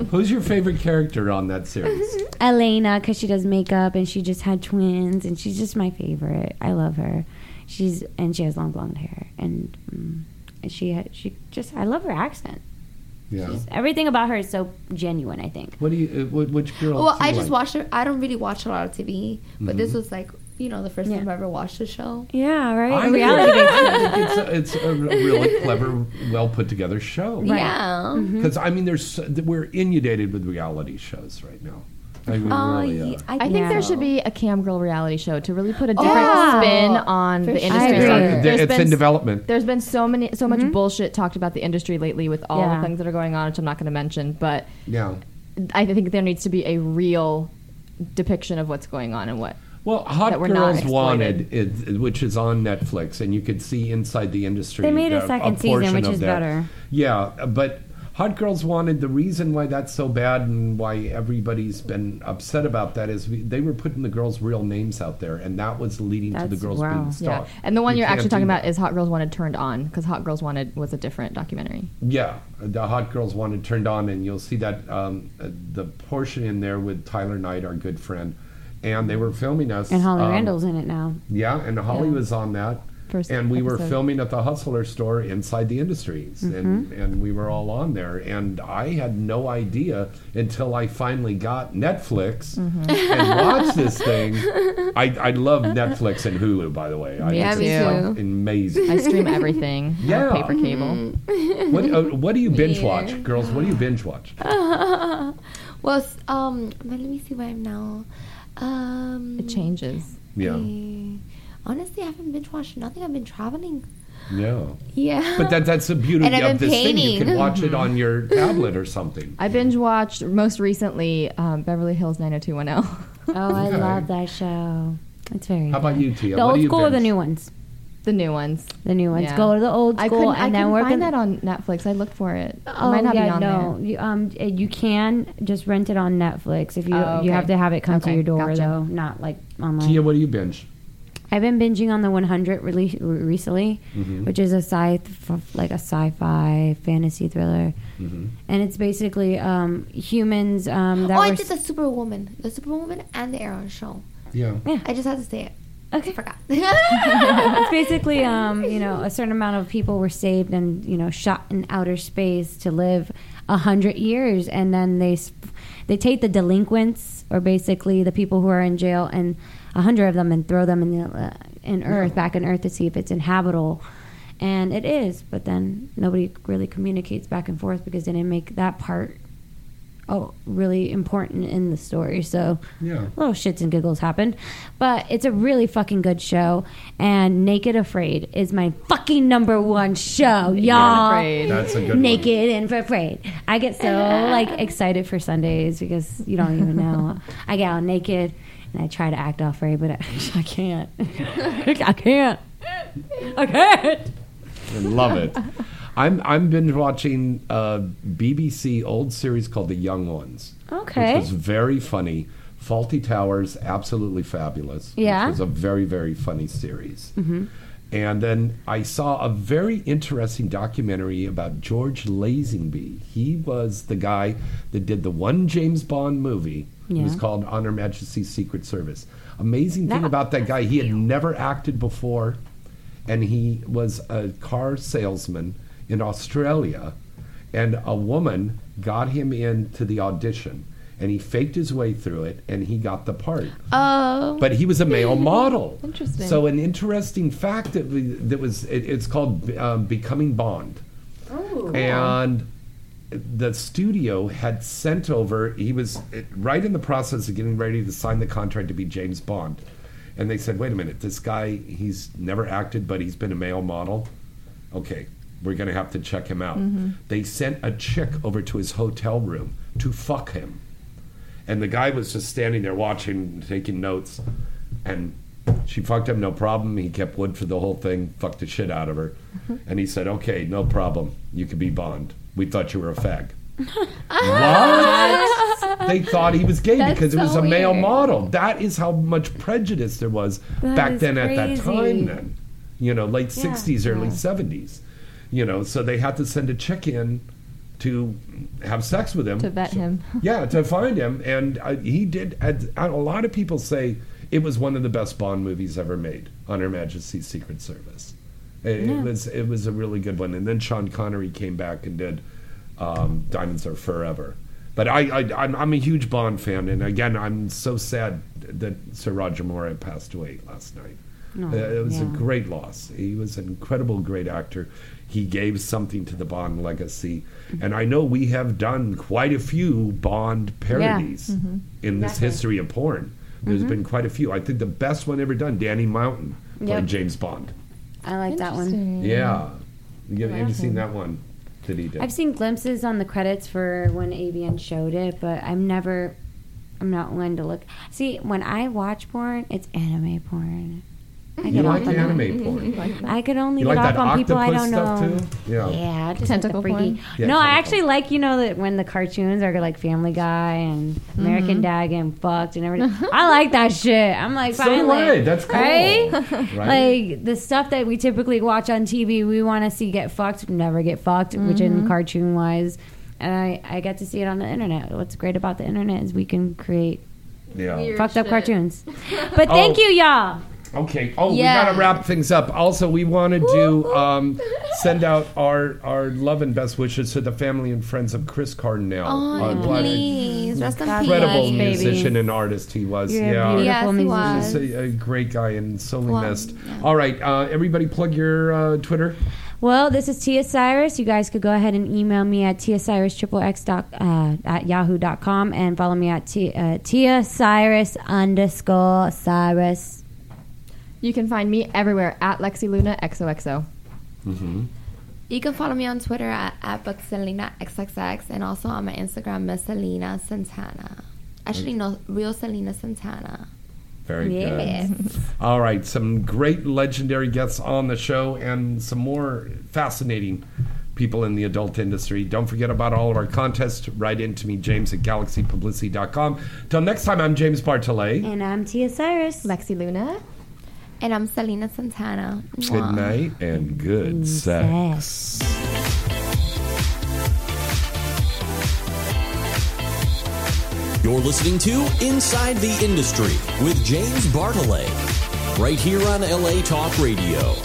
Speaker 1: Who's your favorite character on that series?
Speaker 2: Elena, because she does makeup and she just had twins, and she's just my favorite. I love her. She's and she has long blonde hair, and, um, and she had, she just I love her accent.
Speaker 1: Yeah.
Speaker 2: She's- everything about her is so genuine. I think.
Speaker 1: What do you? Uh, what, which girl?
Speaker 6: Well, I just
Speaker 1: like?
Speaker 6: watched it. I don't really watch a lot of TV, but this
Speaker 1: Mhm.
Speaker 6: was like, you know, the first time I've ever watched the show.
Speaker 2: Yeah, right.
Speaker 1: I
Speaker 2: A reality
Speaker 1: think [laughs] it's, a, it's a really clever, well put together show.
Speaker 6: Right. Yeah. Mhm.
Speaker 1: Because I mean, there's we're inundated with reality shows right now. I mean,
Speaker 5: Oh,
Speaker 1: really, uh,
Speaker 5: I, think there should be a cam girl reality show to really put a different
Speaker 2: Yeah.
Speaker 5: spin on the industry.
Speaker 2: I agree.
Speaker 5: So there's
Speaker 1: It's in
Speaker 5: been-
Speaker 1: development.
Speaker 5: There's been so many, so much bullshit talked about the industry lately with all
Speaker 2: Yeah.
Speaker 5: the things that are going on, which I'm not going to mention. But
Speaker 1: yeah.
Speaker 5: I think there needs to be a real depiction of what's going on and what.
Speaker 1: Well, Hot
Speaker 5: that we're not
Speaker 1: Girls. Wanted, is, which is on Netflix, and you could see inside the industry.
Speaker 2: They made a
Speaker 1: uh,
Speaker 2: second season,
Speaker 1: portion
Speaker 2: which
Speaker 1: of
Speaker 2: is
Speaker 1: that.
Speaker 2: better.
Speaker 1: Yeah, but Hot Girls Wanted. The reason why that's so bad and why everybody's been upset about that is we, they were putting the girls' real names out there, and that was leading to the girls
Speaker 5: wow.
Speaker 1: being
Speaker 5: Yeah,
Speaker 1: stalked.
Speaker 5: and the one
Speaker 1: You
Speaker 5: you are actually talking about is Hot Girls Wanted Turned On because Hot Girls Wanted was a different documentary.
Speaker 1: Yeah, the Hot Girls Wanted turned on, and you'll see that um, uh, the portion in there with Tyler Knight, our good friend, and they were filming us.
Speaker 2: And Holly
Speaker 1: um,
Speaker 2: Randall's in it now.
Speaker 1: Yeah, and Holly
Speaker 2: Yeah.
Speaker 1: was on that.
Speaker 2: First
Speaker 1: and we were filming at the Hustler store inside the industries, and,
Speaker 2: Mhm.
Speaker 1: and we were all on there. And I had no idea until I finally got Netflix
Speaker 5: Mm-hmm.
Speaker 1: and watched this thing. I, I love Netflix and Hulu, by the way. I,
Speaker 5: Me
Speaker 1: it's
Speaker 5: too.
Speaker 1: like amazing.
Speaker 5: I stream everything. I have
Speaker 1: Yeah.
Speaker 5: pay for cable.
Speaker 1: What, uh, what do you binge
Speaker 6: Yeah.
Speaker 1: watch, girls? What do you binge watch? [laughs]
Speaker 6: well, um, let me see where I'm now. Um,
Speaker 5: It changes.
Speaker 1: Yeah.
Speaker 6: eh, honestly, I haven't binge watched nothing. I've been traveling.
Speaker 1: Yeah.
Speaker 6: Yeah.
Speaker 1: But that, that's the beauty
Speaker 6: And
Speaker 1: of
Speaker 6: been
Speaker 1: this thing. You can
Speaker 6: painting.
Speaker 1: watch it on your tablet or something.
Speaker 5: I binge watched most recently um, Beverly Hills 90210. [laughs]
Speaker 2: Oh, I
Speaker 1: Okay.
Speaker 2: love that show. It's very.
Speaker 1: How about you, Tia?
Speaker 2: The
Speaker 1: What
Speaker 2: old school or the new ones?
Speaker 5: The new ones.
Speaker 2: The new ones.
Speaker 5: Yeah.
Speaker 2: Go to the old
Speaker 5: I
Speaker 2: school
Speaker 5: couldn't,
Speaker 2: and
Speaker 5: I
Speaker 2: then
Speaker 5: couldn't
Speaker 2: work
Speaker 5: find
Speaker 2: in-
Speaker 5: that on Netflix. I looked for it. It
Speaker 2: Oh
Speaker 5: might not
Speaker 2: yeah,
Speaker 5: be on
Speaker 2: no.
Speaker 5: there.
Speaker 2: You, um, you can just rent it on Netflix if you
Speaker 5: Oh,
Speaker 2: you have to have it come to your door
Speaker 5: gotcha.
Speaker 2: though, not like online.
Speaker 1: Tia, what do you binge?
Speaker 2: I've been binging on the 100 release recently,
Speaker 1: Mhm.
Speaker 2: which is a sci like a sci-fi fantasy thriller,
Speaker 1: Mhm.
Speaker 2: and it's basically um, humans um, that
Speaker 6: oh,
Speaker 2: were
Speaker 6: I did the Superwoman, the Superwoman, and the Arrow show.
Speaker 1: Yeah.
Speaker 6: I just had to say it.
Speaker 2: Okay.
Speaker 6: Forgot. [laughs] [laughs]
Speaker 2: it's basically, um, you know, a certain amount of people were saved and you know shot in outer space to live a hundred years, and then they sp- they take the delinquents or basically the people who are in jail and a hundred of them and throw them in the uh, in Earth back in Earth to see if it's inhabitable. And it is, but then nobody really communicates back and forth because they didn't make that part oh really important in the story. So
Speaker 1: Yeah.
Speaker 2: little shits and giggles happened, but it's a really fucking good show. And Naked Afraid is my fucking number one show, y'all.
Speaker 1: Afraid. That's a good one.
Speaker 2: Naked and Afraid. I get so [laughs] like excited for Sundays because you don't even know. I get all naked and I try to act all afraid, but I, [laughs] I can't. [laughs] I can't. I can't.
Speaker 1: I love it. I'm I'm binge watching a BBC old series called The Young Ones.
Speaker 2: Okay.
Speaker 1: Which was very funny. Fawlty Towers, absolutely fabulous.
Speaker 2: Yeah.
Speaker 1: Which was a very, very funny series.
Speaker 2: Mhm.
Speaker 1: And then I saw a very interesting documentary about George Lazenby. He was the guy that did the one James Bond movie. It was called On Her Majesty's Secret Service. Amazing thing
Speaker 2: That-
Speaker 1: about that guy, he had never acted before, and he was a car salesman in Australia, and a woman got him into the audition, and he faked his way through it, and he got the part.
Speaker 2: Oh.
Speaker 1: But he was a male [laughs] model.
Speaker 2: Interesting.
Speaker 1: So an interesting fact that, we, that was it, it's called um, Becoming Bond,
Speaker 2: Oh.
Speaker 1: and the studio had sent over. He was right in the process of getting ready to sign the contract to be James Bond, and they said, "Wait a minute, this guy he's never acted, but he's been a male model. Okay, we're going to have to check him out."
Speaker 21: Mhm.
Speaker 1: They sent a chick over to his hotel room to fuck him. And the guy was just standing there watching, taking notes. And she fucked him, no problem. He kept wood for the whole thing, fucked the shit out of her. [laughs] And he said, okay, no problem. You can be Bond. We thought you were a fag. [laughs] what? They thought he was gay
Speaker 21: That's
Speaker 1: because it was
Speaker 21: so
Speaker 1: a male
Speaker 21: weird.
Speaker 1: model. That is how much prejudice there was
Speaker 21: That
Speaker 1: back then at that time then. You know, late
Speaker 21: Yeah.
Speaker 1: 60s, early
Speaker 21: Yeah.
Speaker 1: 70s. You know, so they had to send a chick in to have sex with him
Speaker 5: To vet
Speaker 1: So-
Speaker 5: him. [laughs]
Speaker 1: yeah, to find him, and uh, he did. And a lot of people say it was one of the best Bond movies ever made. On Her Majesty's Secret Service. It,
Speaker 21: Yeah.
Speaker 1: it was it was a really good one. And then Sean Connery came back and did um, Diamonds Are Forever. But I, I I'm, I'm a huge Bond fan, and again, I'm so sad that Sir Roger Moore had passed away last night.
Speaker 21: Oh,
Speaker 1: Uh, it was a great loss. He was an incredible, great actor. He gave something to the Bond legacy, and I know we have done quite a few Bond parodies
Speaker 21: Mhm.
Speaker 1: in this
Speaker 21: Exactly.
Speaker 1: history of porn. There's
Speaker 2: Mhm.
Speaker 1: been quite a few. I think the best one ever done, Danny Mountain played
Speaker 2: Yep.
Speaker 1: James Bond.
Speaker 2: I like that one.
Speaker 1: Yeah, you, have you seen that one? That he did.
Speaker 2: I've seen glimpses on the credits for when ABN showed it, but I'm never. I'm not one to look. See, when I watch porn, it's anime porn. I
Speaker 1: You
Speaker 2: get
Speaker 1: like
Speaker 2: off on
Speaker 1: anime [laughs]
Speaker 2: that.
Speaker 1: porn?
Speaker 2: I could only
Speaker 1: You
Speaker 2: get
Speaker 1: like
Speaker 2: off
Speaker 1: that
Speaker 2: on people I
Speaker 1: octopus
Speaker 2: don't know.
Speaker 1: stuff too? Yeah.
Speaker 2: Yeah, just
Speaker 5: Tentacle
Speaker 2: like the freaky.
Speaker 5: porn?
Speaker 1: Yeah,
Speaker 2: no, I
Speaker 1: tentacle.
Speaker 2: actually like you know that when the cartoons are like Family Guy and American
Speaker 5: Mhm.
Speaker 2: Dad getting fucked and everything. [laughs] I like that shit. I'm like,
Speaker 1: So
Speaker 2: finally,
Speaker 1: do I. That's cool.
Speaker 2: right? [laughs]
Speaker 1: Right.
Speaker 2: Like the stuff that we typically watch on TV, we want to see get fucked, never get fucked, which in
Speaker 5: Mhm.
Speaker 2: cartoon wise. And I, I get to see it on the internet. What's great about the internet is we can create
Speaker 1: Yeah. Weird
Speaker 2: fucked up
Speaker 1: shit.
Speaker 2: cartoons. But thank
Speaker 1: Oh.
Speaker 2: you, y'all.
Speaker 1: Okay. Oh,
Speaker 2: Yeah.
Speaker 1: we gotta wrap things up. Also, we wanted to um, [laughs] send out our our love and best wishes to the family and friends of Chris Cardinale.
Speaker 6: Oh,
Speaker 1: Uh, what an
Speaker 6: please. Rest in
Speaker 1: incredible
Speaker 6: peace.
Speaker 1: musician and artist he was.
Speaker 2: You're a
Speaker 1: yeah,
Speaker 2: beautiful
Speaker 6: Yes, he
Speaker 2: musician.
Speaker 1: He's a, a great guy and sorely
Speaker 6: Well,
Speaker 1: missed. All right, uh, everybody, plug your uh, Twitter.
Speaker 2: Well, this is Tia Cyrus. You guys could go ahead and email me at Tia Cyrus triple dot, uh, at yahoo.com and follow me at Tia, uh, Tia Cyrus underscore Cyrus.
Speaker 5: You can find me everywhere at Lexi Luna XOXO.
Speaker 1: Mm-hmm.
Speaker 6: You can follow me on Twitter at, at BookSelenaXXX and also on my Instagram, Miss Selena Santana. Actually, no, real Selena Santana.
Speaker 1: Very
Speaker 6: Yes.
Speaker 1: good. [laughs] All right, some great legendary guests on the show and some more fascinating people in the adult industry. Don't forget about all of our contests. Write in to me, James at galaxypublicity.com. Till next time, I'm James Bartholet.
Speaker 2: And I'm Tia Cyrus.
Speaker 5: Lexi Luna.
Speaker 6: And I'm Selena Santana.
Speaker 1: Good
Speaker 6: Mwah.
Speaker 1: night and good sex.
Speaker 22: You're listening to Inside the Industry with James Bartholet.
Speaker 23: right here on LA Talk Radio.